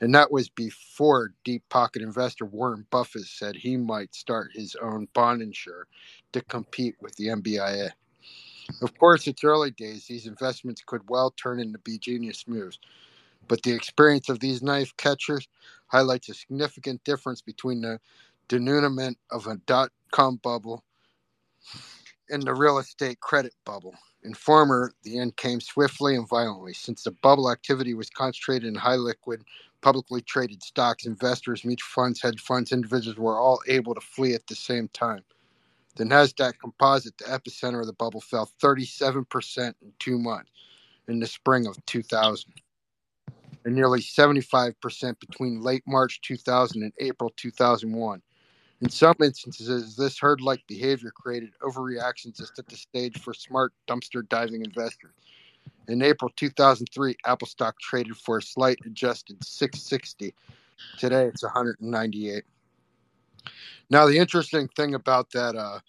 And that was before deep pocket investor Warren Buffett said he might start his own bond insurer to compete with the MBIA. Of course, it's early days. These investments could well turn into be genius moves. But the experience of these knife catchers highlights a significant difference between the denouement of a dot com bubble and the real estate credit bubble. In former, the end came swiftly and violently. Since the bubble activity was concentrated in high liquid, publicly traded stocks, investors, mutual funds, hedge funds, individuals were all able to flee at the same time. The NASDAQ composite, the epicenter of the bubble, fell 37% in two months in the spring of 2000, and nearly 75% between late March 2000 and April 2001. In some instances, this herd like behavior created overreactions that set the stage for smart dumpster diving investors. In April 2003, Apple stock traded for a slight adjusted 660. Today, it's 198. Now, the interesting thing about that uh,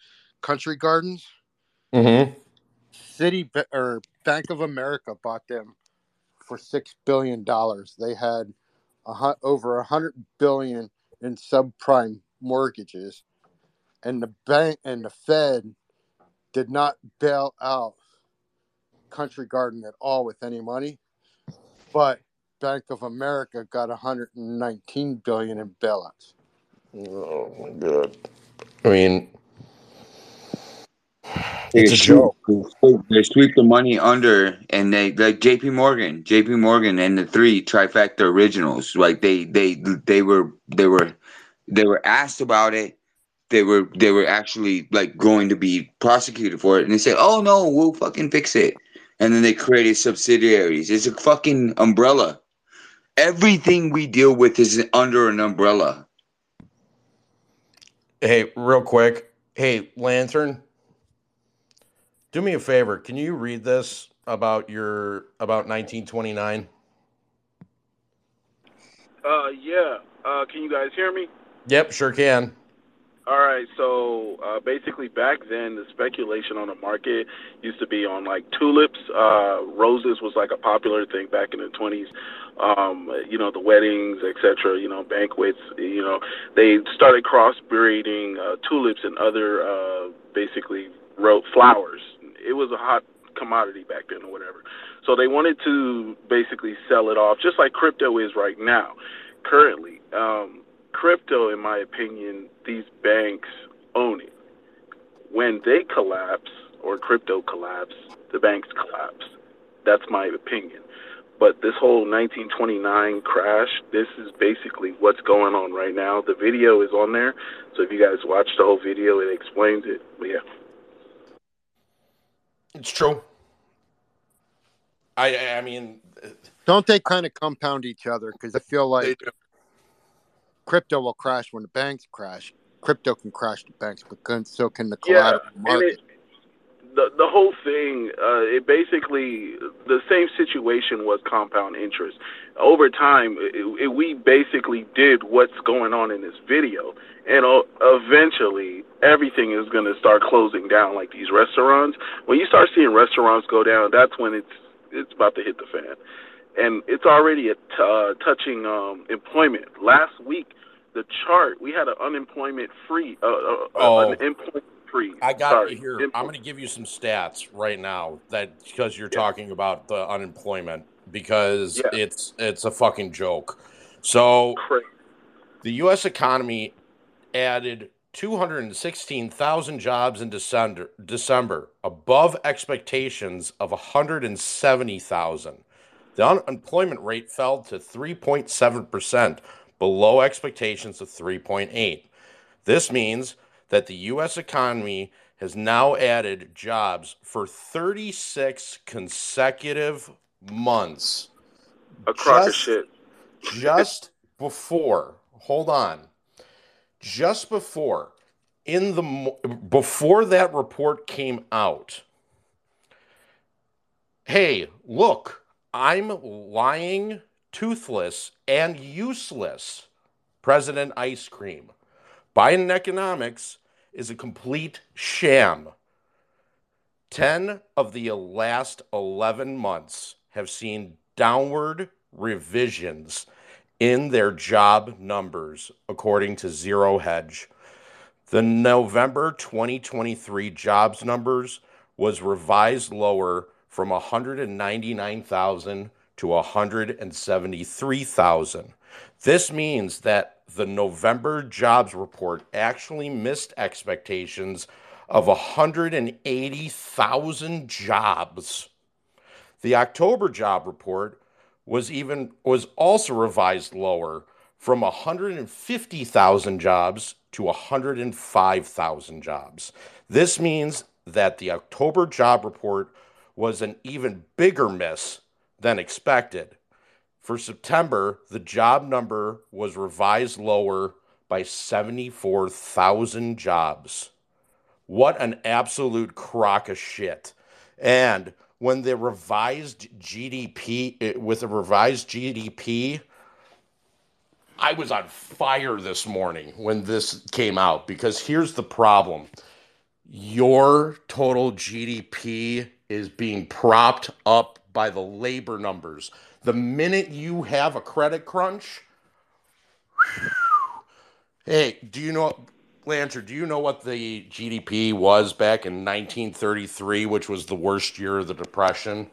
Country Gardens, Mm-hmm. City or Bank of America bought them for six billion dollars. They had a, over a hundred billion in subprime mortgages, and the bank and the Fed did not bail out Country Garden at all with any money, but Bank of America got 119 billion in bailouts. Oh my god. I mean, They it's a sweep, joke. they sweep- they sweep the money under, and they like J.P. Morgan, J.P. Morgan, and the three trifecta originals. Like they, they, they were, they were, they were asked about it. They were, they were actually like going to be prosecuted for it, and they said, "Oh no, we'll fucking fix it." And then they created subsidiaries. It's a fucking umbrella. Everything we deal with is under an umbrella. Hey, real quick. Hey, Lantern, do me a favor. Can you read this about your about 1929? Uh, yeah. Uh, can you guys hear me? Yep, sure can. All right. So uh, basically, back then, the speculation on the market used to be on like tulips. Uh, roses was like a popular thing back in the 20s. Um, you know, the weddings, etc. You know, banquets. You know, they started crossbreeding uh, tulips and other uh, basically ro- flowers. It was a hot commodity back then, or whatever. So they wanted to basically sell it off, just like crypto is right now, currently. Um, crypto, in my opinion, these banks own it. When they collapse or crypto collapse, the banks collapse. That's my opinion. But this whole 1929 crash, this is basically what's going on right now. The video is on there, so if you guys watch the whole video, it explains it. But yeah. It's true. I I mean, Don't they kind of compound each other? Because I feel like crypto will crash when the banks crash. Crypto can crash the banks, but can, so can the Yeah, collateral and market. The the whole thing, uh, it basically the same situation was compound interest. Over time, it, it, we basically did what's going on in this video, and uh, eventually everything is going to start closing down. Like these restaurants, when you start seeing restaurants go down, that's when it's it's about to hit the fan, and it's already at, uh, touching um, employment. Last week, the chart we had an unemployment free, uh, uh, Oh. an employment I got sorry, it here. I'm going to give you some stats right now that because you're talking about the unemployment because Yeah. it's it's a fucking joke. So the U.S. economy added 216,000 jobs in December, December, above expectations of 170,000. The unemployment rate fell to 3.7%, below expectations of 3.8. This means that the US economy has now added jobs for 36 consecutive months. A crock of Just- shit. Just before, hold on. Just before in the before that report came out. Hey, look, I'm lying, toothless, and useless. President Ice Cream. Biden economics is a complete sham. 10 of the last 11 months have seen downward revisions in their job numbers, according to Zero Hedge. The November 2023 jobs numbers was revised lower from 199,000 to 173,000. This means that the November jobs report actually missed expectations of 180,000 jobs. The October job report was even was also revised lower from 150,000 jobs to 105,000 jobs. This means that the October job report was an even bigger miss than expected. For September, the job number was revised lower by 74,000 jobs. What an absolute crock of shit. And when the revised GDP, eh, with a revised GDP, I was on fire this morning when this came out because here's the problem your total GDP is being propped up by the labor numbers. The minute you have a credit crunch, hey, do you know, Lancer, do you know what the GDP was back in 1933, which was the worst year of the Depression?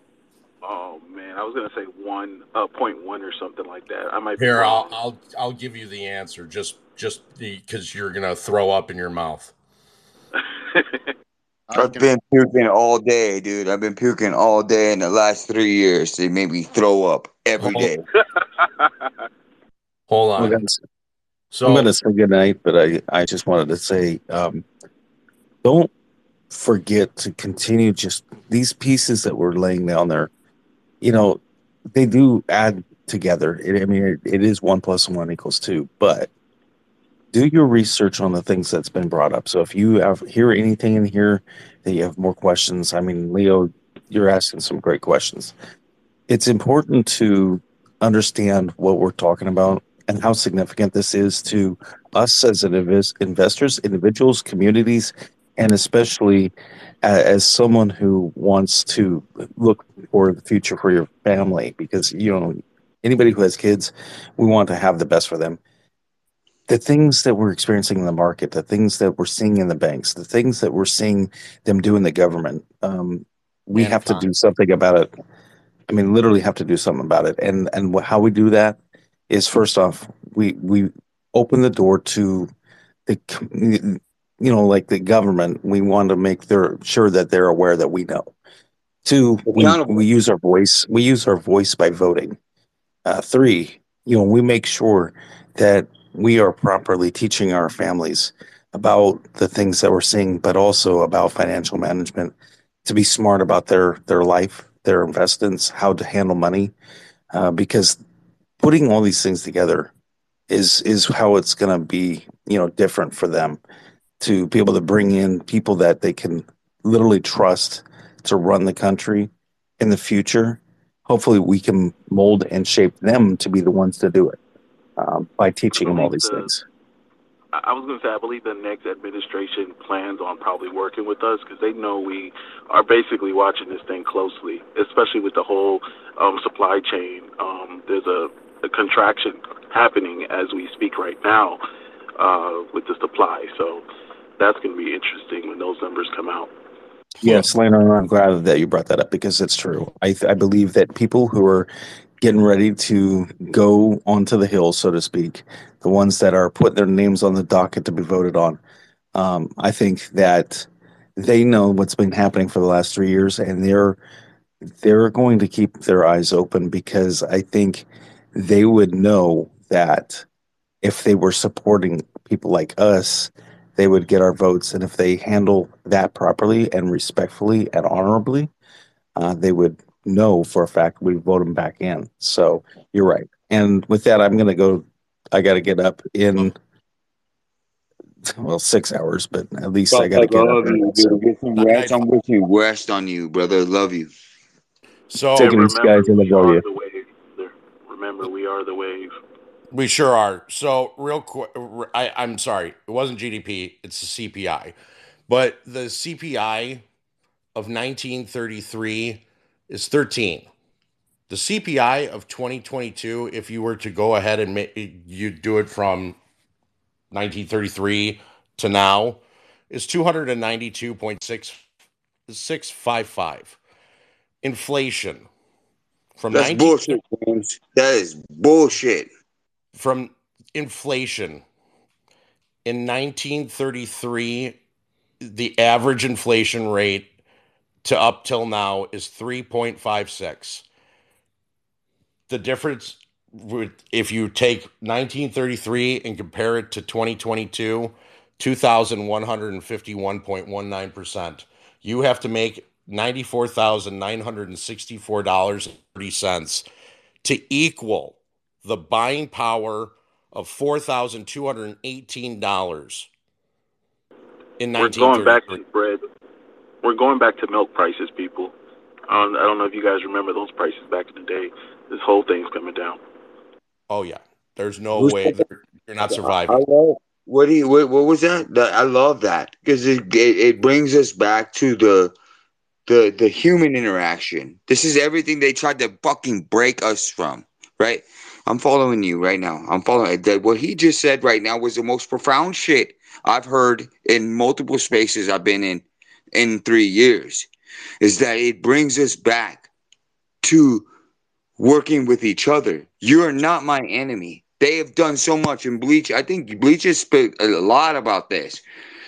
Oh man, I was gonna say one uh, point one or something like that. I might be Here, I'll. I'll I'll give you the answer just just because you're gonna throw up in your mouth. I've been puking all day, dude. I've been puking all day in the last three years. They made me throw up every day. Hold I'm on. gonna, So I'm going to say good night, but I, I just wanted to say um, don't forget to continue just these pieces that we're laying down there. You know, they do add together. It, I mean, it, it is one plus one equals two, but do your research on the things that's been brought up. So if you have hear anything in here that you have more questions, I mean, Leo, you're asking some great questions. It's important to understand what we're talking about and how significant this is to us as invest- investors, individuals, communities, and especially as someone who wants to look for the future for your family because you know anybody who has kids we want to have the best for them the things that we're experiencing in the market the things that we're seeing in the banks the things that we're seeing them do in the government um, we Man, have to do something about it. I mean literally have to do something about it. And and how we do that is first off we we open the door to the you know like the government. We want to make their sure that they're aware that we know. Two we, we use our voice we use our voice by voting. Uh, three you know we make sure that we are properly teaching our families about the things that we're seeing but also about financial management to be smart about their their life their investments how to handle money uh, because putting all these things together is is how it's going to be you know different for them to be able to bring in people that they can literally trust to run the country in the future. Hopefully we can mold and shape them to be the ones to do it um, by teaching them all these things I I was going to say, I believe the next administration plans on probably working with us because they know we are basically watching this thing closely, especially with the whole um, supply chain. Um, there's a, a contraction happening as we speak right now uh, with the supply. So that's going to be interesting when those numbers come out. Yes, Lana, I'm glad that you brought that up because it's true. I, th- I believe that people who are getting ready to go onto the hill, so to speak, the ones that are putting their names on the docket to be voted on, um, I think that they know what's been happening for the last three years, and they're they're going to keep their eyes open because I think they would know that if they were supporting people like us, they would get our votes. And if they handle that properly and respectfully and honorably, uh, they would know for a fact we vote them back in. So you're right. And with that, I'm going to go. I got to get up in well six hours, but at least I got to get up. love you, so- dude. Get some rest. I'm with you. Rest on you, brother. Love you. So Take it easy, guys. I love all you. The wave. Remember, we are the wave. We sure are. So, real quick, I, I'm sorry, it wasn't GDP, it's the CPI. But the CPI of 1933 is 13. The CPI of 2022, if you were to go ahead and make, you do it from 1933 to now, is 292.655. Inflation from That's 19 bullshit, James. That is bullshit. from inflation in 1933 the average inflation rate to up till now is 3.56 the difference would if you take 1933 and compare it to 2022 2151.19% you have to make $94,964.30 to equal the buying power of $4,218 in We're going back 1933. to bread. We're going back to milk prices, people. Um, I don't know if you guys remember those prices back in the day. This whole thing's coming down. Oh yeah, there's no Who's way that? that you're not I surviving. love. What do you? What, what was that? That- I love that because it, it it brings us back to the the the human interaction. This is everything they tried to fucking break us from, right? I'm following you right now. I'm following that. What he just said right now was the most profound shit I've heard in multiple spaces I've been in in three years. Is that it brings us back to working with each other. You are not my enemy. They have done so much in Bleach. I think Bleach has spoke a lot about this.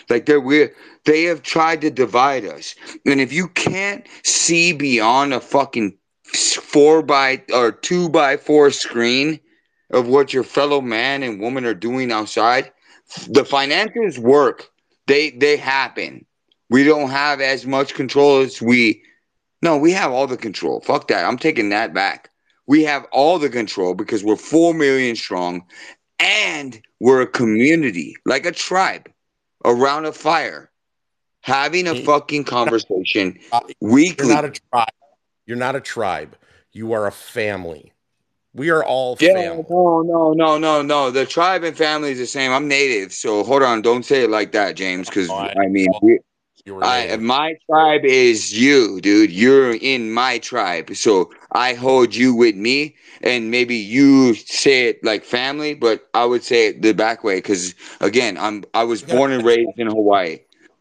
Like they're we're, they have tried to divide us. And if you can't see beyond a fucking four by or two by four screen of what your fellow man and woman are doing outside, the financials work. They they happen. We don't have as much control as we no, we have all the control. Fuck that. I'm taking that back. We have all the control because we're 4 million strong and we're a community, like a tribe around a fire, having a fucking conversation Uh, weekly. You're not a tribe. You're not a tribe. You are a family. We are all Yeah, family. no, no, no, no, no. The tribe and family is the same. I'm native, so hold on. Don't say it like that, James. Because Oh, I- I mean, we, You were I, my tribe is you, dude. You're in my tribe, so I hold you with me. And maybe you say it like family, but I would say it the back way because again, I'm I was born and raised in Hawaii.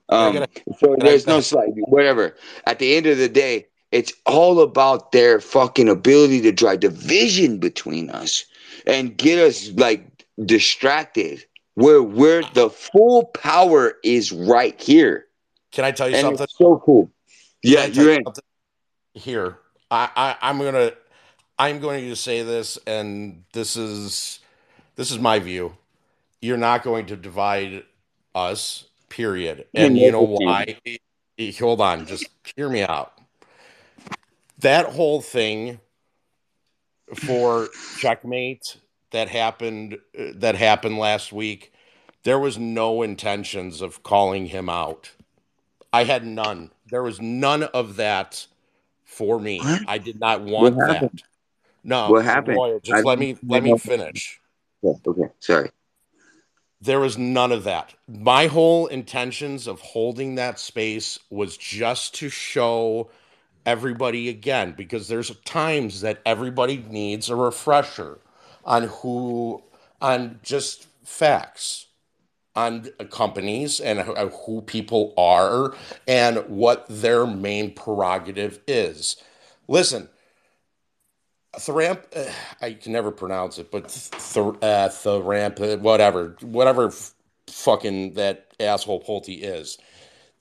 Um, so there's no slight whatever. At the end of the day, it's all about their fucking ability to drive division between us and get us like distracted. Where where the full power is right here. Can I tell you And something? it's so cool. Yeah, Can I tell you're you in. something? Here, I, I I'm gonna I'm going to say this, and this is this is my view. You're not going to divide us. Period. And you know why? Hold on, just hear me out. That whole thing for checkmate that happened that happened last week there was no intentions of calling him out i had none. There was none of that for me. I did not want What that no What happened? I just let me let me finish. Yeah, okay, sorry. there was none of that. My whole intentions of holding that space was just to show everybody again because there's times that everybody needs a refresher on who on just facts on companies and who- who people are and what their main prerogative is. Listen, Tharamp, uh, I can never pronounce it, but th- uh, Tharamp, uh, whatever, whatever f- fucking that asshole Pulte is.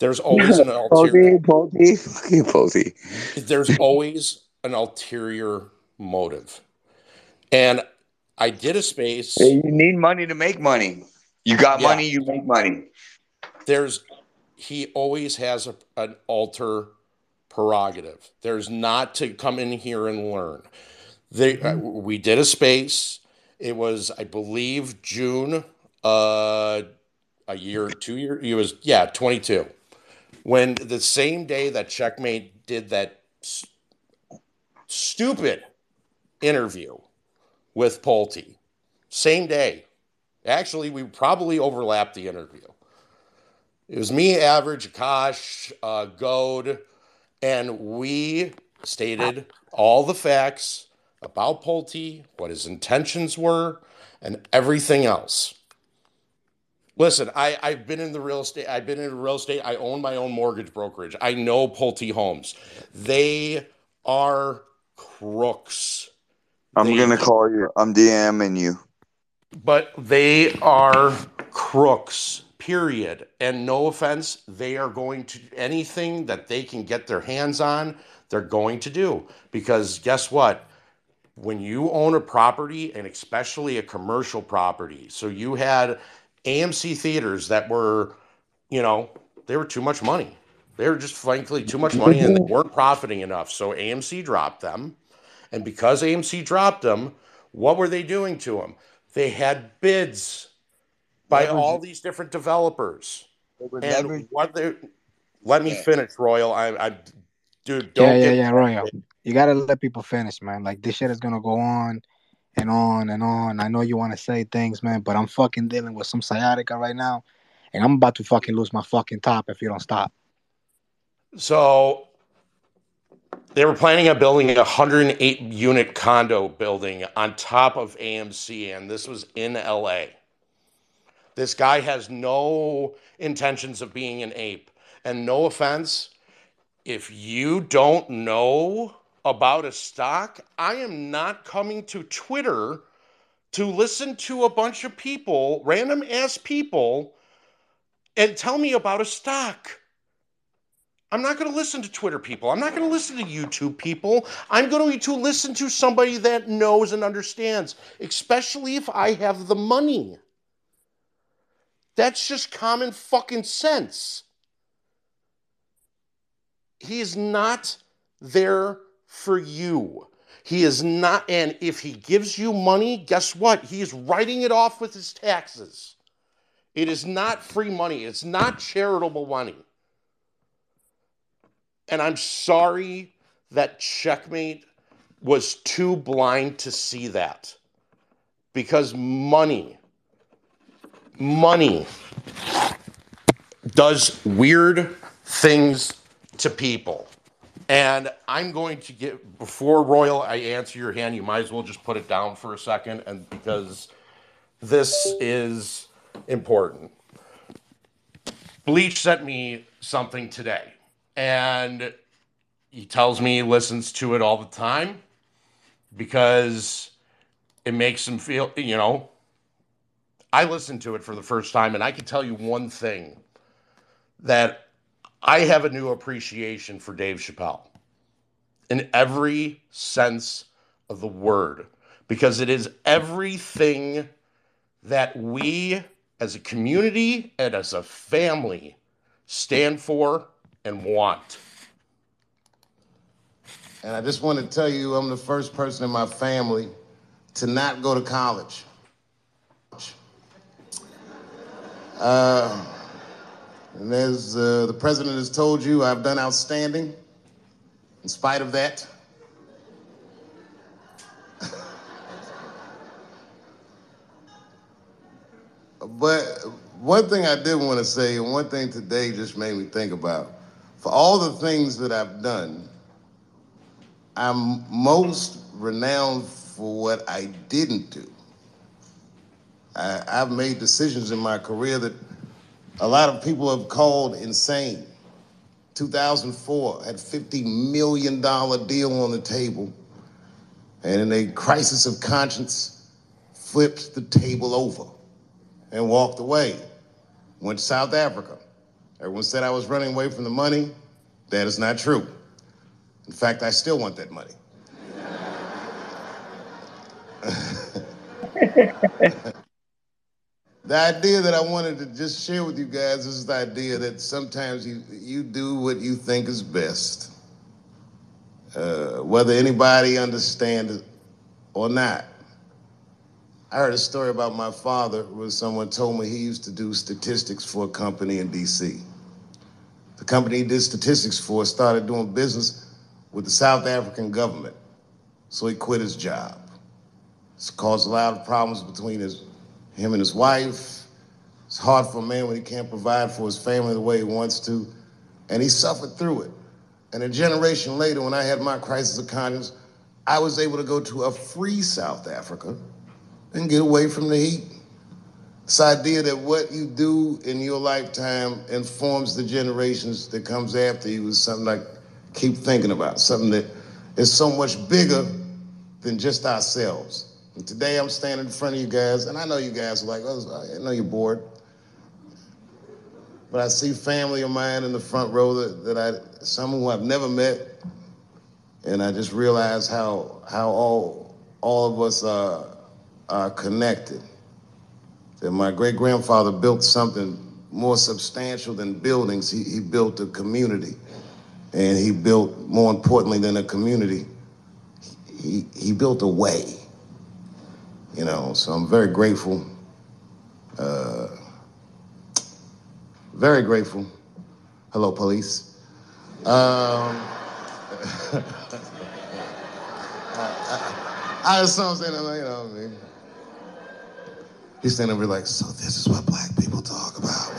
There's always an ulterior. Pulte, fucking Pulte. There's always an ulterior motive, and I did a space. You need money to make money. You got Yeah. money, you make money. there's he always has a, an alter prerogative. There's not to come in here and learn. They, uh, we did a space. It was, I believe, June, uh, a year, two year. It was yeah, 22. When the same day that Checkmate did that s- stupid interview with Pulte, same day. Actually, we probably overlapped the interview. It was me, Average, Akash, uh, Goad, and we stated all the facts about Pulte, what his intentions were, and everything else. Listen, I, I've been in the real estate. I've been in real estate. I own my own mortgage brokerage. I know Pulte Homes. They are crooks. I'm They- gonna call you. I'm DMing you. But they are crooks period. And no offense they are going to anything that they can get their hands on they're going to do. Because guess what? When you own a property and especially a commercial property so you had AMC theaters that were you know they were too much money. They were just frankly too much money and they weren't profiting enough. So AMC dropped them. And because AMC dropped them, what were they doing to them? They had bids by all these different developers. And what they let me finish, Royal. I, I dude, don't yeah, yeah, yeah, Royal. You gotta let people finish, man. Like this shit is gonna go on and on and on. I know you want to say things, man, but I'm fucking dealing with some sciatica right now, and I'm about to fucking lose my fucking top if you don't stop. So they were planning on building a 108 unit condo building on top of AMC, and this was in LA. This guy has no intentions of being an ape. And no offense, if you don't know about a stock, I am not coming to Twitter to listen to a bunch of people, random ass people, and tell me about a stock. I'm not going to listen to Twitter people. I'm not going to listen to YouTube people. I'm going to listen to somebody that knows and understands, especially if I have the money. That's just common fucking sense. He is not there for you. He is not, and if he gives you money, guess what? He is writing it off with his taxes. It is not free money, it's not charitable money. And I'm sorry that Checkmate was too blind to see that because money, money does weird things to people. And I'm going to get before Royal, I answer your hand. You might as well just put it down for a second, and because this is important. Bleach sent me something today, and he tells me he listens to it all the time because it makes him feel, you know. I listened to it for the first time, and I can tell you one thing that I have a new appreciation for Dave Chappelle in every sense of the word because it is everything that we as a community and as a family stand for and want. And I just want to tell you, I'm the first person in my family to not go to college. Uh, and as uh, the president has told you, I've done outstanding in spite of that. but one thing I did want to say, and one thing today just made me think about, for all the things that I've done, I'm most renowned for what I didn't do. I, I've made decisions in my career that a lot of people have called insane. 2004 had $50 million deal on the table, and in a crisis of conscience, flipped the table over and walked away. Went to South Africa. Everyone said I was running away from the money. That is not true. In fact, I still want that money. the idea that I wanted to just share with you guys is the idea that sometimes you, you do what you think is best, uh, whether anybody understands it or not. I heard a story about my father where someone told me he used to do statistics for a company in DC. The company he did statistics for started doing business with the South African government, so he quit his job. It's caused a lot of problems between his, him and his wife. It's hard for a man when he can't provide for his family the way he wants to, and he suffered through it. And a generation later, when I had my crisis of conscience, I was able to go to a free South Africa and get away from the heat. This idea that what you do in your lifetime informs the generations that comes after you is something I keep thinking about, something that is so much bigger than just ourselves. And today I'm standing in front of you guys, and I know you guys are like, oh, I know you're bored. But I see family of mine in the front row that, that I, some who I've never met, and I just realize how how all all of us are, are connected. That my great grandfather built something more substantial than buildings. He, he built a community, and he built more importantly than a community. He he built a way. You know, so I'm very grateful. Uh, very grateful. Hello, police. Um, I, I, I just him saying, you know, what I mean, he's standing over like, so this is what black people talk about.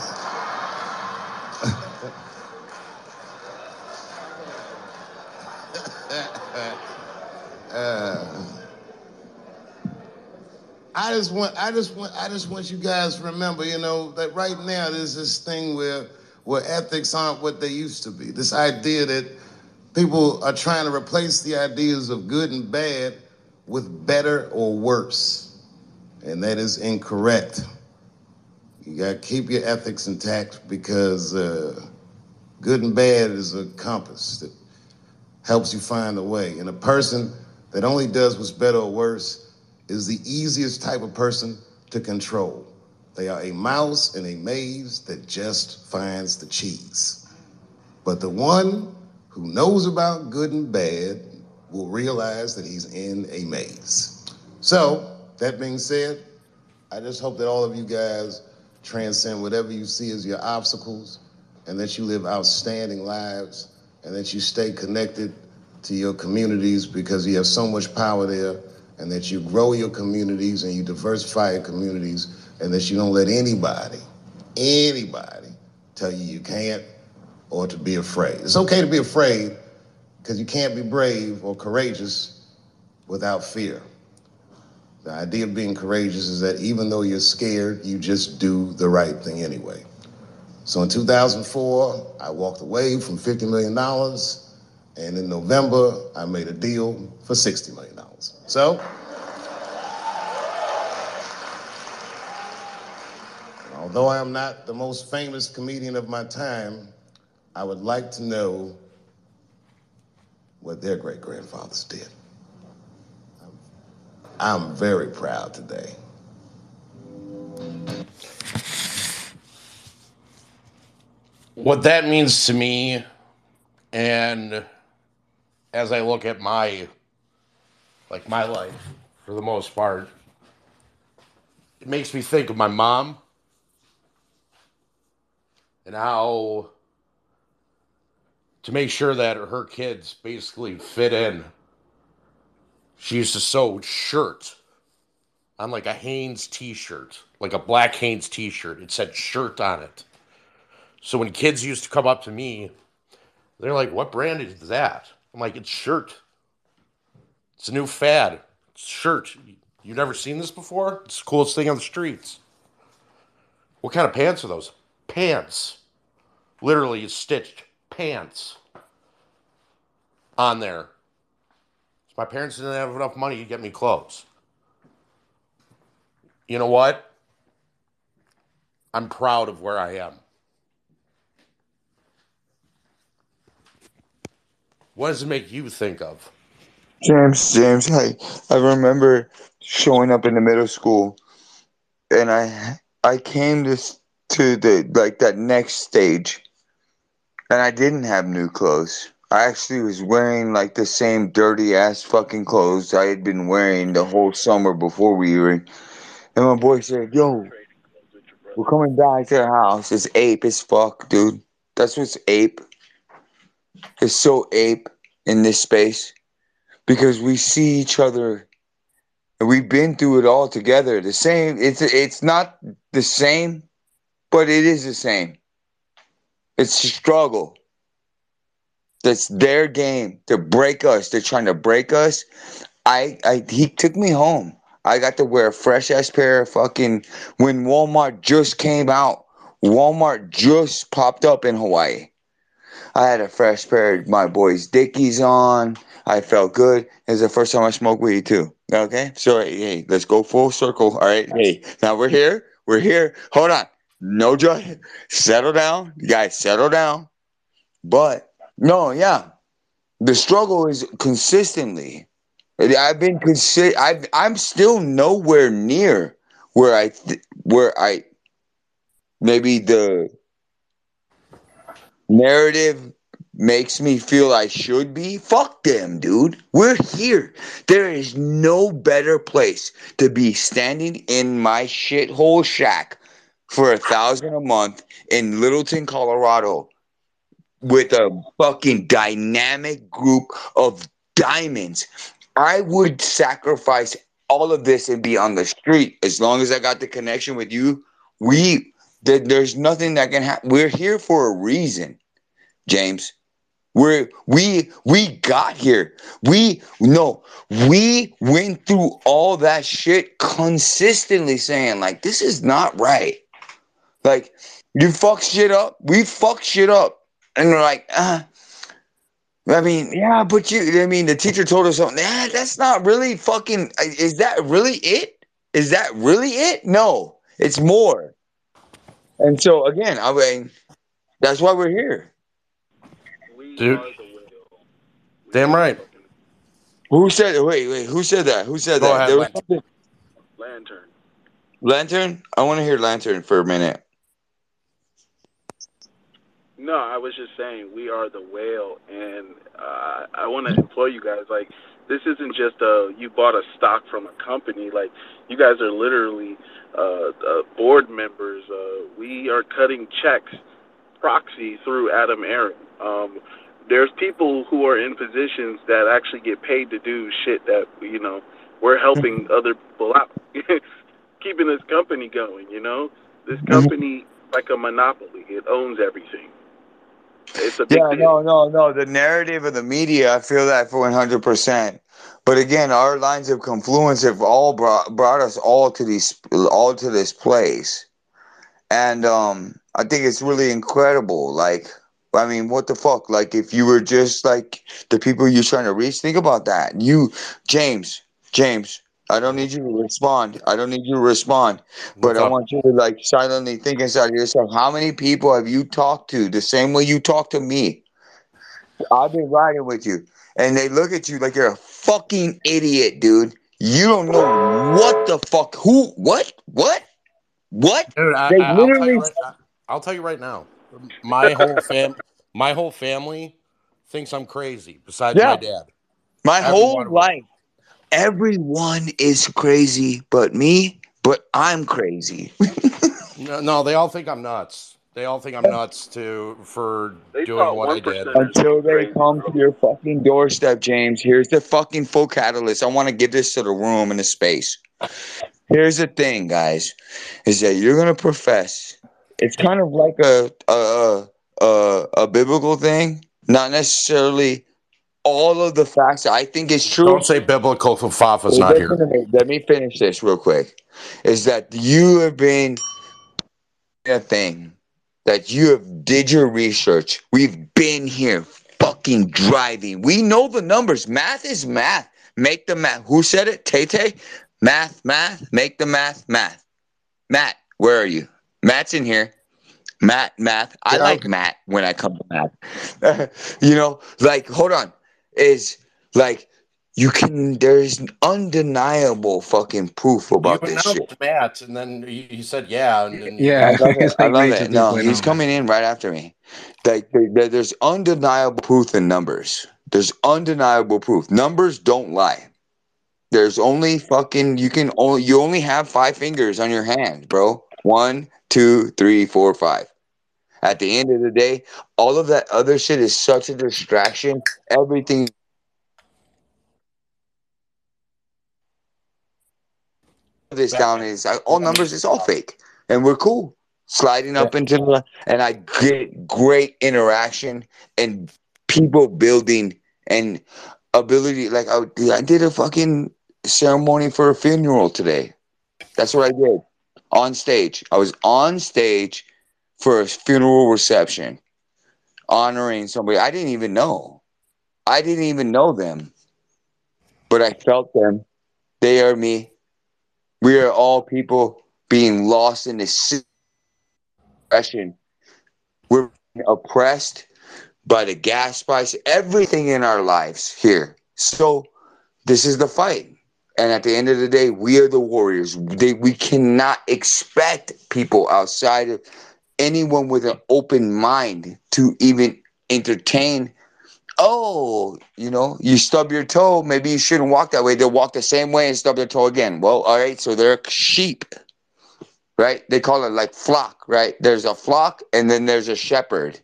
uh, I just want, I just want, I just want you guys to remember, you know, that right now there's this thing where where ethics aren't what they used to be. This idea that people are trying to replace the ideas of good and bad with better or worse, and that is incorrect. You got to keep your ethics intact because uh, good and bad is a compass that helps you find the way. And a person that only does what's better or worse is the easiest type of person to control. They are a mouse in a maze that just finds the cheese. But the one who knows about good and bad will realize that he's in a maze. So, that being said, I just hope that all of you guys transcend whatever you see as your obstacles and that you live outstanding lives and that you stay connected to your communities because you have so much power there, and that you grow your communities and you diversify your communities, and that you don't let anybody, anybody, tell you you can't or to be afraid. It's okay to be afraid because you can't be brave or courageous without fear. The idea of being courageous is that even though you're scared, you just do the right thing anyway. So in 2004, I walked away from $50 million, and in November, I made a deal for $60 million. So, although I am not the most famous comedian of my time, I would like to know what their great grandfathers did. I'm very proud today. What that means to me, and as I look at my, like my life for the most part, it makes me think of my mom and how to make sure that her kids basically fit in. She used to sew shirts on like a Hanes t-shirt, like a black Hanes t-shirt. It said shirt on it. So when kids used to come up to me, they're like, "What brand is that?" I'm like, "It's shirt. It's a new fad. It's shirt. You've never seen this before? It's the coolest thing on the streets." What kind of pants are those? Pants. Literally, it's stitched pants on there. My parents didn't have enough money to get me clothes. You know what? I'm proud of where I am. What does it make you think of? James, James, I I remember showing up in the middle school, and I I came to to the like that next stage, and I didn't have new clothes. I actually was wearing like the same dirty ass fucking clothes I had been wearing the whole summer before we were. And my boy said, "Yo, we're coming back to the house. It's ape as fuck, dude. That's what's ape. It's so ape in this space." because we see each other and we've been through it all together the same it's it's not the same but it is the same it's a struggle that's their game to break us they're trying to break us i i he took me home i got to wear a fresh ass pair of fucking when walmart just came out walmart just popped up in hawaii I had a fresh pair of my boys' Dickies on. I felt good. It was the first time I smoked weed too. Okay, so hey, let's go full circle. All right, hey, now we're here. We're here. Hold on, no joy. Settle down, you guys. Settle down. But no, yeah, the struggle is consistently. I've been consi- I've, I'm still nowhere near where I th- where I maybe the narrative makes me feel I should be, fuck them, dude. We're here. There is no better place to be standing in my shithole shack for a thousand a month in Littleton, Colorado, with a fucking dynamic group of diamonds. I would sacrifice all of this and be on the street as long as I got the connection with you. We there, there's nothing that can happen. We're here for a reason, James. We're we we got here. We no, we went through all that shit consistently saying like this is not right. Like you fuck shit up, we fuck shit up. And we're like, uh I mean, yeah, but you I mean the teacher told us something. Yeah, that's not really fucking is that really it? Is that really it? No, it's more. And so again, I mean that's why we're here. Dude. Damn right. Who said wait, wait, who said that? Who said Go that? ahead, Lantern. Lantern? I want to hear Lantern for a minute. No, I was just saying we are the whale, and uh, I want to implore you guys. Like, this isn't just a you bought a stock from a company. Like, you guys are literally uh, uh, board members. Uh, we are cutting checks proxy through Adam Aron. Um, there's people who are in positions that actually get paid to do shit that you know we're helping other people out, keeping this company going. You know, this company like a monopoly; it owns everything. It's a big Yeah, no, no, no. The narrative of the media, I feel that for one hundred percent. But again, our lines of confluence have all brought brought us all to these all to this place, and um, I think it's really incredible. Like, I mean, what the fuck? Like, if you were just like the people you're trying to reach, think about that. You, James, James. I don't need you to respond. I don't need you to respond. But I want you to like silently think inside of yourself. How many people have you talked to the same way you talk to me? I've been riding with you, and they look at you like you're a fucking idiot, dude. You don't know what the fuck, who, what, what, what? Dude, I, They I, I'll tell literally. right. I'll tell you right now. My whole fam, my whole family thinks I'm crazy. Besides Yeah. my dad. My Every whole one of them. life, everyone is crazy, but me. But I'm crazy. No, no, they all think I'm nuts. They all think I'm nuts to for They doing what I did. Until they come to your fucking doorstep, James. Here's the fucking full catalyst. I want to give this to the room and the space. Here's the thing, guys, is that you're gonna profess. It's kind of like a a a, a biblical thing, not necessarily all of the facts I think is true. Don't say biblical if Fafa's not here. to. Let me finish this real quick. Is that you have been a thing that you have did your research. We've been here fucking driving. We know the numbers. Math is math. Make the math. Who said it? Tay Tay? Math, math. Make the math, math. Matt, where are you? Matt's in here. Matt, math. I Yeah, like okay. Matt when I come to math. you know, like, hold on. Is like you can there's undeniable fucking proof You about this shit. announced Matt, and then he, he said yeah, and, and I Yeah, love it. I love it. No, he's man. coming in right after me. Like there- there- there's undeniable proof in numbers. There's undeniable proof. Numbers don't lie. There's only fucking you can only you only have five fingers on your hand, bro. One, two, three, four, five. At the end of the day, all of that other shit is such a distraction. Everything this down is all numbers is all fake, and we're cool. Sliding up into the and I get great interaction and people building and ability. Like oh, I, I did a fucking ceremony for a funeral today. That's what I did on stage. I was on stage for a funeral reception, honoring somebody I didn't even know. I didn't even know them, but I felt them. They are me. We are all people being lost in this oppression. We're oppressed by the gas price, everything in our lives here. So this is the fight. And at the end of the day, we are the warriors. They, we cannot expect people outside of anyone with an open mind to even entertain. Oh, you know, you stub your toe. Maybe you shouldn't walk that way. They'll walk the same way and stub their toe again. Well, all right. So they're sheep, right? They call it like flock, right? There's a flock and then there's a shepherd.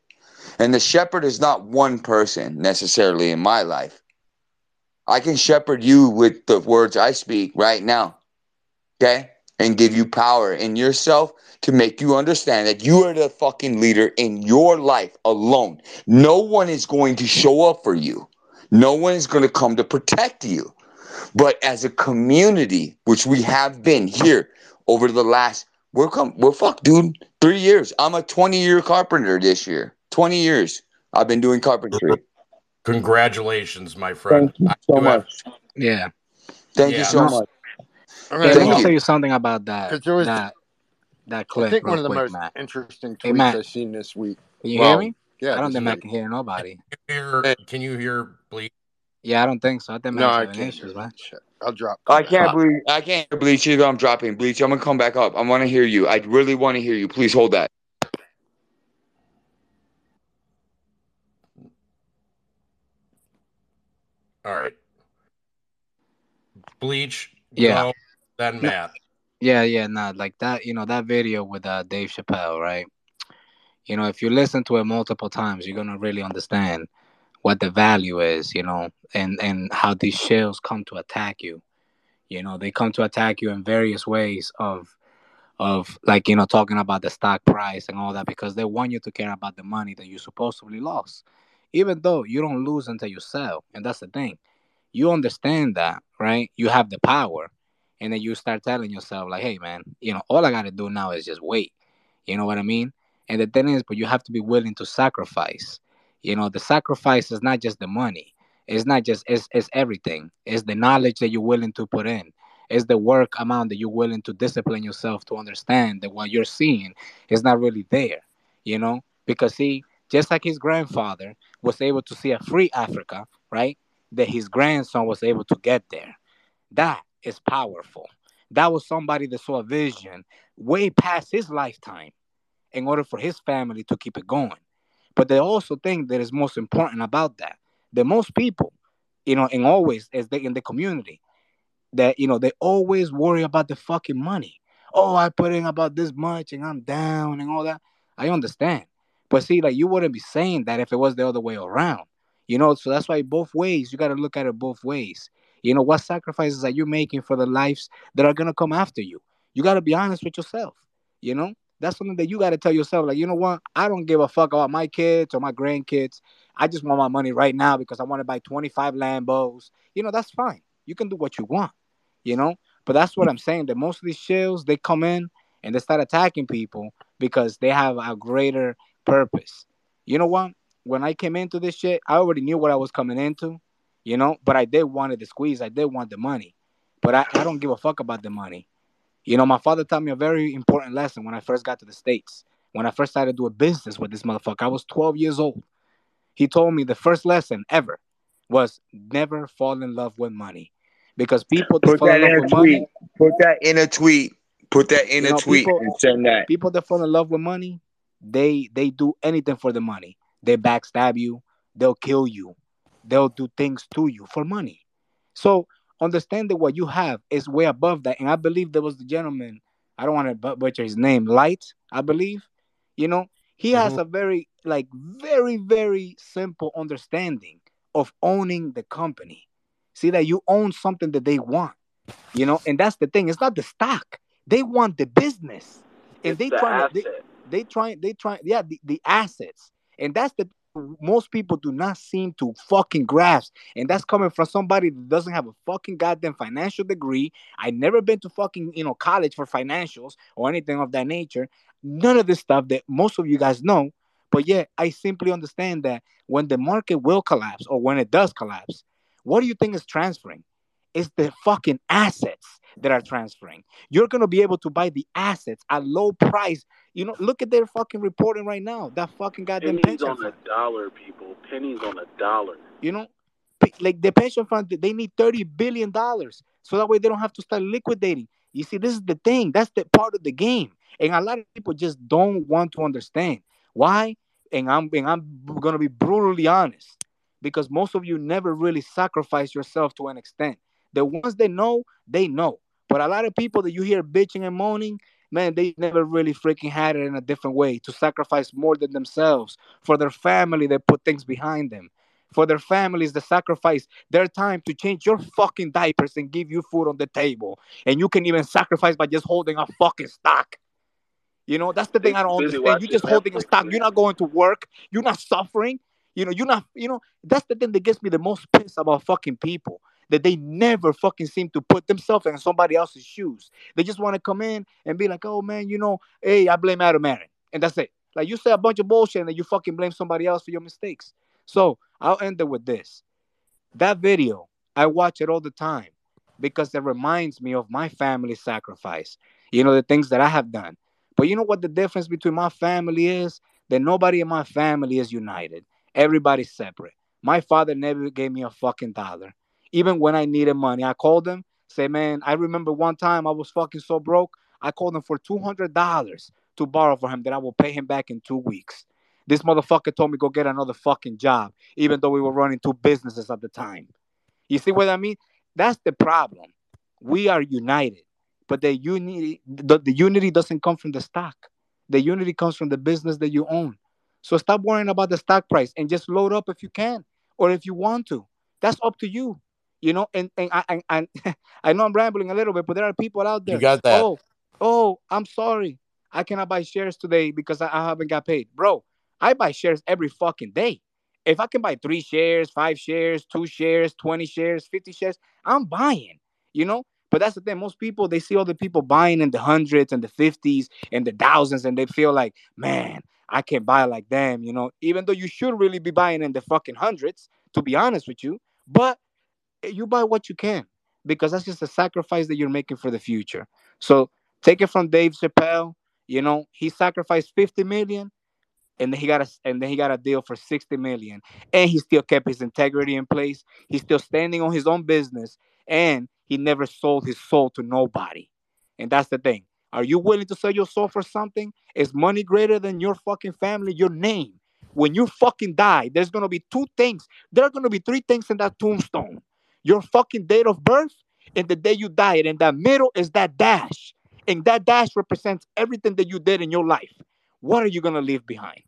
And the shepherd is not one person necessarily in my life. I can shepherd you with the words I speak right now, okay? And give you power in yourself to make you understand that you are the fucking leader in your life alone. No one is going to show up for you, no one is going to come to protect you. But as a community, which we have been here over the last, we're come, we're fuck, dude, three years. I'm a 20 year carpenter this year. 20 years I've been doing carpentry. Congratulations, my friend. Thank you so do have- much. Yeah. Thank you so much. All Yeah, right, let me tell you something about that. 'cause there was- that that I think one of the quick, most Matt. interesting Hey, tweets Matt. I've seen this week. Can you Well, hear me? Yeah, I don't this think I can hear nobody. hear, can you hear bleed? Yeah, I don't think so. I think No, I can't issues, hear man. I'll drop. I come back. can't uh, believe I can't hear bleach either. I'm dropping bleach. I'm gonna come back up. I want to hear you. I really want to hear you. Please hold that. All right. Bleach, Yeah. go, then No. Matt. Yeah, yeah, nah, like that, you know, that video with uh, Dave Chappelle, right? You know, if you listen to it multiple times, you're gonna really understand what the value is, you know, and and how these shells come to attack you. You know, they come to attack you in various ways of of like you know talking about the stock price and all that because they want you to care about the money that you supposedly lost even though you don't lose until you sell and that's the thing you understand that right you have the power and then you start telling yourself like hey man you know all i gotta do now is just wait. You know what i mean? And the thing is but you have to be willing to sacrifice. You know the sacrifice is not just the money. It's not just it's, it's everything. It's the knowledge that you're willing to put in. It's the work amount that you're willing to discipline yourself to understand that what you're seeing is not really there you know? Because see just like his grandfather was able to see a free africa right that his grandson was able to get there that is powerful that was somebody that saw a vision way past his lifetime in order for his family to keep it going but they also think that is most important about that that most people you know and always as they in the community that you know they always worry about the fucking money. Oh, I put in about this much and I'm down and all that. I understand. But see, like you wouldn't be saying that if it was the other way around. You know, so that's why both ways you gotta look at it both ways. You know, what sacrifices are you making for the lives that are gonna come after you? You gotta be honest with yourself. You know, that's something that you gotta tell yourself, like, you know what? I don't give a fuck about my kids or my grandkids. I just want my money right now because I want to buy 25 Lambos. You know, that's fine. You can do what you want you know. But that's what I'm saying. That most of these shills they come in and they start attacking people because they have a greater purpose. You know what? When I came into this shit, I already knew what I was coming into, you know. But I did wanted the squeeze. I did want the money, but I, I don't give a fuck about the money. You know, my father taught me a very important lesson when I first got to the states. When I first started doing business with this motherfucker, I was 12 years old. He told me the first lesson ever was never fall in love with money because people that Put fall in that love in a with tweet. money, Put that in a tweet. Put that in a know, tweet people and send that. people that fall in love with money, they they do anything for the money. They backstab you, they'll kill you, they'll do things to you for money. So understand that what you have is way above that. And I believe there was the gentleman, I don't want to butcher his name, Light, I believe. You know, he has Mhm. a very like very very simple understanding of owning the company. See that you own something that they want, you know, and that's the thing. It's not the stock. They want the business, and It's they the trying to they, they try they try yeah the, the assets, and that's the most people do not seem to fucking grasp, and that's coming from somebody that doesn't have a fucking goddamn financial degree. I never been to fucking you know college for financials or anything of that nature. None of this stuff that most of you guys know, but yet I simply understand that when the market will collapse or when it does collapse, what do you think is transferring? It's the fucking assets that are transferring. You're gonna be able to buy the assets at low price. You know, look at their fucking reporting right now. That fucking goddamn Pennies pension on the fund. dollar, people. Pennies on a dollar. You know, like the pension fund, they need thirty billion dollars, so that way they don't have to start liquidating. You see, this is the thing. That's the part of the game, and a lot of people just don't want to understand why. And I'm and I'm gonna be brutally honest, because most of you never really sacrifice yourself to an extent. The ones that know, they know. But a lot of people that you hear bitching and moaning, man, they never really freaking had it in a different way to sacrifice more than themselves for their family. They put things behind them for their families, they sacrifice their time to change your fucking diapers and give you food on the table. And you can even sacrifice by just holding a fucking stock. You know, that's the thing I don't understand. You watching just holding a stock. You're not going to work. You're not suffering. You know, you're not, you know, that's the thing that gets me the most pissed about fucking people. That they never fucking seem to put themselves in somebody else's shoes. They just want to come in and be like, oh man, you know, hey, I blame Adam Aron. And that's it. Like you say a bunch of bullshit and then you fucking blame somebody else for your mistakes. So I'll end it with this. That video, I watch it all the time because it reminds me of my family sacrifice. You know, the things that I have done. But you know what the difference between my family is? That nobody in my family is united. Everybody's separate. My father never gave me a fucking dollar. Even when I needed money, I called him, say, man, I remember one time I was fucking so broke. I called him for $200 to borrow for him that I will pay him back in two weeks. This motherfucker told me go get another fucking job, even though we were running two businesses at the time. You see what I mean? That's the problem. We are united, but the unity, the, the unity doesn't come from the stock. The unity comes from the business that you own. So stop worrying about the stock price and just load up if you can, or if you want to. That's up to you. You know, and and I and, and I know I'm rambling a little bit, but there are people out there. You got that. Oh, oh, I'm sorry. I cannot buy shares today because I, I haven't got paid. Bro, I buy shares every fucking day. If I can buy three shares, five shares, two shares, 20 shares, 50 shares, I'm buying, you know? But that's the thing. Most people, they see other people buying in the hundreds and the 50s and the thousands, and they feel like, man, I can't buy like them, you know? Even though you should really be buying in the fucking hundreds, to be honest with you. But you buy what you can because that's just a sacrifice that you're making for the future. So take it from Dave Chappelle. You know, he sacrificed 50 million and then he got a and then he got a deal for 60 million. And he still kept his integrity in place. He's still standing on his own business and he never sold his soul to nobody. And that's the thing. Are you willing to sell your soul for something? Is money greater than your fucking family, your name? When you fucking die, there's gonna be two things. There are gonna be three things in that tombstone your fucking date of birth and the day you died. And that middle is that dash. And that dash represents everything that you did in your life. What are you going to leave behind?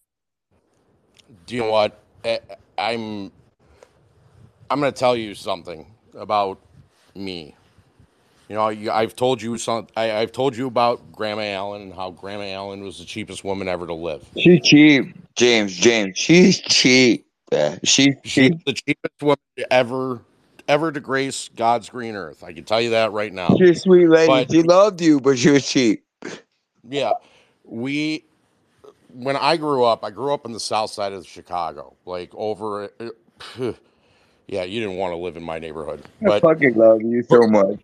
Do you know what? I- I'm I'm going to tell you something about me. You know, I've told you some. I, I've told you about Grandma Allen and how Grandma Allen was the cheapest woman ever to live. She's cheap, James. James, she's cheap. Yeah, she's She's the cheapest woman to ever ever to grace God's green earth. I can tell you that right now. She's a sweet lady. But she loved you, but she was cheap. yeah, we when I grew up, I grew up in the south side of Chicago, like over. Uh, yeah, you didn't want to live in my neighborhood, I but fucking love you so much.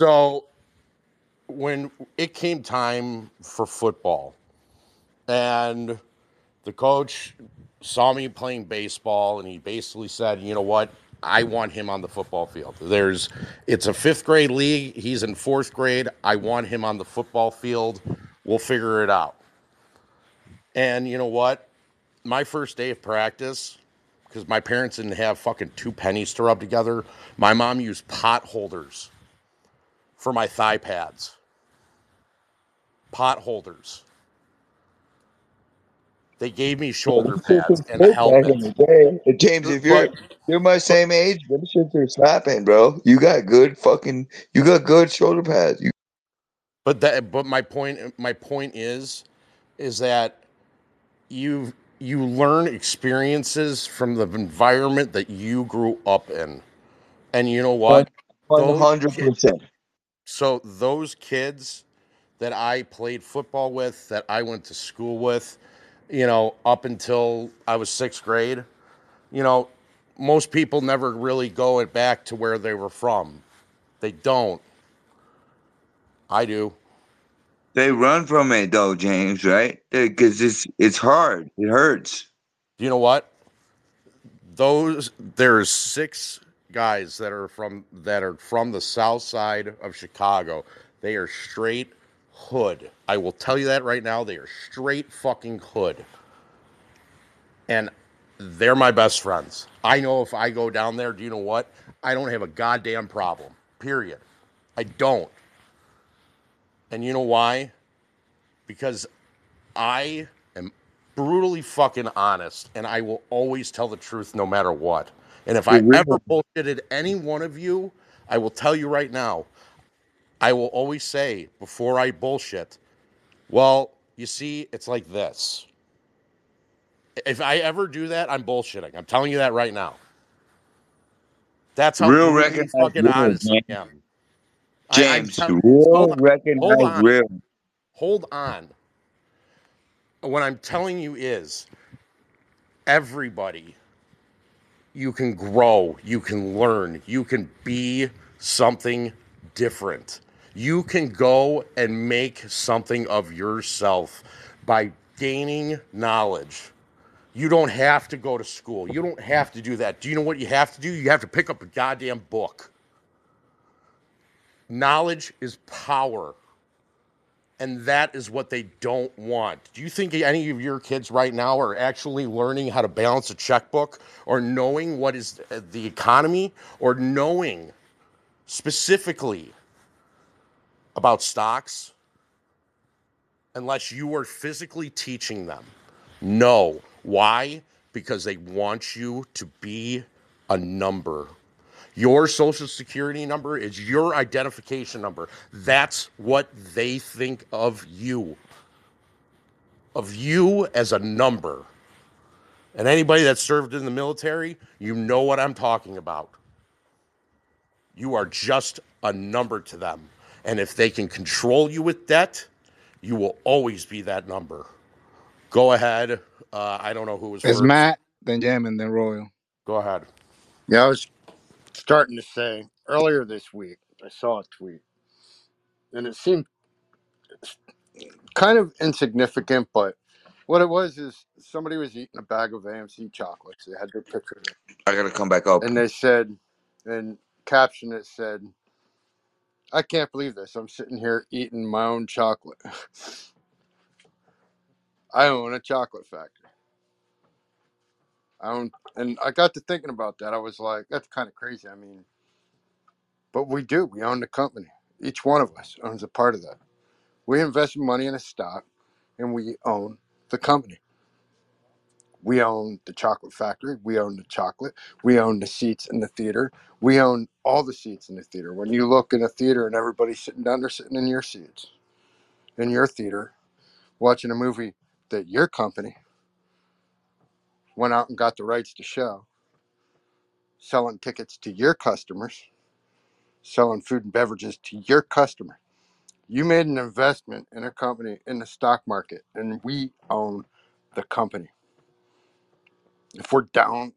So when it came time for football, and the coach saw me playing baseball, and he basically said, "You know what? I want him on the football field. There's, it's a fifth grade league. He's in fourth grade. I want him on the football field. We'll figure it out." And you know what? My first day of practice, because my parents didn't have fucking two pennies to rub together, my mom used pot holders for my thigh pads. Pot holders. They gave me shoulder pads and a Back in the day. James, if you're you're my same age, them shits are slapping, bro. You got good fucking you got good shoulder pads. You But that but my point my point is is that you you learn experiences from the environment that you grew up in. And you know what? One hundred percent. So those kids that I played football with, that I went to school with, you know, up until I was sixth grade, you know, most people never really go it back to where they were from. They don't. I do. They run from it though, James, right? Uh, because it's it's hard. It hurts. You know what? Those there's six guys that are from that are from the south side of Chicago. They are straight hood. I will tell you that right now. They are straight fucking hood. And they're my best friends. I know if I go down there, do you know what? I don't have a goddamn problem. Period. I don't. And you know why? Because I am brutally fucking honest and I will always tell the truth no matter what. And if I ever bullshitted any one of you, I will tell you right now, I will always say before I bullshit, well, you see, it's like this. If I ever do that, I'm bullshitting. I'm telling you that right now. That's how Real brutally fucking real, honest I man. am. I- I'm James, tell- real hold on, hold on, real. hold on. What I'm telling you is everybody, you can grow, you can learn, you can be something different. You can go and make something of yourself by gaining knowledge. You don't have to go to school. You don't have to do that. Do you know what you have to do? You have to pick up a goddamn book. Knowledge is power. And that is what they don't want. Do you think any of your kids right now are actually learning how to balance a checkbook or knowing what is the economy or knowing specifically about stocks unless you are physically teaching them? No. Why? because they want you to be a number. Your social security number is your identification number. That's what they think of you. Of you as a number. And anybody that served in the military, you know what I'm talking about. You are just a number to them. And if they can control you with debt, you will always be that number. Go ahead. Uh, I don't know who was It's first. Matt, then Jam, and then Royal. Go ahead. Yeah, I was starting to say earlier this week, I saw a tweet, and it seemed kind of insignificant, but what it was is somebody was eating a bag of AMC chocolates. They had their picture, I gotta come back up. and they said, and caption it said, "I can't believe this. I'm sitting here eating my own chocolate. I own a chocolate factory. I own." And I got to thinking about that. I was like, "That's kind of crazy." I mean, but we do. We own the company. Each one of us owns a part of that. We invest money in a stock, and we own the company. We own the chocolate factory. We own the chocolate. We own the seats in the theater. We own all the seats in the theater. When you look in a theater and everybody's sitting down, they're sitting in your seats, in your theater, watching a movie that your company went out and got the rights to show, selling tickets to your customers, selling food and beverages to your customer. You made an investment in a company in the stock market, and we own the company. If we're down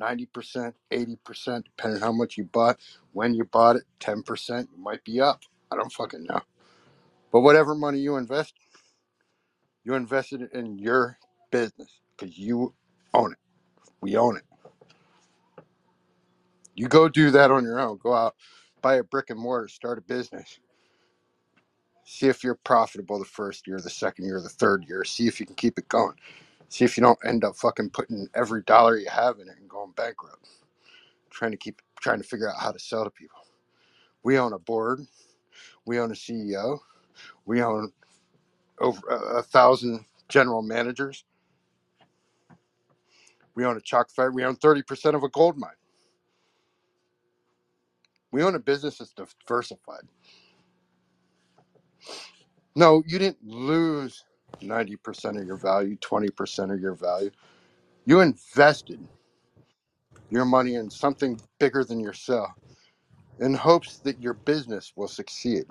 90%, 80%, depending on how much you bought, when you bought it, 10%, you might be up. I don't fucking know. But whatever money you invest, you invested it in your business because you own it. We own it. You go do that on your own. Go out, buy a brick and mortar, start a business. See if you're profitable the first year, the second year, the third year. See if you can keep it going. See if you don't end up fucking putting every dollar you have in it and going bankrupt. Trying to keep trying to figure out how to sell to people. We own a board. We own a CEO. We own over a, a thousand general managers. We own a chalk factory. We own 30% of a gold mine. We own a business that's diversified. No, you didn't lose 90% of your value, 20% of your value. You invested your money in something bigger than yourself in hopes that your business will succeed.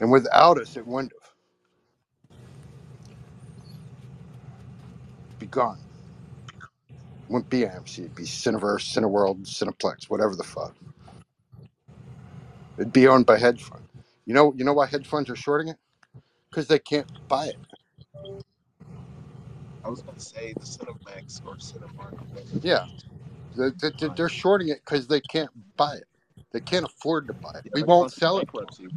And without us, it wouldn't have. Be gone. Wouldn't be AMC. It'd be Cineverse, Cineworld, Cineplex, whatever the fuck. It'd be owned by hedge fund. You know, you know why hedge funds are shorting it? Because they can't buy it. I was gonna say the Cinemax or Cinemark. Yeah, they, they, they- they're shorting it because they can't buy it. They can't afford to buy it. Yeah, We won't sell it, bankruptcy.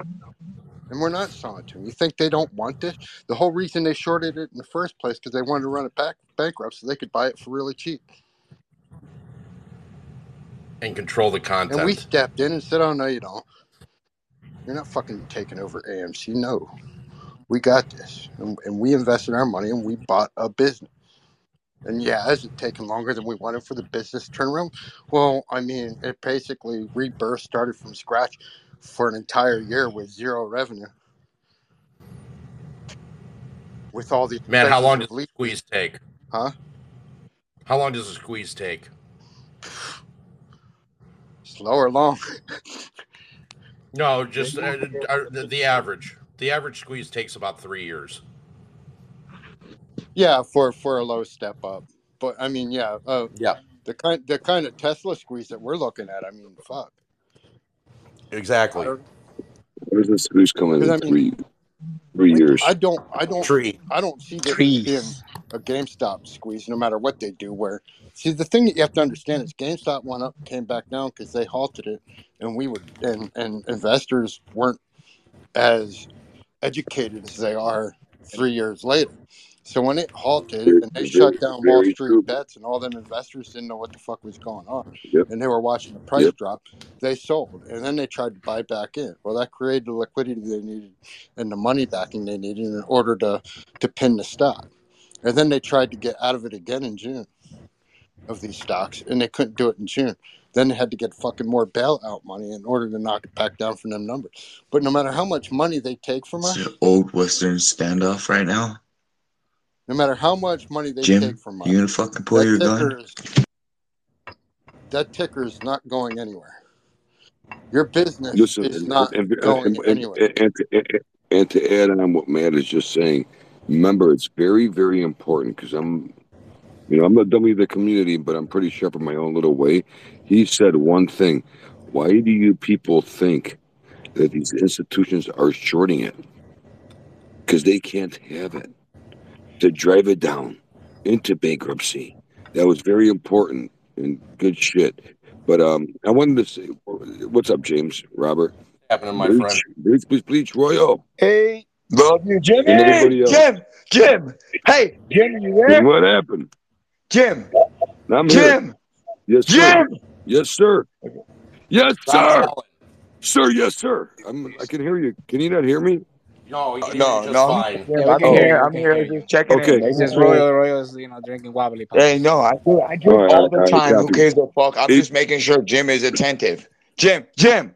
and we're not selling to them. You think they don't want this? The whole reason they shorted it in the first place because they wanted to run it back bankrupt so they could buy it for really cheap. And control the content. And we stepped in and said, "Oh no, you don't. You're not fucking taking over AMC. No, we got this." And, and we invested our money and we bought a business. And yeah, has it taken longer than we wanted for the business to turn around? Well, I mean, it basically rebirth started from scratch for an entire year with zero revenue, with all the Man, how long does the squeeze take? Huh? How long does the squeeze take? Slow or long? No, just uh, the average. The average squeeze takes about three years. Yeah, for for a low step up. But I mean, yeah, uh, Yeah, the kind the kind of Tesla squeeze that we're looking at. I mean, fuck. exactly. Where's the squeeze coming in I mean, three three years? I don't, I don't, Tree. I don't see this Trees. being a GameStop squeeze, no matter what they do. Where see the thing that you have to understand is GameStop went up, came back down because they halted it, and we would, and and investors weren't as educated as they are three years later. So when it halted and they shut down Wall Street true. bets and all them investors didn't know what the fuck was going on Yep. and they were watching the price Yep. drop, they sold and then they tried to buy back in. Well, that created the liquidity they needed and the money backing they needed in order to to pin the stock. And then they tried to get out of it again in June of these stocks, and they couldn't do it in June. Then they had to get fucking more bailout money in order to knock it back down from them numbers. But no matter how much money they take from us, old Western standoff right now. no matter how much money they Jim, take from us, you gonna fucking pull that your gun? ticker is that ticker is not going anywhere. Your business Listen, is not and, and, going and, and, anywhere. and, to, and, and to add on what Matt is just saying, remember it's very, very important because I'm, you know, I'm the dummy of the community, but I'm pretty sharp in my own little way. He said one thing: Why do you people think that these institutions are shorting it? Because they can't have it to drive it down into bankruptcy. That was very important and good shit. But um, I wanted to say, what's up, James, Robert? happening, my Bleach, friend? Bleach, Bleach, Bleach Royal, Hey, love you, Jimmy. and everybody else. Jim, Jim. Hey, Jim, you there? What happened? Jim, I'm here. Jim, Yes, sir. Jim. Yes, sir. Yes, sir. Sir, yes, sir. I'm, I can hear you. Can you not hear me? No, we can uh, hear No, just no, fine. Yeah, I'm can here. I'm here just checking in. Okay. It's making just. Royal Royals, you know, drinking wobbly pops. Hey, no, I do. I All drink right, all the all right, time. Who cares the fuck? I'm Hey, just making sure Jim is attentive. Jim, Jim.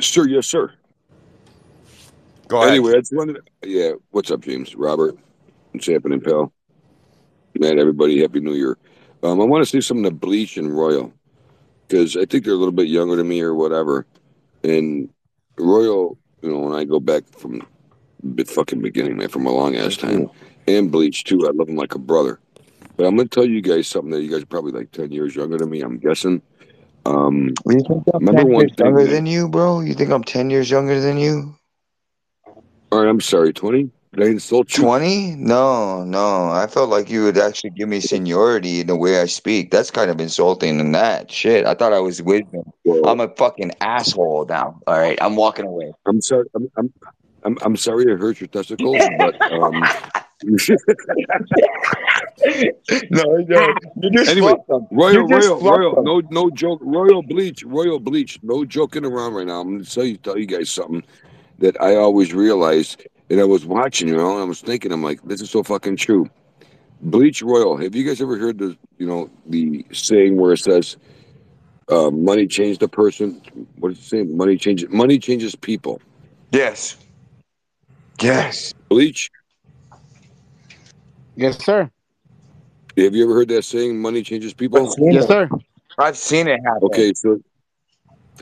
sir, yes, sir. Go ahead. Anyway, I just wanted. To, yeah, what's up, James? Robert, what's happening, pal? Man, everybody, Happy New Year. Um, I want to see some of the Bleach and Royal because I think they're a little bit younger than me or whatever. And Royal, you know, when I go back from the fucking beginning, man, from a long ass time, and Bleach too, I love them like a brother. But I'm going to tell you guys something that you guys are probably like 10 years younger than me, I'm guessing. Um, you think I'm remember 10 years younger than you, bro? You think I'm 10 years younger than you? All right, I'm sorry, 20? They insult you. 20? No, no. I felt like you would actually give me seniority in the way I speak. That's kind of insulting and that shit. I thought I was wisdom. I'm a fucking asshole now. All right. I'm walking away. I'm sorry. I'm, I'm, I'm, I'm sorry I hurt your testicles, but. Um, no, no, you just anyway, Royal, just Royal, Royal, them. no, no joke, Royal Bleach, Royal Bleach, no joking around right now. I'm gonna tell you, tell you guys something that I always realized and I was watching, you know, and I was thinking, I'm like, this is so fucking true. Bleach Royal, have you guys ever heard the, you know, the saying where it says, uh, money changed a person? What is it saying? Money changes, money changes people. Yes. Yes. Bleach, Yes, sir. have you ever heard that saying, money changes people? Yes, it. sir. I've seen it happen. Okay, so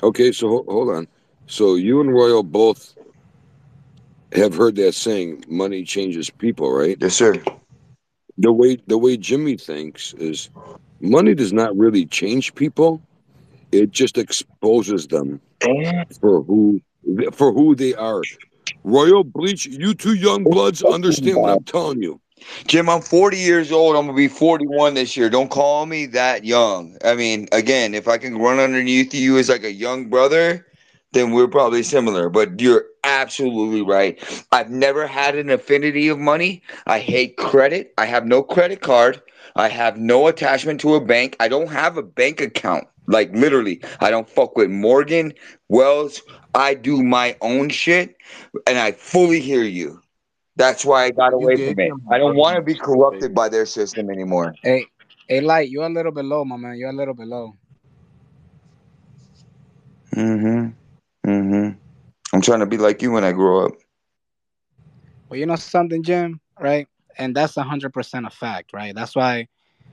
okay, so hold on. So you and Royal both have heard that saying, "Money changes people," right? Yes, sir. The way the way Jimmy thinks is, money does not really change people; it just exposes them for who for who they are. Royal Bleach, you two young bloods understand what I'm telling you. Jim, I'm 40 years old. I'm gonna be 41 this year. Don't call me that young. I mean, again, if I can run underneath you as like a young brother, then we're probably similar. But you're absolutely right. I've never had an affinity of money. I hate credit. I have no credit card. I have no attachment to a bank. I don't have a bank account. Like literally, I don't fuck with Morgan, Wells. I do my own shit, and I fully hear you. That's why I got away from it. I don't want to be corrupted by their system anymore. Hey, hey, light, you're a little bit low, my man. You're a little bit low. Mm-hmm. Mm-hmm. I'm trying to be like you when I grow up. Well, you know something, Jim, right? And that's a hundred percent a fact, right? That's why,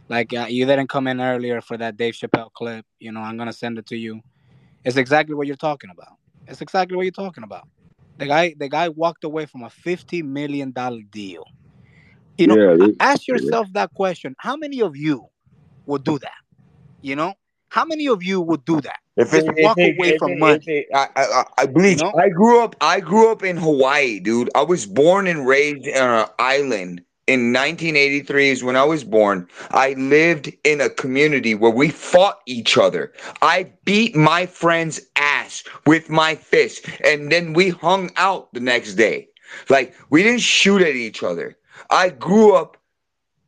like, uh, you didn't come in earlier for that Dave Chappelle clip. You know, I'm gonna send it to you. It's exactly what you're talking about. It's exactly what you're talking about. The guy, the guy walked away from a fifty million dollar deal. You know, Yeah, ask yourself that question: How many of you would do that? You know, how many of you would do that? If it, Just if walk it, away if from it, money. if it, I, I, I I- You know, I grew up. I grew up in Hawaii, dude. I was born and raised on an island. In 1983 is when I was born. I lived in a community where we fought each other. I beat my friend's ass with my fist, and then we hung out the next day. Like we didn't shoot at each other. I grew up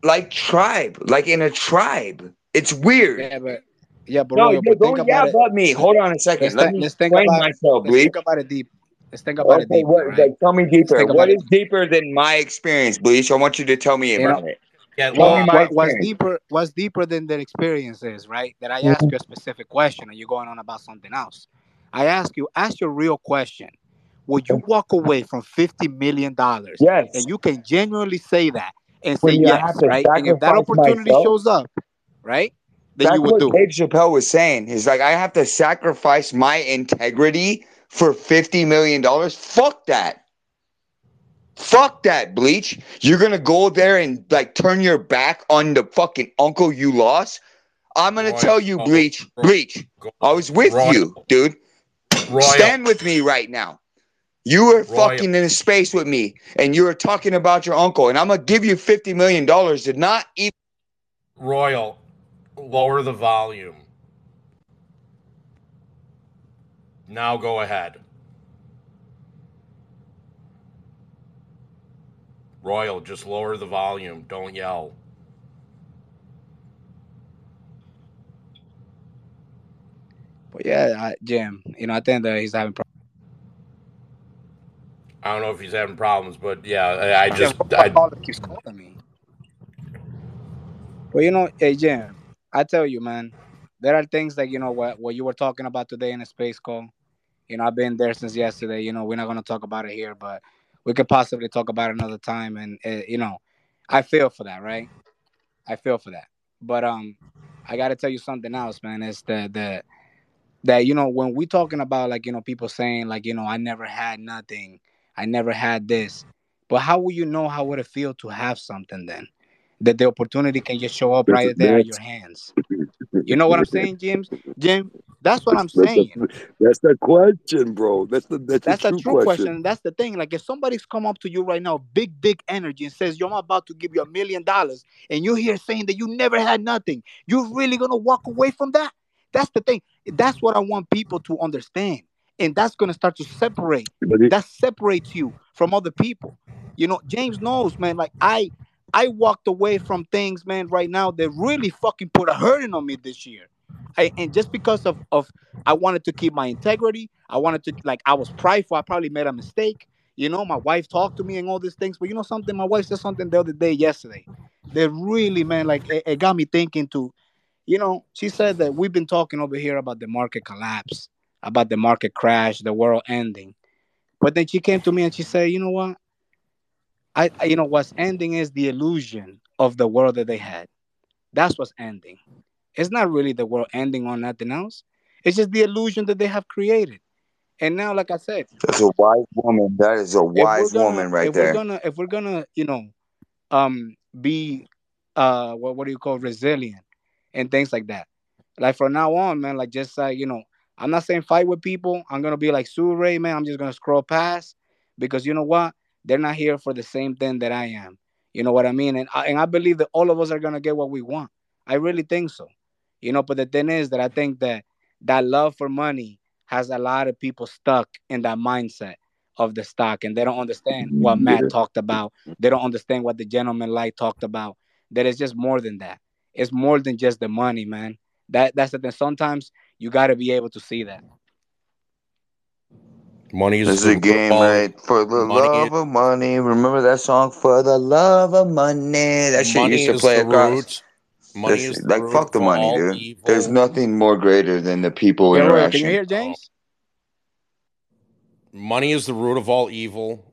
like tribe, like in a tribe. It's weird. yeah, but yeah, but No, Royal, you but think don't. Yeah, it. but me. Hold on a second. Let's Let think. me Let's think explain about. myself, Let's think about it deep. Let's think about it Okay, deeper, what? right? Like, tell me Let's deeper. think What about it. is deeper than my experience, Bleach? I want you to tell me You know, about it. Yeah, Tell me what, what's deeper what's deeper than their experience is, right? That I ask mm-hmm. you a specific question and you're going on about something else. I ask you, ask your real question. Would you walk away from fifty million dollars? Yes. And you can genuinely say that and say When you yes, right? And if that opportunity myself, shows up, right, then that's you would what do. Dave Chappelle was saying. He's like, I have to sacrifice my integrity for fifty million dollars. Fuck that. Fuck that, Bleach. You're gonna go there and like turn your back on the fucking uncle you lost. I'm gonna Royal, tell you, Bleach. Ro- Bleach. I was with Royal, you, dude. Royal, Stand with me right now. You were Royal, fucking in a space with me, and you were talking about your uncle, and I'm gonna give you fifty million dollars to not even. Royal. Lower the volume. Now go ahead. Royal, just lower the volume. Don't yell. But yeah, I, Jim, you know, I think that he's having problems. I don't know if he's having problems, but yeah, I, I just I keeps calling me? Well, you know, hey Jim, I tell you, man, there are things that you know what what you were talking about today in a space call. You know, I've been there since yesterday. You know, we're not gonna talk about it here, but we could possibly talk about it another time. And uh, you know, I feel for that, right? I feel for that. But um, I gotta tell you something else, man. It's the the that you know when we talking about like you know people saying like you know I never had nothing, I never had this. But how will you know how would it feel to have something then? That the opportunity can just show up right there that's your hands. You know what I'm saying, James? Jim, that's what I'm that's saying. that's the question, bro. That's the that's the That's a true true question. question. That's the thing. Like if somebody's come up to you right now, big, big energy, and says, Yo, I'm about to give you a million dollars, and you're here saying that you never had nothing, you're really gonna walk away from that? That's the thing. That's what I want people to understand. And that's gonna start to separate. That separates you from other people. You know, James knows, man. Like I I walked away from things, man, right now that really fucking put a hurting on me this year. I, and just because of of I wanted to keep my integrity, I wanted to like I was prideful. I probably made a mistake. You know, my wife talked to me and all these things. But you know something, my wife said something the other day, yesterday, that really, man, like it, it got me thinking to, you know, she said that we've been talking over here about the market collapse, about the market crash, the world ending. But then she came to me and she said, you know what? I, I you know what's ending is the illusion of the world that they had. That's what's ending. It's not really the world ending on nothing else. It's just the illusion that they have created. And now, like I said, That's a wise woman. That is a wise gonna woman right if we're gonna if we're gonna you know um be uh what what do you call resilient and things like that like from now on man like just uh you know i'm not saying fight with people i'm gonna be like Sue Ray man i'm just gonna scroll past because you know what they're not here for the same thing that i am you know what i mean and I, and I believe that all of us are gonna get what we want i really think so you know but the thing is that i think that that love for money has a lot of people stuck in that mindset of the stock and they don't understand what Matt yeah. talked about. They don't understand what the gentleman light talked about. That it's just more than that. It's more than just the money, man. That that's the thing. Sometimes you gotta be able to see that. Money is This is a root of game, all right? For the money. love of money. Remember that song? For the love of money. That shit Money used to is play the across. root. Money This is like root fuck the money, all dude. There's nothing more greater than the people Hey Royal, can you hear James? money is the root of all evil,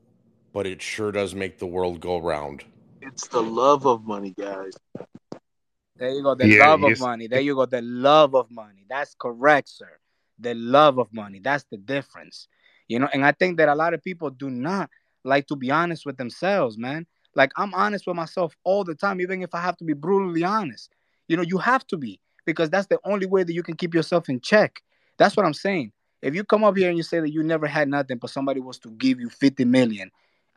but it sure does make the world go round. It's the love of money, guys. There you go. The Yeah, love of money. There you go. The love of money. That's correct, sir. The love of money. That's the difference. You know, and I think that a lot of people do not like to be honest with themselves, man. Like I'm honest with myself all the time, even if I have to be brutally honest. You know, you have to be because that's the only way that you can keep yourself in check. That's what I'm saying. If you come up here and you say that you never had nothing, but somebody was to give you 50 million,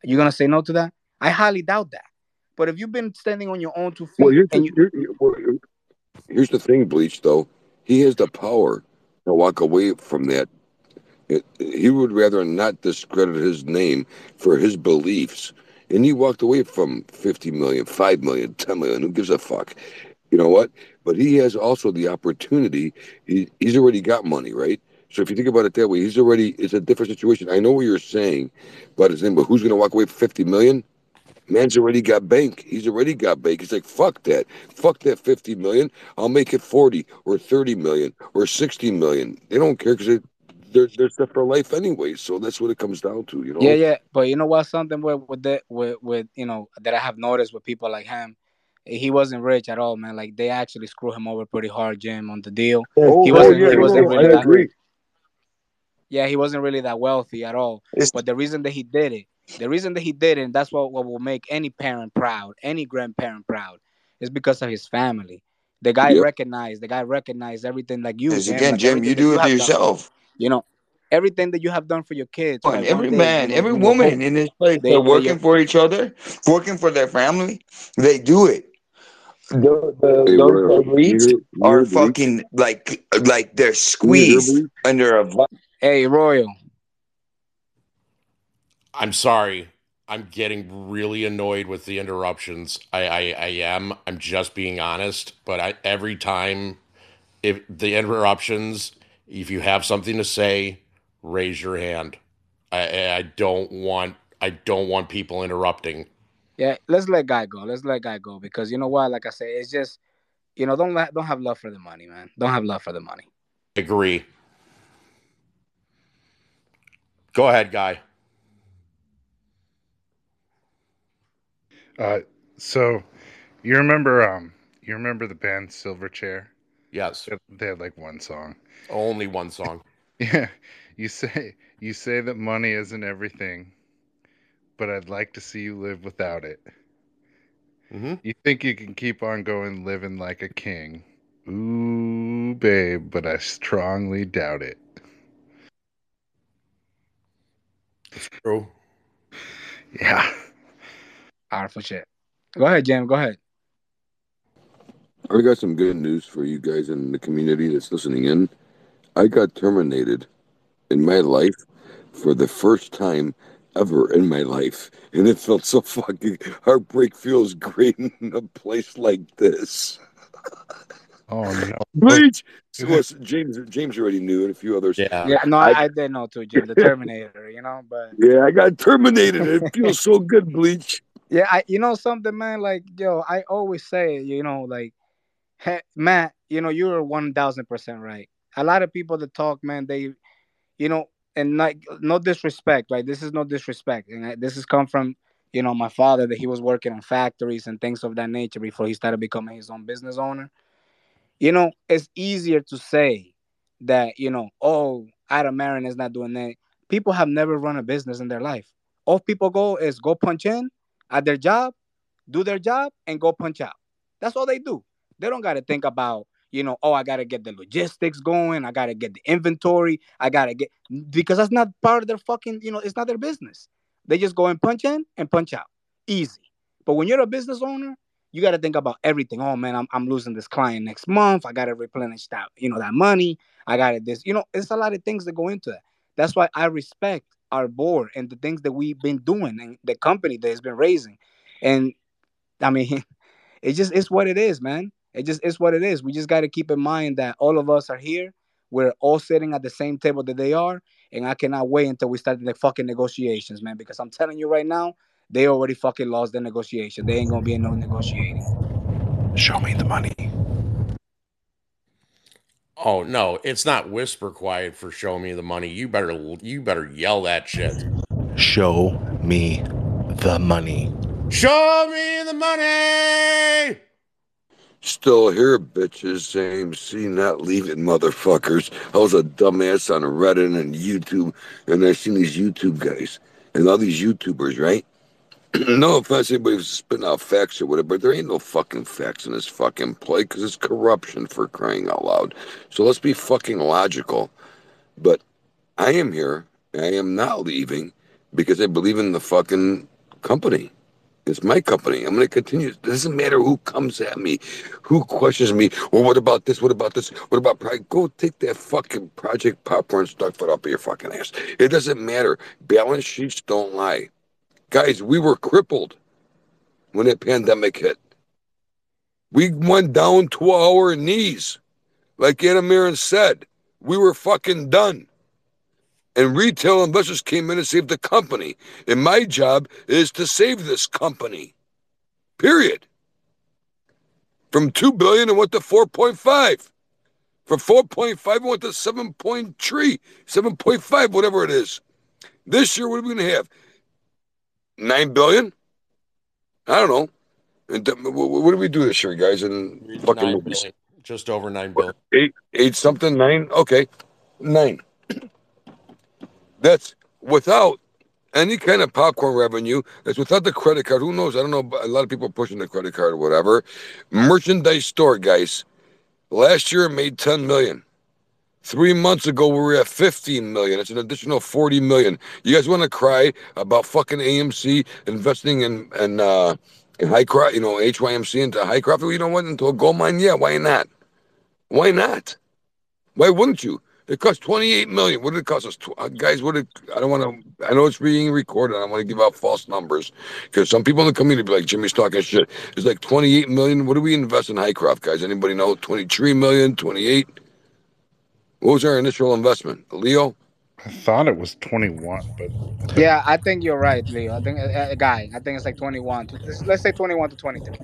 you're gonna say no to that? I highly doubt that. But if you've been standing on your own two Well, feet here's the and you here, here- well, here's the thing, Bleach. Though he has the power to walk away from that. It, he would rather not discredit his name for his beliefs, and he walked away from 50 million, 5 million, 10 million. Who gives a fuck? You know what? But he has also the opportunity. He, he's already got money, right? So if you think about it that way, he's already it's a different situation. I know what you're saying, but his name, but who's gonna walk away with fifty million? Man's already got bank. He's already got bank. He's like, fuck that. Fuck that 50 million. I'll make it 40 or 30 million or 60 million. They don't care because they're, they're set for life anyway. So that's what it comes down to, you know? Yeah, yeah. But you know what? Something with with that with with you know that I have noticed with people like him. He wasn't rich at all, man. Like they actually screw him over pretty hard, Jim, on the deal. Oh, he oh, wasn't. yeah, he wasn't really I that. agree. Yeah, he wasn't really that wealthy at all. It's But the reason that he did it, the reason that he did it, and that's what, what will make any parent proud, any grandparent proud, is because of his family. The guy Yep. recognized, the guy recognized everything like you, because Jim, again, like Jim, you do it to have done. Yourself. You know, everything that you have done for your kids. Come on, Like one every day, man, every woman in this place, they, they're they working for each other, working for their family. They do it. The, the, Hey, those Royal, you hear, you are hear Bleach? fucking like like they're squeezed Bleach? under a. Hey, Royal. I'm sorry. I'm getting really annoyed with the interruptions. I, I, I am. I'm just being honest. But I, every time, if the interruptions, if you have something to say, raise your hand. I, I I don't want. I don't want people interrupting. Yeah, let's let guy go. Let's let guy go because you know what? Like I say, it's just you know don't let, don't have love for the money, man. Don't have love for the money. Agree. Go ahead, guy. Uh, so you remember um you remember the band Silverchair? Yes. They- They had like one song. Only one song. Yeah. You say you say that money isn't everything, but I'd like to see you live without it. Mm-hmm. You think you can keep on going living like a king. Ooh, babe, but I strongly doubt it. It's true. Yeah. Powerful shit. Go ahead, Jim. Go ahead. I got some good news for you guys in the community that's listening in. I got terminated in my life for the first time ever in my life. And it felt so fucking heartbreak feels great in a place like this. Oh no. Bleach! So, well, James James already knew and a few others. Yeah. Yeah, no, I, I did know too, Jim. The Terminator, you know, but Yeah, I got terminated. It feels so good, Bleach. yeah, I you know something, man. Like yo, I always say, you know, like hey, Matt, you know, you're one thousand percent right. A lot of people that talk, man, they, you know, and like no disrespect, right? This is no disrespect, and this has come from you know my father that he was working in factories and things of that nature before he started becoming his own business owner. You know, it's easier to say that you know, oh, Adam Aron is not doing that. People have never run a business in their life. All people go is go punch in at their job, do their job, and go punch out. That's all they do. They don't got to think about, you know, oh, I got to get the logistics going. I got to get the inventory. I got to get, because that's not part of their fucking, you know, it's not their business. They just go and punch in and punch out. Easy. But when you're a business owner, you got to think about everything. Oh man, I'm, I'm losing this client next month. I got to replenish that, you know, that money. I got to this, you know, it's a lot of things that go into that. That's why I respect our board and the things that we've been doing and the company that has been raising. And I mean, it just it's what it is, man. It just is what it is. We just got to keep in mind that all of us are here. We're all sitting at the same table that they are, and I cannot wait until we start the fucking negotiations, man. Because I'm telling you right now, they already fucking lost the negotiation. They ain't gonna be in no negotiating. Show me the money. Oh no, it's not whisper quiet for show me the money. You better you better yell that shit. Show me the money. Show me the money. Still here, bitches. Same see not leaving, motherfuckers. I was a dumbass on Reddit and YouTube, and I seen these YouTube guys and all these YouTubers, right? no offense, anybody who's spitting out facts or whatever, but there ain't no fucking facts in this fucking play because it's corruption for crying out loud. So let's be fucking logical. But I am here. I am not leaving because I believe in the fucking company. It's my company. I'm going to continue. It doesn't matter who comes at me, who questions me. Well, what about this? What about this? What about pride? Go take that fucking project popcorn stuck foot up your fucking ass. It doesn't matter. Balance sheets don't lie. Guys, we were crippled when that pandemic hit. We went down to our knees. Like Adam Aron said, we were fucking done. And retail investors came in and saved the company. And my job is to save this company. Period. From two billion it went to four point five. From four point five it went to seven point three, seven point five, whatever it is. This year, what are we gonna have? Nine billion? I don't know. And th- wh- wh- what do we do this year, guys? In fucking just over nine billion. Eight, eight something, nine. Okay, nine. That's without any kind of popcorn revenue. That's without the credit card. Who knows? I don't know. A lot of people pushing the credit card or whatever. Merchandise store, guys. Last year made 10 million. Three months ago we were at 15 million. It's an additional 40 million. You guys want to cry about fucking AMC investing in in uh in Hycroft, you know, HYMC into Hycroft? You know what? Into a gold mine? Yeah, why not? Why not? Why wouldn't you? It cost 28 million. What did it cost us? Tw- uh, guys, what did I don't want to I know it's being recorded. I don't want to give out false numbers because some people in the community be like Jimmy's talking shit. It's like 28 million. What do we invest in Hycroft, guys? Anybody know? 23 million, 28? What was our initial investment? Leo? I thought it was 21, but Yeah, I think you're right, Leo. I think a uh, guy. I think it's like 21. Let's- let's say 21 to 23.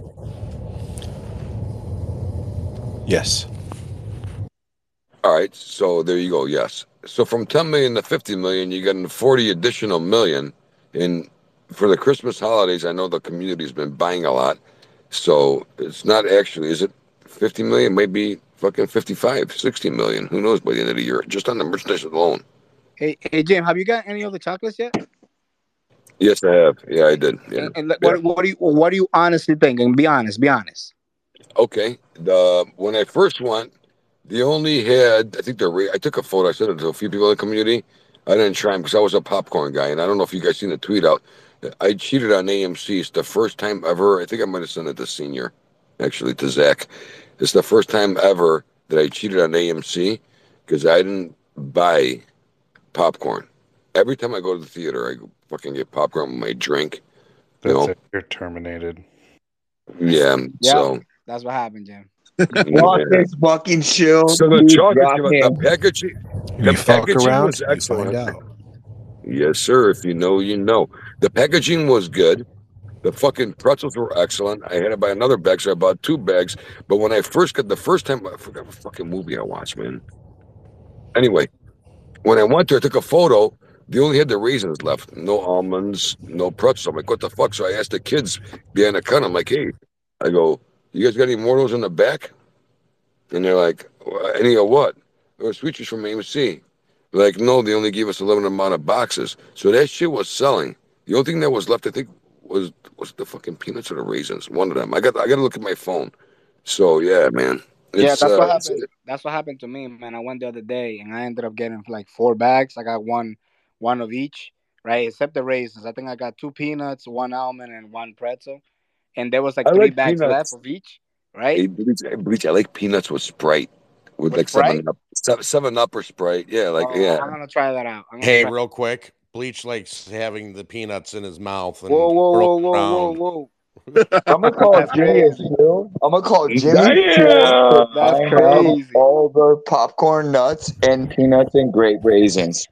Yes. All right, so there you go. Yes. So from 10 million to 50 million, you get a 40 additional million. And for the Christmas holidays, I know the community's been buying a lot. So it's not actually, is it 50 million? Maybe fucking 55, 60 million. Who knows by the end of the year, just on the merchandise alone. Hey, hey, Jim, have you got any of the chocolates yet? Yes, I have. Yeah, I did. Yeah. And, and what, what do you what do you honestly think? And be honest, be honest. Okay. The when I first went, they only had I think the ra- I took a photo. I sent it to a few people in the community. I didn't try them because I was a popcorn guy, and I don't know if you guys seen the tweet out. I cheated on AMC. It's the first time ever. I think I might have sent it to Senior, actually to Zach. It's the first time ever that I cheated on AMC because I didn't buy popcorn. Every time I go to the theater, I fucking get popcorn with my drink. You that's know, it. You're terminated. yeah. Yeah, So that's what happened, Jim. Walk this fucking chill. So the dude, chocolate, drop the him. packaging, the fuck packaging around, was excellent. Yes, sir. If you know, you know. The packaging was good. The fucking pretzels were excellent. I had to buy another bag, so I bought two bags. But when I first got the first time, I forgot what fucking movie I watched, man. Anyway, when I went there, I took a photo. They only had the raisins left, no almonds, no pretzels. I'm like, what the fuck? So I asked the kids behind the counter. I'm like, hey, I go, you guys got any mortals in the back? And they're like, any of what? Or treats from AMC. Like, no, they only gave us a limited amount of boxes. So that shit was selling. The only thing that was left, I think, was was the fucking peanuts or the raisins. One of them. I got I got to look at my phone. So yeah, man. yeah, that's what uh, it's- happened. That's what happened to me, man. I went the other day and I ended up getting like four bags. I got one one of each, right? Except the raisins. I think I got two peanuts, one almond, and one pretzel. And there was like I three like bags peanuts. left of each, right? Hey, Bleach, Bleach, I like peanuts with Sprite, with, With like Sprite? seven up, seven, seven up or Sprite. Yeah, like Oh, yeah. I'm gonna try that out. I'm Hey, try- real quick, Bleach likes having the peanuts in his mouth and Whoa, whoa, whoa, whirl whoa, whoa, around. whoa. I'm gonna call That's Jimmy a crazy. chill. I'm gonna call Jimmy Damn! chill. That's I crazy. all the popcorn nuts and peanuts and grape raisins.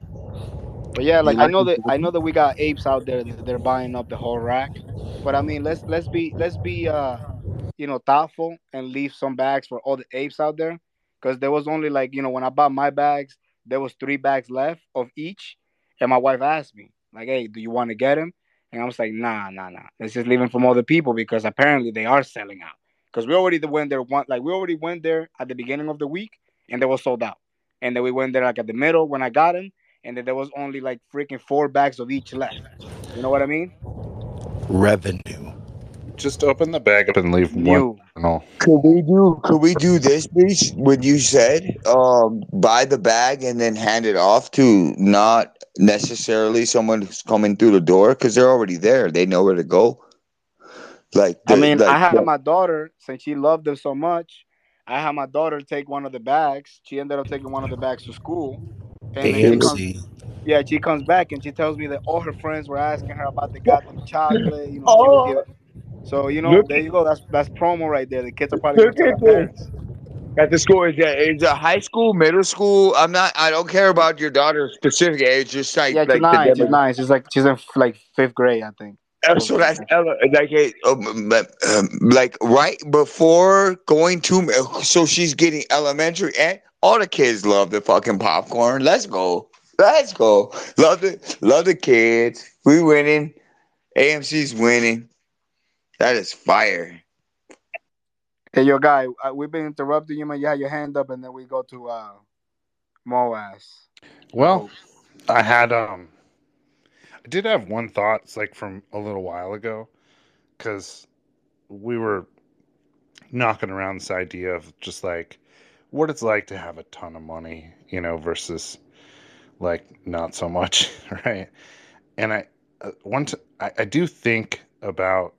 But yeah, like I know that I know that we got apes out there that they're buying up the whole rack. But I mean, let's let's be let's be uh you know thoughtful and leave some bags for all the apes out there because there was only like you know when I bought my bags there was three bags left of each, and my wife asked me like, hey, do you want to get them? And I was like, nah, nah, nah. Let's just leave them from other people because apparently they are selling out. Because we already went there one like we already went there at the beginning of the week and they were sold out. And then we went there like at the middle when I got them, and that there was only like freaking four bags of each left. You know what I mean? Revenue. Just open the bag up and leave You. one. kernel. Could we do could we do this, please? What you said? Um buy the bag and then hand it off to not necessarily someone who's coming through the door because they're already there. They know where to go. Like I mean, like I had the- my daughter since she loved them so much. I had my daughter take one of the bags. She ended up taking one of the bags to school, and then she comes, AMC. yeah, she comes back and she tells me that all her friends were asking her about the goddamn chocolate. You know, Oh. was. So you know, Look there you go. That's that's promo right there. The kids are probably Look at this. At the school, is that is it high school, middle school? I'm not. I don't care about your daughter's specific age. Just like Yeah, she's like nine. She's nine. She's like she's in like fifth grade, I think. So that's like a, um, um, like right before going to. So she's getting elementary, and all the kids love the fucking popcorn. Let's go. Let's go. Love the love the kids. We winning. AMC's winning. That is fire. Hey, yo, guy, uh, we've been interrupting you, man. You had your hand up, and then we go to uh, Moaz. Well, I had um, I did have one thought, it's like from a little while ago, because we were knocking around this idea of just like what it's like to have a ton of money, you know, versus like not so much, right? And I uh, one t- I, I do think about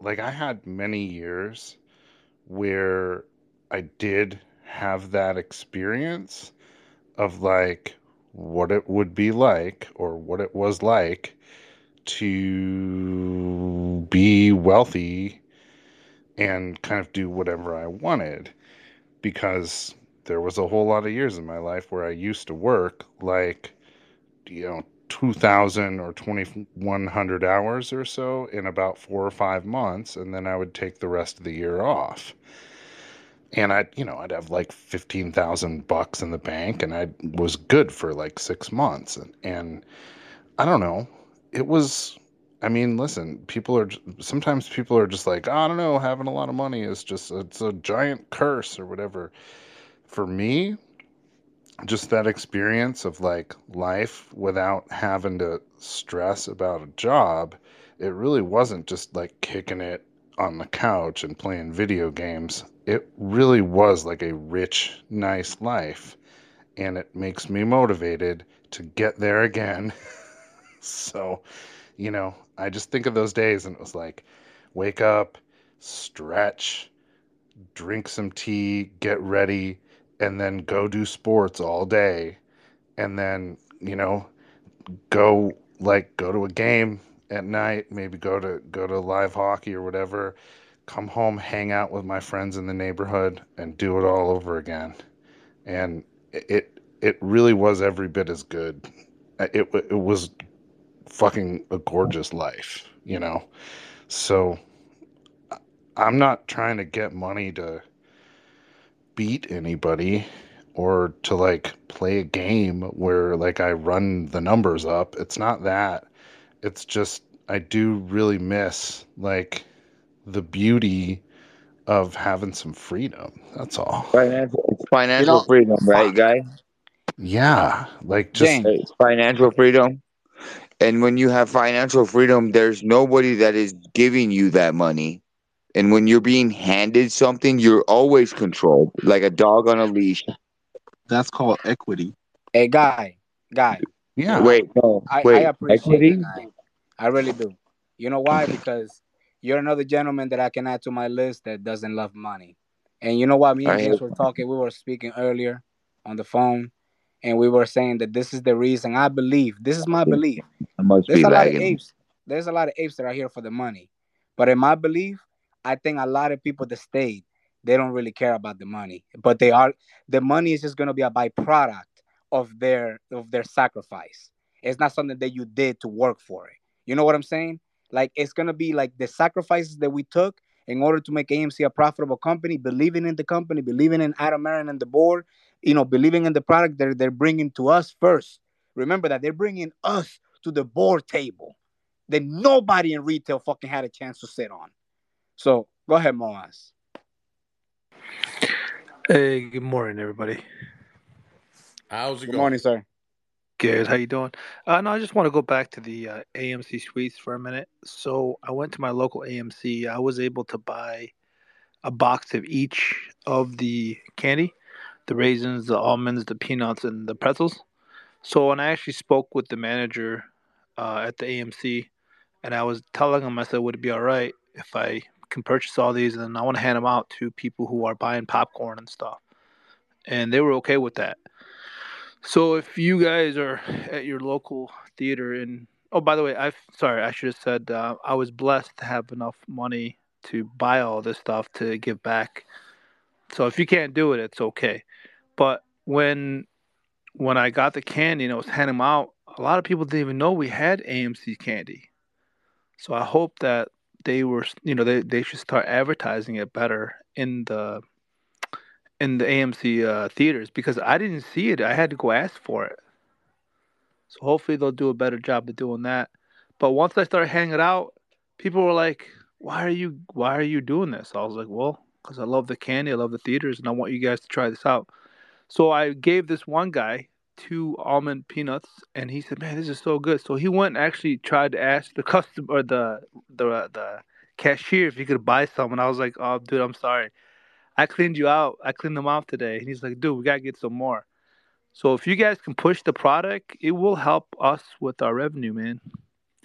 like I had many years where I did have that experience of like what it would be like or what it was like to be wealthy and kind of do whatever I wanted because there was a whole lot of years in my life where I used to work like you know 2000 or 2100 hours or so in about 4 or 5 months and then I would take the rest of the year off and I, you know, I'd have like fifteen thousand bucks in the bank, and I was good for like six months, and and I don't know, it was. I mean, listen, people are sometimes people are just like, I don't know, having a lot of money is just it's a giant curse or whatever. For me, just that experience of like life without having to stress about a job, it really wasn't just like kicking it on the couch and playing video games. It really was like a rich, nice life. And it makes me motivated to get there again. so, you know, I just think of those days and it was like wake up, stretch, drink some tea, get ready, and then go do sports all day. And then, you know, go like go to a game at night, maybe go to go to live hockey or whatever, come home, hang out with my friends in the neighborhood and do it all over again. And it it really was every bit as good. It it was fucking a gorgeous life, you know. So I- I'm not trying to get money to beat anybody or to like play a game where like I run the numbers up. It's not that. It's just I do really miss like the beauty of having some freedom. That's all. Financial, financial freedom, right, guy? Yeah, like just James. Financial freedom. And when you have financial freedom, there's nobody that is giving you that money. And when you're being handed something, you're always controlled, like a dog on a leash. That's called equity. Hey, guy, guy. yeah. Wait, no, I, I wait, appreciate equity? it, guy. I really do. You know why? Because you're another gentleman that I can add to my list that doesn't love money. And you know what? Me and I James were talking. We were speaking earlier on the phone, and we were saying that this is the reason. I believe this is my belief. Must There's be a lot of apes. There's a lot of apes that are here for the money, but in my belief, I think a lot of people that stayed, they don't really care about the money, but they are. The money is just gonna be a byproduct of their of their sacrifice. It's not something that you did to work for it. You know what I'm saying? Like it's gonna be like the sacrifices that we took in order to make AMC a profitable company, believing in the company, believing in Adam Aron and the board, you know, believing in the product that they're bringing to us first. Remember that they're bringing us to the board table that nobody in retail fucking had a chance to sit on. So go ahead, Moaz. Hey, good morning, everybody. How's it Good going? morning, sir. Good. How you doing? Uh, no, I just want to go back to the uh, AMC suites for a minute. So I went to my local AMC. I was able to buy a box of each of the candy, the raisins, the almonds, the peanuts, and the pretzels. So when I actually spoke with the manager uh, at the AMC, and I was telling him, I said, would it be all right if I can purchase all these, and I want to hand them out to people who are buying popcorn and stuff, and they were okay with that. So if you guys are at your local theater and oh by the way, I sorry, I should have said uh, I was blessed to have enough money to buy all this stuff to give back So if you can't do it, it's okay. But when when I got the candy and I was handing out, a lot of people didn't even know we had AMC candy. So I hope that they were, you know, they, they should start advertising it better in the in the AMC uh, theaters because I didn't see it. I had to go ask for it. So hopefully they'll do a better job of doing that. But once I started hanging out, people were like, "Why are you Why are you doing this?" I was like, "Well, because I love the candy, I love the theaters, and I want you guys to try this out." So I gave this one guy two almond peanuts, and he said, "Man, this is so good." So he went and actually tried to ask the customer or the the the cashier if he could buy some, and I was like, "Oh, dude, I'm sorry. I cleaned you out. I cleaned them out today." And he's like, "Dude, we gotta get some more." So if you guys can push the product, it will help us with our revenue, man.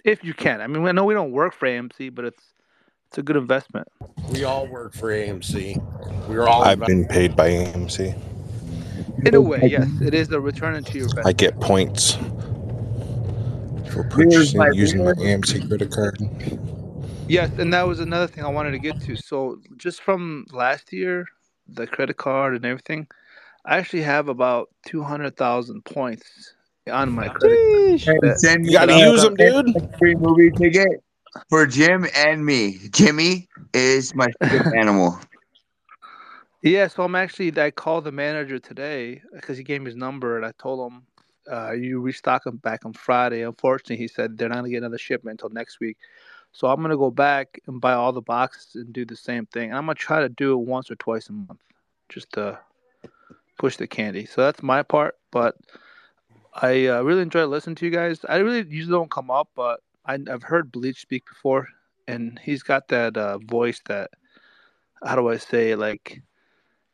If you can. I mean, I know we don't work for AMC, but it's it's a good investment. We all work for AMC. We're all. I've been paid by AMC. In a oh, way, yes, it is a return to your investment. I get points for purchasing my using my. AMC credit card. Yes, and that was another thing I wanted to get to. So just from last year, the credit card and everything, I actually have about two hundred thousand points on my credit Hey, card. send me that a- I- send me a free movie ticket for Jim and me. Jimmy is my animal. Yeah, so I'm actually. I called the manager today because he gave me his number, and I told him, uh, "You restock them back on Friday." Unfortunately, he said they're not gonna get another shipment until next week. So I'm gonna go back and buy all the boxes and do the same thing. And I'm gonna try to do it once or twice a month, just to push the candy. So that's my part. But I uh, really enjoy listening to you guys. I really usually don't come up, but I, I've heard Bleach speak before, and he's got that uh, voice that how do I say like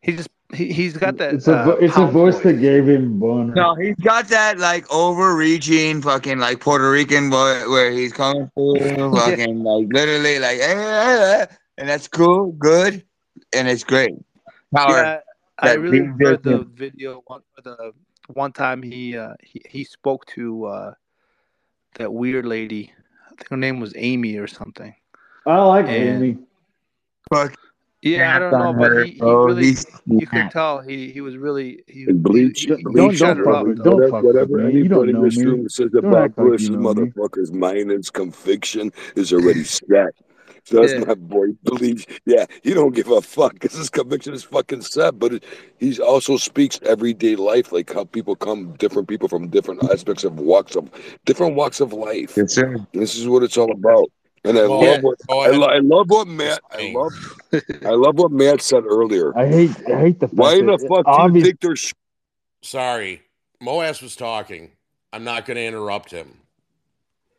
he just he, he's got that It's a uh, it's a pound voice that gave him boner. No, he's got that like overreaching fucking like Puerto Rican boy where he's coming through fucking like literally like eh, eh, eh, and that's cool, good, and it's great. Power. Yeah, I really being enjoyed the video. One the one time he uh, he he spoke to uh, that weird lady. I think her name was Amy or something. I like And- Amy. Fuck. Yeah, I don't know, but he, he bro. really He's- you could tell he he was really he Bleach, he, he, bleach, he shut her up. whatever, though. whatever, whatever me. You don't anybody in know this me. room says Don't about act like you Bush's know me. motherfucker's mind and conviction is already set. So that's Yeah. my boy Bleach. Yeah, he don't give a fuck because his conviction is fucking set. But it, he also speaks everyday life, like how people come, different people from different aspects of walks of different walks of life. Yes, sir. And this is what it's all about. And I Go love ahead. what oh, I, I love what Matt I love I love what Matt said earlier. I hate I hate the fact Why that the it- fuck do you think they're sh- Sorry, Moas was talking. I'm not going to interrupt him.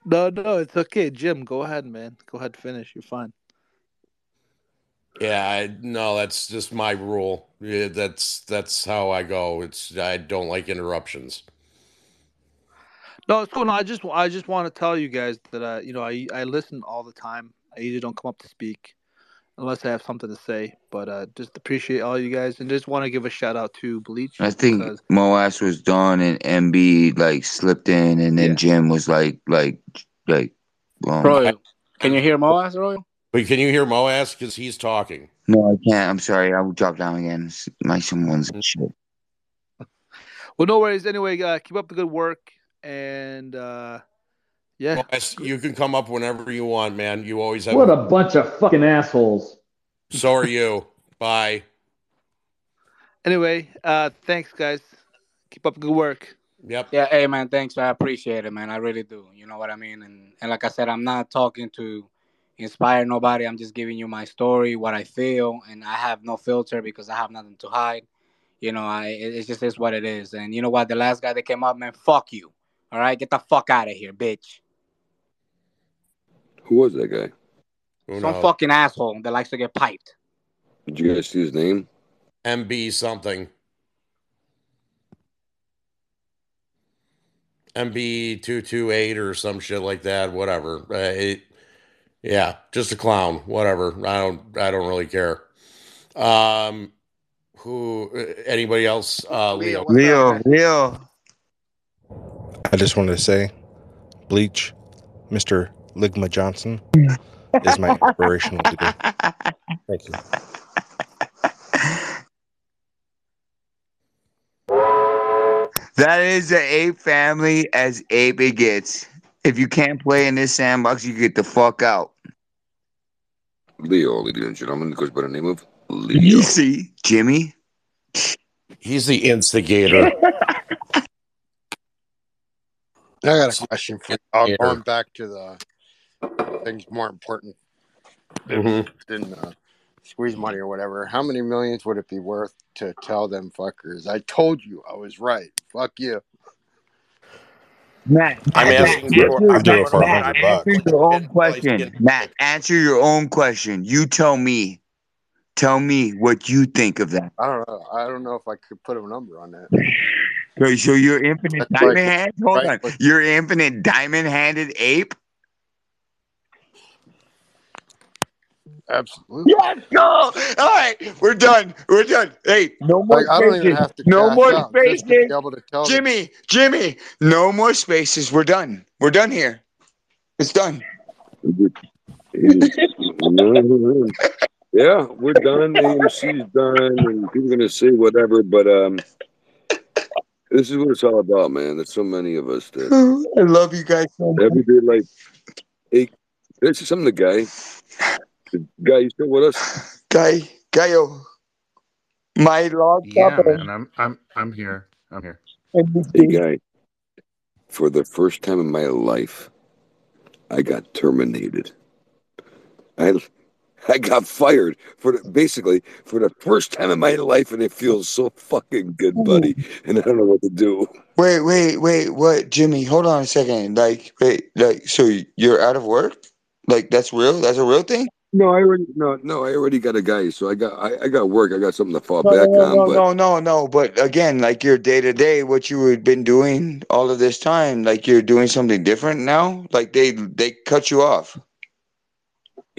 No, no, it's okay, Jim. Go ahead, man. Go ahead, finish. You're fine. Yeah, I, no, that's just my rule. Yeah, that's that's how I go. It's I don't like interruptions. No, it's cool. No, I just I just want to tell you guys that uh, you know I I listen all the time. I usually don't come up to speak unless I have something to say. But uh, just appreciate all you guys and just want to give a shout out to Bleach. I think because Moas was done and MB like slipped in and then Jim was like like like um, Royal, can you hear Moaz, Royal? But can you hear Moas because he's talking? No, I can't. I'm sorry. I will drop down again. My someone's shit. well, no worries. Anyway, uh, keep up the good work and uh, yeah. Moas, you can come up whenever you want, man. You always have. What a bunch of fucking assholes. So are you. Bye. Anyway, uh, thanks guys. Keep up the good work. Yep. Yeah, hey man, thanks. I appreciate it, man. I really do. You know what I mean? And and like I said, I'm not talking to inspire nobody. I'm just giving you my story, what I feel, and I have no filter because I have nothing to hide. You know, I it, it just is what it is. And you know what? The last guy that came up, man, fuck you. All right, get the fuck out of here, bitch. Who was that guy? Who Some knows? fucking asshole that likes to get piped. Did you guys see his name? MB something. MB two two eight or some shit like that. Whatever. Uh, it, yeah, just a clown. Whatever. I don't. I don't really care. Um, who? uh, Anybody else? Uh, Leo. Leo, Leo. I just wanted to say, Bleach, Mr. Ligma Johnson is my inspirational leader. Thank you. That is the ape family as ape it gets. If you can't play in this sandbox, you get the fuck out. Leo, ladies and gentlemen, goes by the name of Leo. You see, Jimmy. He's the instigator. I got a question for you. Yeah. going back to the things more important than, Mhm. than uh, squeeze money or whatever. How many millions would it be worth to tell them fuckers? I told you I was right. Fuck you. Matt, I'm Matt, asking Matt, for. I'm doing it for a Matt, hundred bucks. answer your own question. Matt, answer your own question. You tell me. Tell me what you think of that. I don't know. I don't know if I could put a number on that. So, so you're infinite That's diamond like- hand? Hold right, on. You're infinite diamond handed ape? Absolutely. Let's go. All right, we're done. We're done. Hey, no more Like, I don't even spaces. have to No more out to spaces. be able to tell them. Jimmy, Jimmy, no more spaces. We're done. We're done here. It's done. yeah, we're done. AMC's done, and people are gonna say whatever, but um, this is what it's all about, man. There's so many of us that I love you guys so much. everyday like, Hey, this is something. The guy, the guy, you still with us? Guy, Gaio. Oh, my log Yeah, chopper. man. I'm I'm I'm here. I'm here. Hey, guy. For the first time in my life, I got terminated. I I got fired for the, basically for the first time in my life, and it feels so fucking good, buddy. And I don't know what to do. Wait, wait, wait. What, Jimmy? Hold on a second. Like, wait, like, so you're out of work? Like, that's real? That's a real thing? No, I already no no. I already got a guy, so I got I, I got work. I got something to fall No, back no, on. no, but no, no, no. But again, like your day to day, what you had been doing all of this time, like you're doing something different now. Like they they cut you off.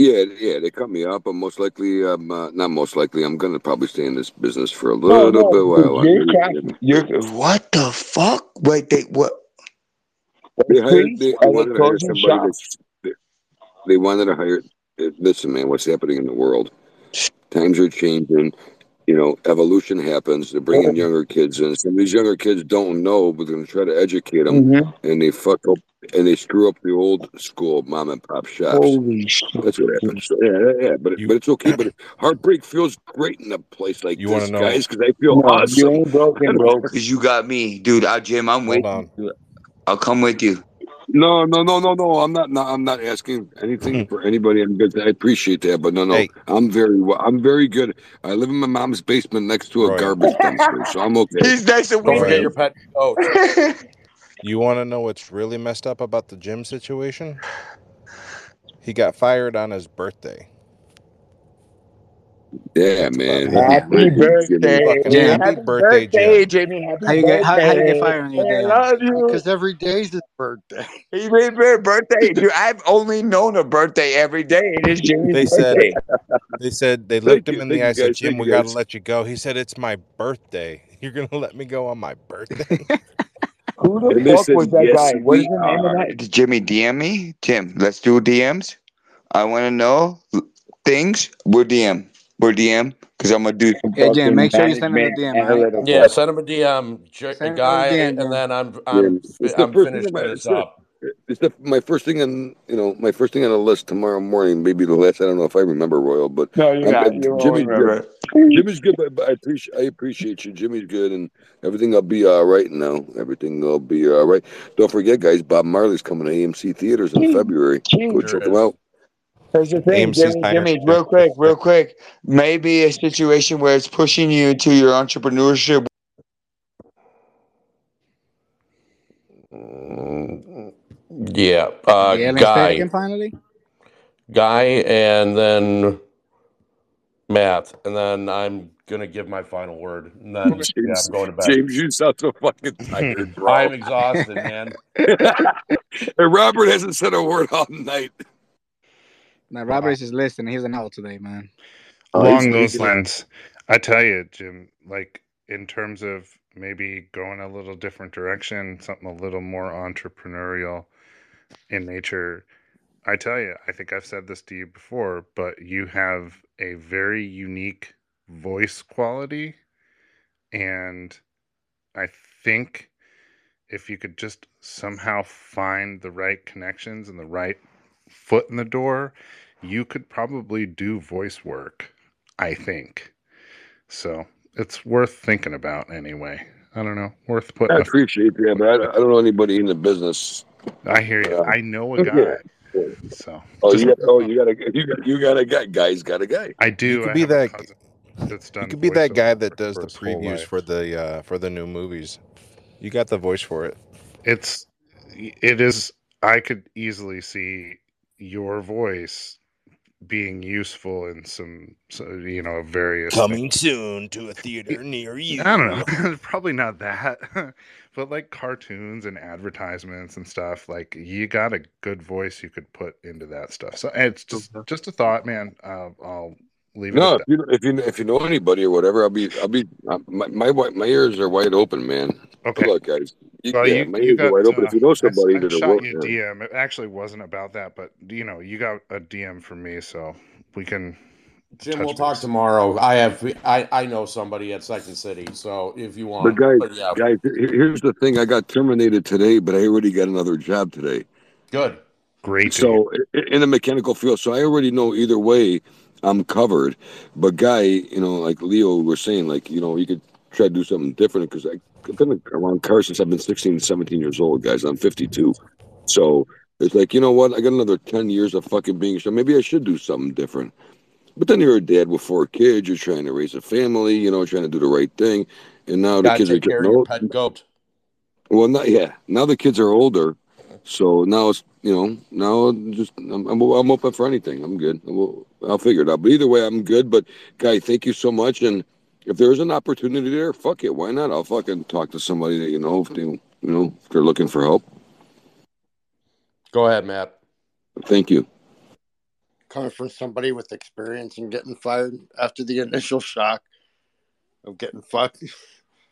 Yeah, yeah, they cut me up. But most likely, um, uh, not most likely, I'm gonna probably stay in this business for a No, little no, bit while. you're. You're what the fuck? Wait, they what? They hired. They, they wanted to hire somebody that's. They, wanted to hire. Listen, man, what's happening in the world? Times are changing. You know, evolution happens. They're bringing younger kids in. Some of these younger kids don't know, but they're going to try to educate them, Mhm. and they fuck up and they screw up the old school mom and pop shops. Holy shit! That's what happens. So, yeah, yeah, yeah, but but it's okay. But heartbreak feels great in a place like You this, wanna know- guys, because I feel No, you awesome. ain't broken, bro. Because you got me, dude. I, Jim, I'm with Hold on. you. I'll come with you. No, no, no, no, no. I'm not. No, I'm not asking anything mm-hmm. for anybody. I'm good. I appreciate that, but no, no. Hey. I'm very. well. I'm very good. I live in my mom's basement next to a Roy. garbage dumpster, so I'm okay. He's nice to Don't forget your pet coach. You want to know what's really messed up about the gym situation? He got fired on his birthday. Yeah, man. Happy birthday, Fucking happy Happy birthday, birthday, Jim. Jimmy. Happy How you get how, how you get fired on your day? I off? love you. Because every day's his birthday. He made my birthday. Dude, I've only known a birthday every day. It is Jimmy's They said birthday. they said they looked him in the eye. you, Said, "Jim, we got to let you go." He said, "It's my birthday. You're gonna let me go on my birthday." Who the And fuck said, was that yes, guy? What is we the name of are. that? Did Jimmy DM me? Tim, let's do DMs. I want to know things. We're DM. We're DM because I'm gonna do some Hey, Jim, fucking make sure you send him a management DM, right? analytical. Yeah, send him a DM, J- Send him a guy, DM, and then I'm Yeah, I'm it's the I'm first thing finishing on my. this It's up. It's the my first thing on you know my first thing on the list tomorrow morning. Maybe the last. I don't know if I remember Royal, but No, you're I'm, not. I'm- You won't Jimmy's good. Jimmy's good, but, but I appreciate I appreciate you. Jimmy's good, and everything will be all right now. Everything will be all right. Don't forget, guys. Bob Marley's coming to AMC theaters in February. Go check him out. Here's the thing, AMC's Jimmy. Jimmy, real quick, real quick. Maybe a situation where it's pushing you to your entrepreneurship. Yeah, uh, The alien state guy, again finally? guy, and then Matt, and then I'm gonna give my final word, and then yeah, James, I'm going to bed. James, you sound so fucking tired, bro. I'm exhausted, man. and Robert hasn't said a word all night. Now Robert is just listening. He's an out today, man. Oh, Along those lines, I tell you, Jim, like in terms of maybe going a little different direction, something a little more entrepreneurial in nature. I tell you, I think I've said this to you before, but you have a very unique voice quality. And I think if you could just somehow find the right connections and the right foot in the door, you could probably do voice work, I think. So it's worth thinking about anyway. I don't know, worth I putting a appreciate that, but I, I don't know anybody in the business. I hear you. Uh, I know a yeah. guy. So Oh, just you got, oh, you got a you got you got a guy. Guy's got a guy. I do. You could I be that. cousin that's You could be that guy that does the previews for the uh, for the new movies. You got the voice for it. It's it is I could easily see your voice being useful in some so, you know various Coming things. soon to a theater near you. I don't know. Probably not that. but like cartoons and advertisements and stuff, like you got a good voice you could put into that stuff. So it's just just a thought, man. Uh, I'll leave it No, if you if you if you know anybody or whatever, I'll be I'll be uh, my my my ears are wide open, man. that. Good Okay. luck, guys. You- Well, yeah, you my you ears are got. wide open. Uh, If you know I, s- somebody I that'll shot work, you a yeah. DM. It actually wasn't about that, but you know, you got a DM from me, so we can Jim, we'll talk tomorrow. I have I, I know somebody at Second City, so if you But want, guys, but yeah, guys, here's the thing. I got terminated today, but I already got another job today. good. Great. So in the mechanical field, so I already know either way I'm covered. But guy, you know, like Leo was saying, like you know, you could try to do something different because I've been around cars since I've been 16, 17 years old, guys. I'm 52, so it's like you know what? I got another 10 years of fucking being so maybe I should do something different. But then you're a dad with four kids. You're trying to raise a family. You know, trying to do the right thing. And now the kids are take care of getting old. pet goat. Well, not yeah. Now the kids are older, so now it's you know now just I'm I'm, I'm open for anything. I'm good. I'll, I'll figure it out. But either way, I'm good. But guy, thank you so much. And if there's an opportunity there, fuck it. Why not? I'll fucking talk to somebody that you know if they you know if they're looking for help. Go ahead, Matt. Thank you. Coming from somebody with experience in getting fired after the initial shock of getting fucked,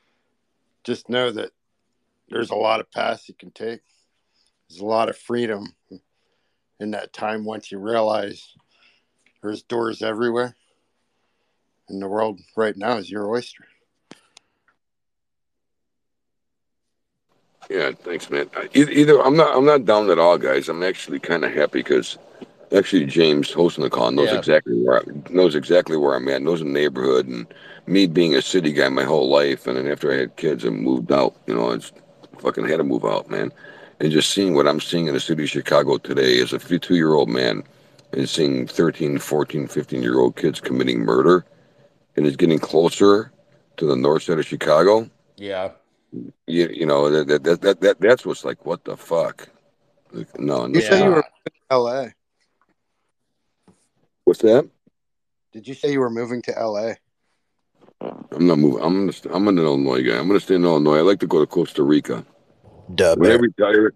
just know that there's a lot of paths you can take. There's a lot of freedom in that time once you realize there's doors everywhere. And the world right now is your oyster. Yeah, thanks, man. I- Either I'm not I'm not down at all, guys. I'm actually kind of happy because actually James hosting the call knows Yeah. exactly where I, knows exactly where I'm at, knows the neighborhood, and me being a city guy my whole life, and then after I had kids and moved out, you know, it's fucking had to move out, man. And just seeing what I'm seeing in the city of Chicago today as a two year old man and seeing 13, 14, 15 year old kids committing murder and it's getting closer to the north side of Chicago Yeah. you, you know that, that that that that that's what's like what the fuck Like, no no You said you were moving to LA. what's that Did you say you were moving to LA? i'm not moving i'm gonna st- i'm an illinois guy i'm gonna stay in illinois i like to go to costa rica Dub when i bear.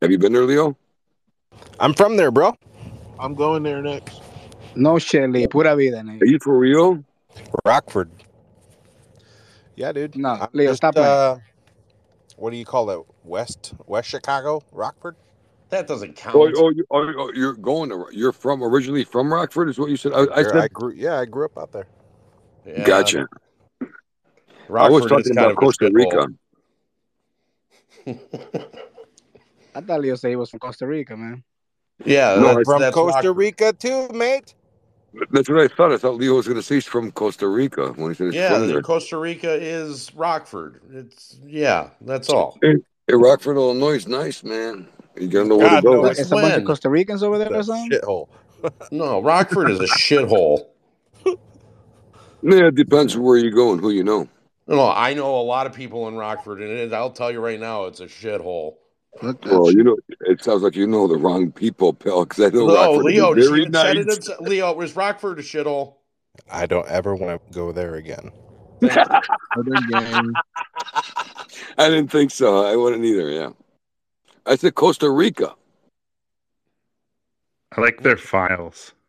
have you been there leo I'm from there, bro. I'm going there next. No shit, Lee. Pura vida, are you for real Rockford. Yeah, dude. No, I'm Leo, just stop playing. uh, what do you call it? West West Chicago, Rockford. That doesn't count. oh, oh, you, oh, oh you're going to you're from originally from rockford is what you said i, I said I grew. Yeah, I grew up out there. Yeah. gotcha i was talking about costa rica. I thought Leo said he was from Costa Rica, man. Yeah, No, that's, From that's Costa Rockford. Rica too, mate. that's what i thought i thought leo was going to say he's from costa rica when he said he's Yeah, from the- there Costa Rica is Rockford. It's yeah, that's all. Hey, hey, Rockford, Illinois is nice, man. You gotta know where to go. knows It's a bunch of. Costa Ricans over there or That something. shithole. No, Rockford is a shithole. Yeah, it depends where you go and who you know. No, I know a lot of people in Rockford, and I'll tell you right now, it's a shithole. Fuck that Well, shit. you know, it sounds like you know the wrong people, pal. Because I don't know No, Rockford Leo, is very she said it nice. himself. Leo, was Rockford a shithole? I don't ever want to go there again. Thank you. Other game. I didn't think so. I wouldn't either. Yeah, I said Costa Rica. I like their files.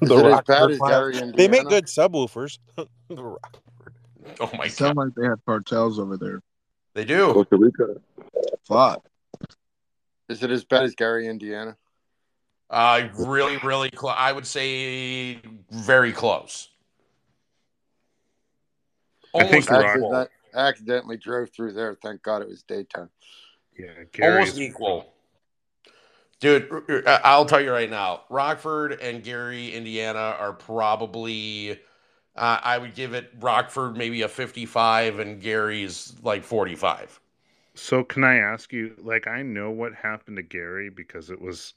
The it as bad Rockford Files. Gary, They make good subwoofers. The Rockford. Oh my god, Sound like they have cartels over there. they do. Costa Rica. Fuck. Is it as bad as Gary, Indiana? Uh, really, really close. I would say very close. I think Almost Rock- Actually, equal. that accidentally drove through there. Thank God it was daytime. Yeah, Almost equal. Dude, r- r- uh, I'll tell you right now, Rockford and Gary, Indiana are probably, uh, I would give it Rockford maybe a 55 and Gary's like 45. So can I ask you, like, I know what happened to Gary because it was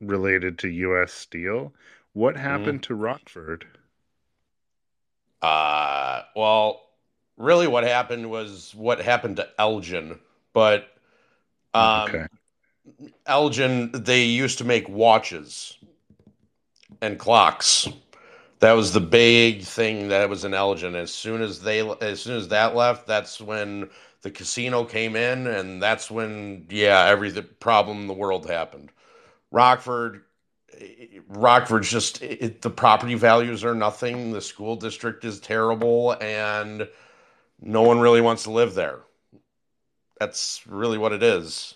related to U.S. Steel. What Mm-hmm. happened to Rockford? Uh, well, really what happened was what happened to Elgin, but um, Okay. Elgin, they used to make watches and clocks. That was the big thing that was in Elgin. As soon as they, as soon as that left, that's when the casino came in, and that's when, yeah, every the problem in the world happened. Rockford, Rockford's just it, the property values are nothing. The school district is terrible, and no one really wants to live there. That's really what it is.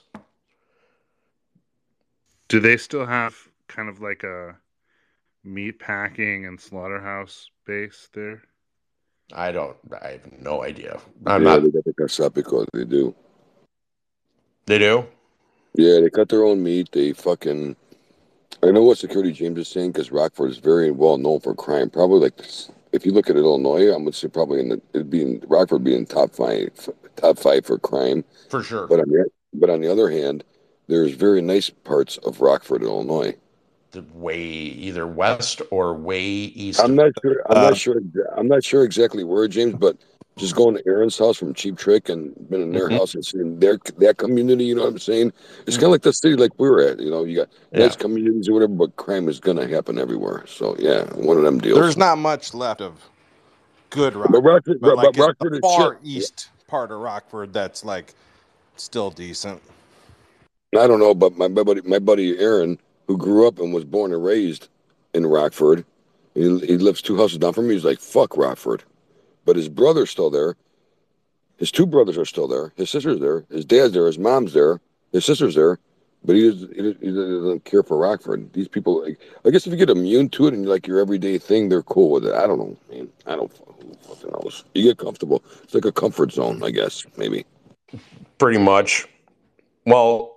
Do they still have kind of like a meat packing and slaughterhouse base there? I don't. I have no idea. I'm yeah, not. they got the Casapico. They do. They do. Yeah, they cut their own meat. They fucking. I know what Security James is saying because Rockford is very well known for crime. Probably like this, if you look at Illinois, I'm gonna say probably in the it'd be in Rockford be in top five, top five for crime. For sure. But on the but on the other hand, there's very nice parts of Rockford, Illinois. The way either west or way east. I'm not sure. I'm Uh, not sure. I'm not sure exactly where, James. But just going to Aaron's house from Cheap Trick and been in their Mhm. house and seeing their that community. You know what I'm saying? It's kind of like the city like we were at. You know, you got Yeah. nice communities or whatever, but crime is gonna happen everywhere. So yeah, one of them deals. There's not much left of good But Rockford, Rockford, but but, like but in Rockford the far shit. east part of Rockford, that's like still decent. I don't know, but my, my buddy, my buddy Aaron, who grew up and was born and raised in Rockford, he, he lives two houses down from me. He's like, "Fuck Rockford," but his brother's still there. His two brothers are still there. His sister's there. His dad's there. His mom's there. His sister's there. But he doesn't, he doesn't, care for Rockford. These people, like, I guess, if you get immune to it and like your everyday thing, they're cool with it. I don't know, man. I don't fucking knows. You get comfortable. It's like a comfort zone, I guess, maybe. Pretty much. Well,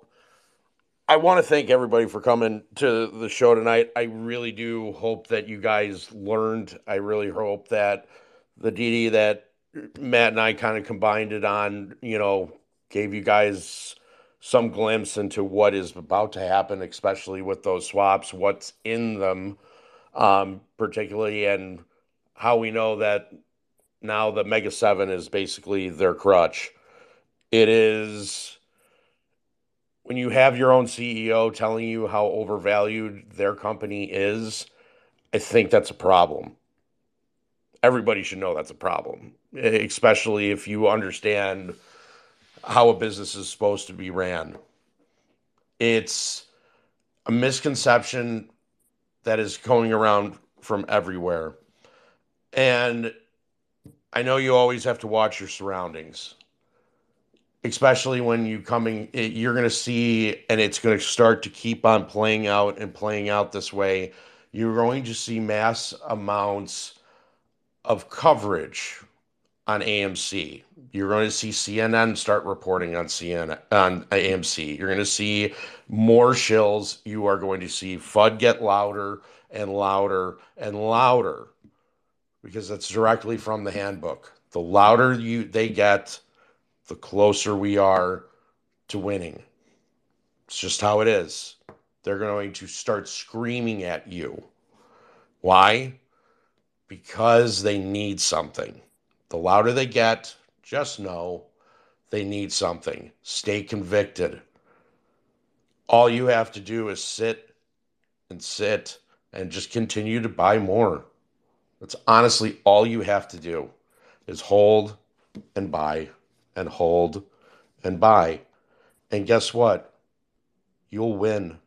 I want to thank everybody for coming to the show tonight. I really do hope that you guys learned. I really hope that the DD that Matt and I kind of combined it on, you know, gave you guys some glimpse into what is about to happen, especially with those swaps, what's in them, um, particularly, and how we know that now the Mega 7 is basically their crutch. It is when you have your own CEO telling you how overvalued their company is, I think that's a problem. Everybody should know that's a problem, especially if you understand how a business is supposed to be ran. It's a misconception that is going around from everywhere. And I know you always have to watch your surroundings especially when you coming it- you're going to see and it's going to start to keep on playing out and playing out this way you're going to see mass amounts of coverage on AMC you're going to see CNN start reporting on CNN on AMC you're going to see more shills. You are going to see FUD get louder and louder and louder because that's directly from the handbook. The louder you they get the closer we are to winning. It's just how it is. They're going to start screaming at you. Why? Because they need something. The louder they get, just know they need something. Stay convicted. All you have to do is sit and sit and just continue to buy more. That's honestly all you have to do is hold and buy and hold and buy. And guess what? You'll win.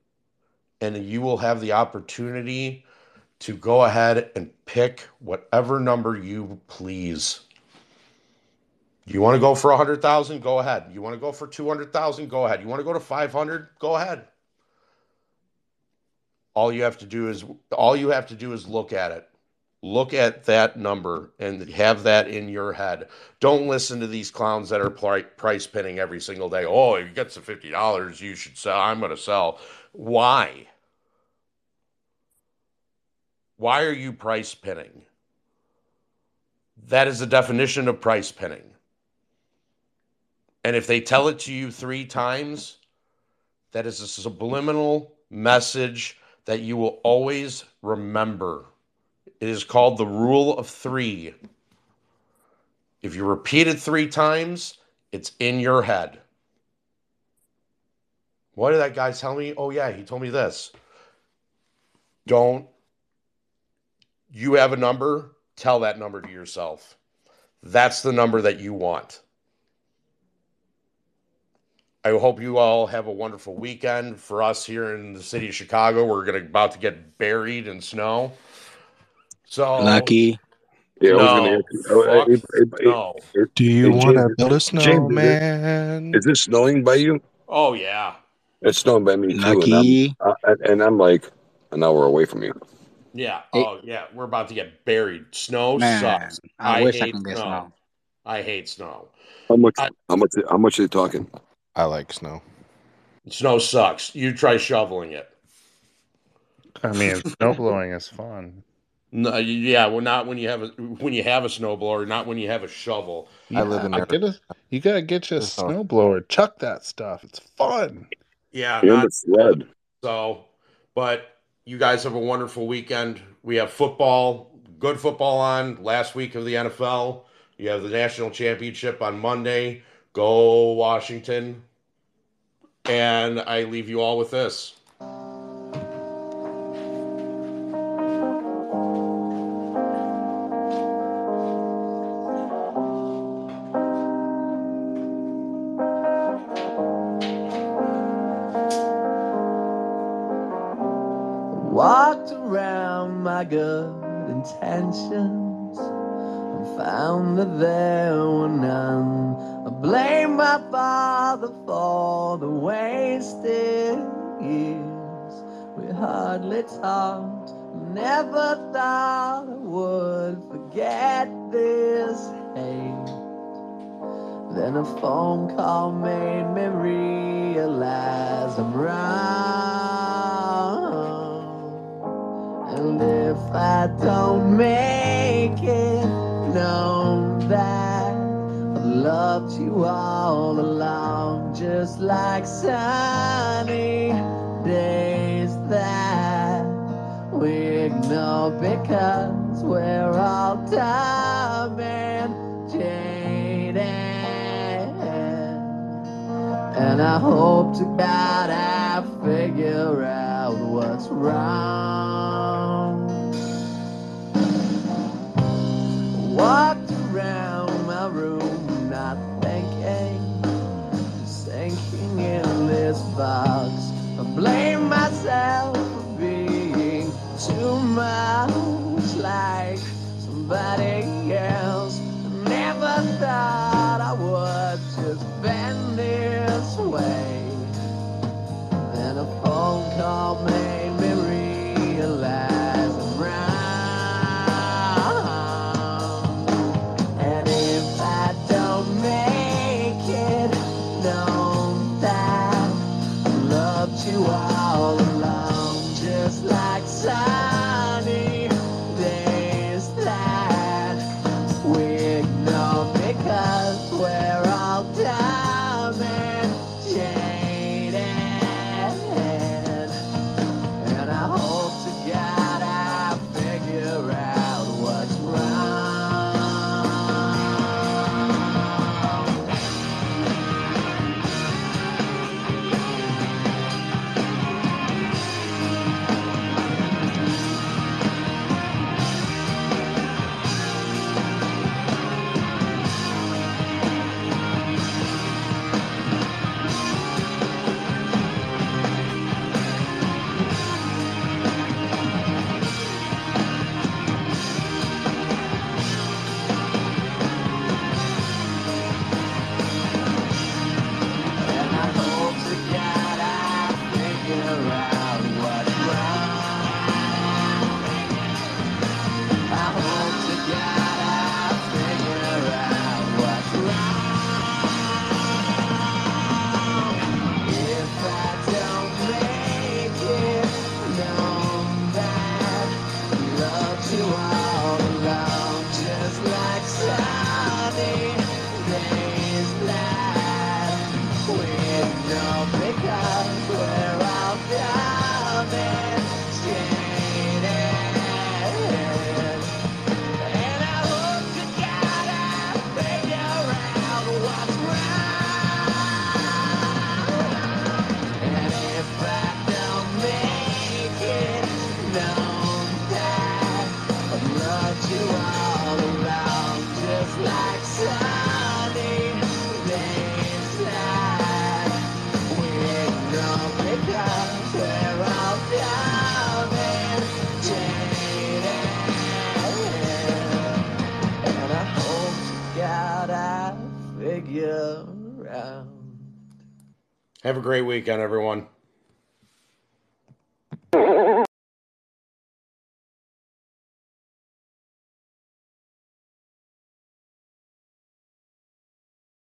And you will have the opportunity to go ahead and pick whatever number you please. You want to go for 100,000? Go ahead. You want to go for 200,000? Go ahead. You want to go to 500? Go ahead. All you have to do is all you have to do is look at it Look at that number and have that in your head. Don't listen to these clowns that are price pinning every single day. Oh, if you get to fifty dollars, you should sell. I'm going to sell. Why? Why are you price pinning? That is the definition of price pinning. And if they tell it to you three times, that is a subliminal message that you will always remember. It is called the rule of three. If you repeat it three times, it's in your head. What did that guy tell me? Oh, yeah, he told me this. Don't, you have a number, tell that number to yourself. That's the number that you want. I hope you all have a wonderful weekend. For us here in the city of Chicago, we're gonna about to get buried in snow. So Lucky. Yeah, No, gonna ask you. oh, no. hey, Do you want to build a James, is it- snowman? Is it snowing by you? Oh yeah, It's snowing by me too, Lucky. and I'm uh, and I'm like an hour away from you. yeah. Oh yeah. We're about to get buried. Snow Man, sucks. I wish I hate can get snow. snow. I hate snow. How much? I- How much? How much are they talking? I like snow. Snow sucks. You try shoveling it. I mean, snow blowing is fun. No, yeah, well, not when you have a when you have a snowblower, not when you have a shovel. I live in Yeah, get a, you gotta get you a There's no- snowblower. Chuck that stuff. It's fun. Yeah, And not the sled. so. But you guys have a wonderful weekend. We have football, good football on last week of the NFL. You have the national championship on Monday. Go Washington. And I leave you all with this. Hardly talked, never thought I would forget this hate. Then a phone call made me realize I'm wrong. And if I don't make it known that I've loved you all along, just like sunny days ignore because we're all dumb and jaded. And I hope to God I figure out what's wrong. Walked around my room not thinking, sinking in this box. I blame myself much like somebody else. Never thought I would just bend this way. Then a phone call made Have a great weekend, everyone.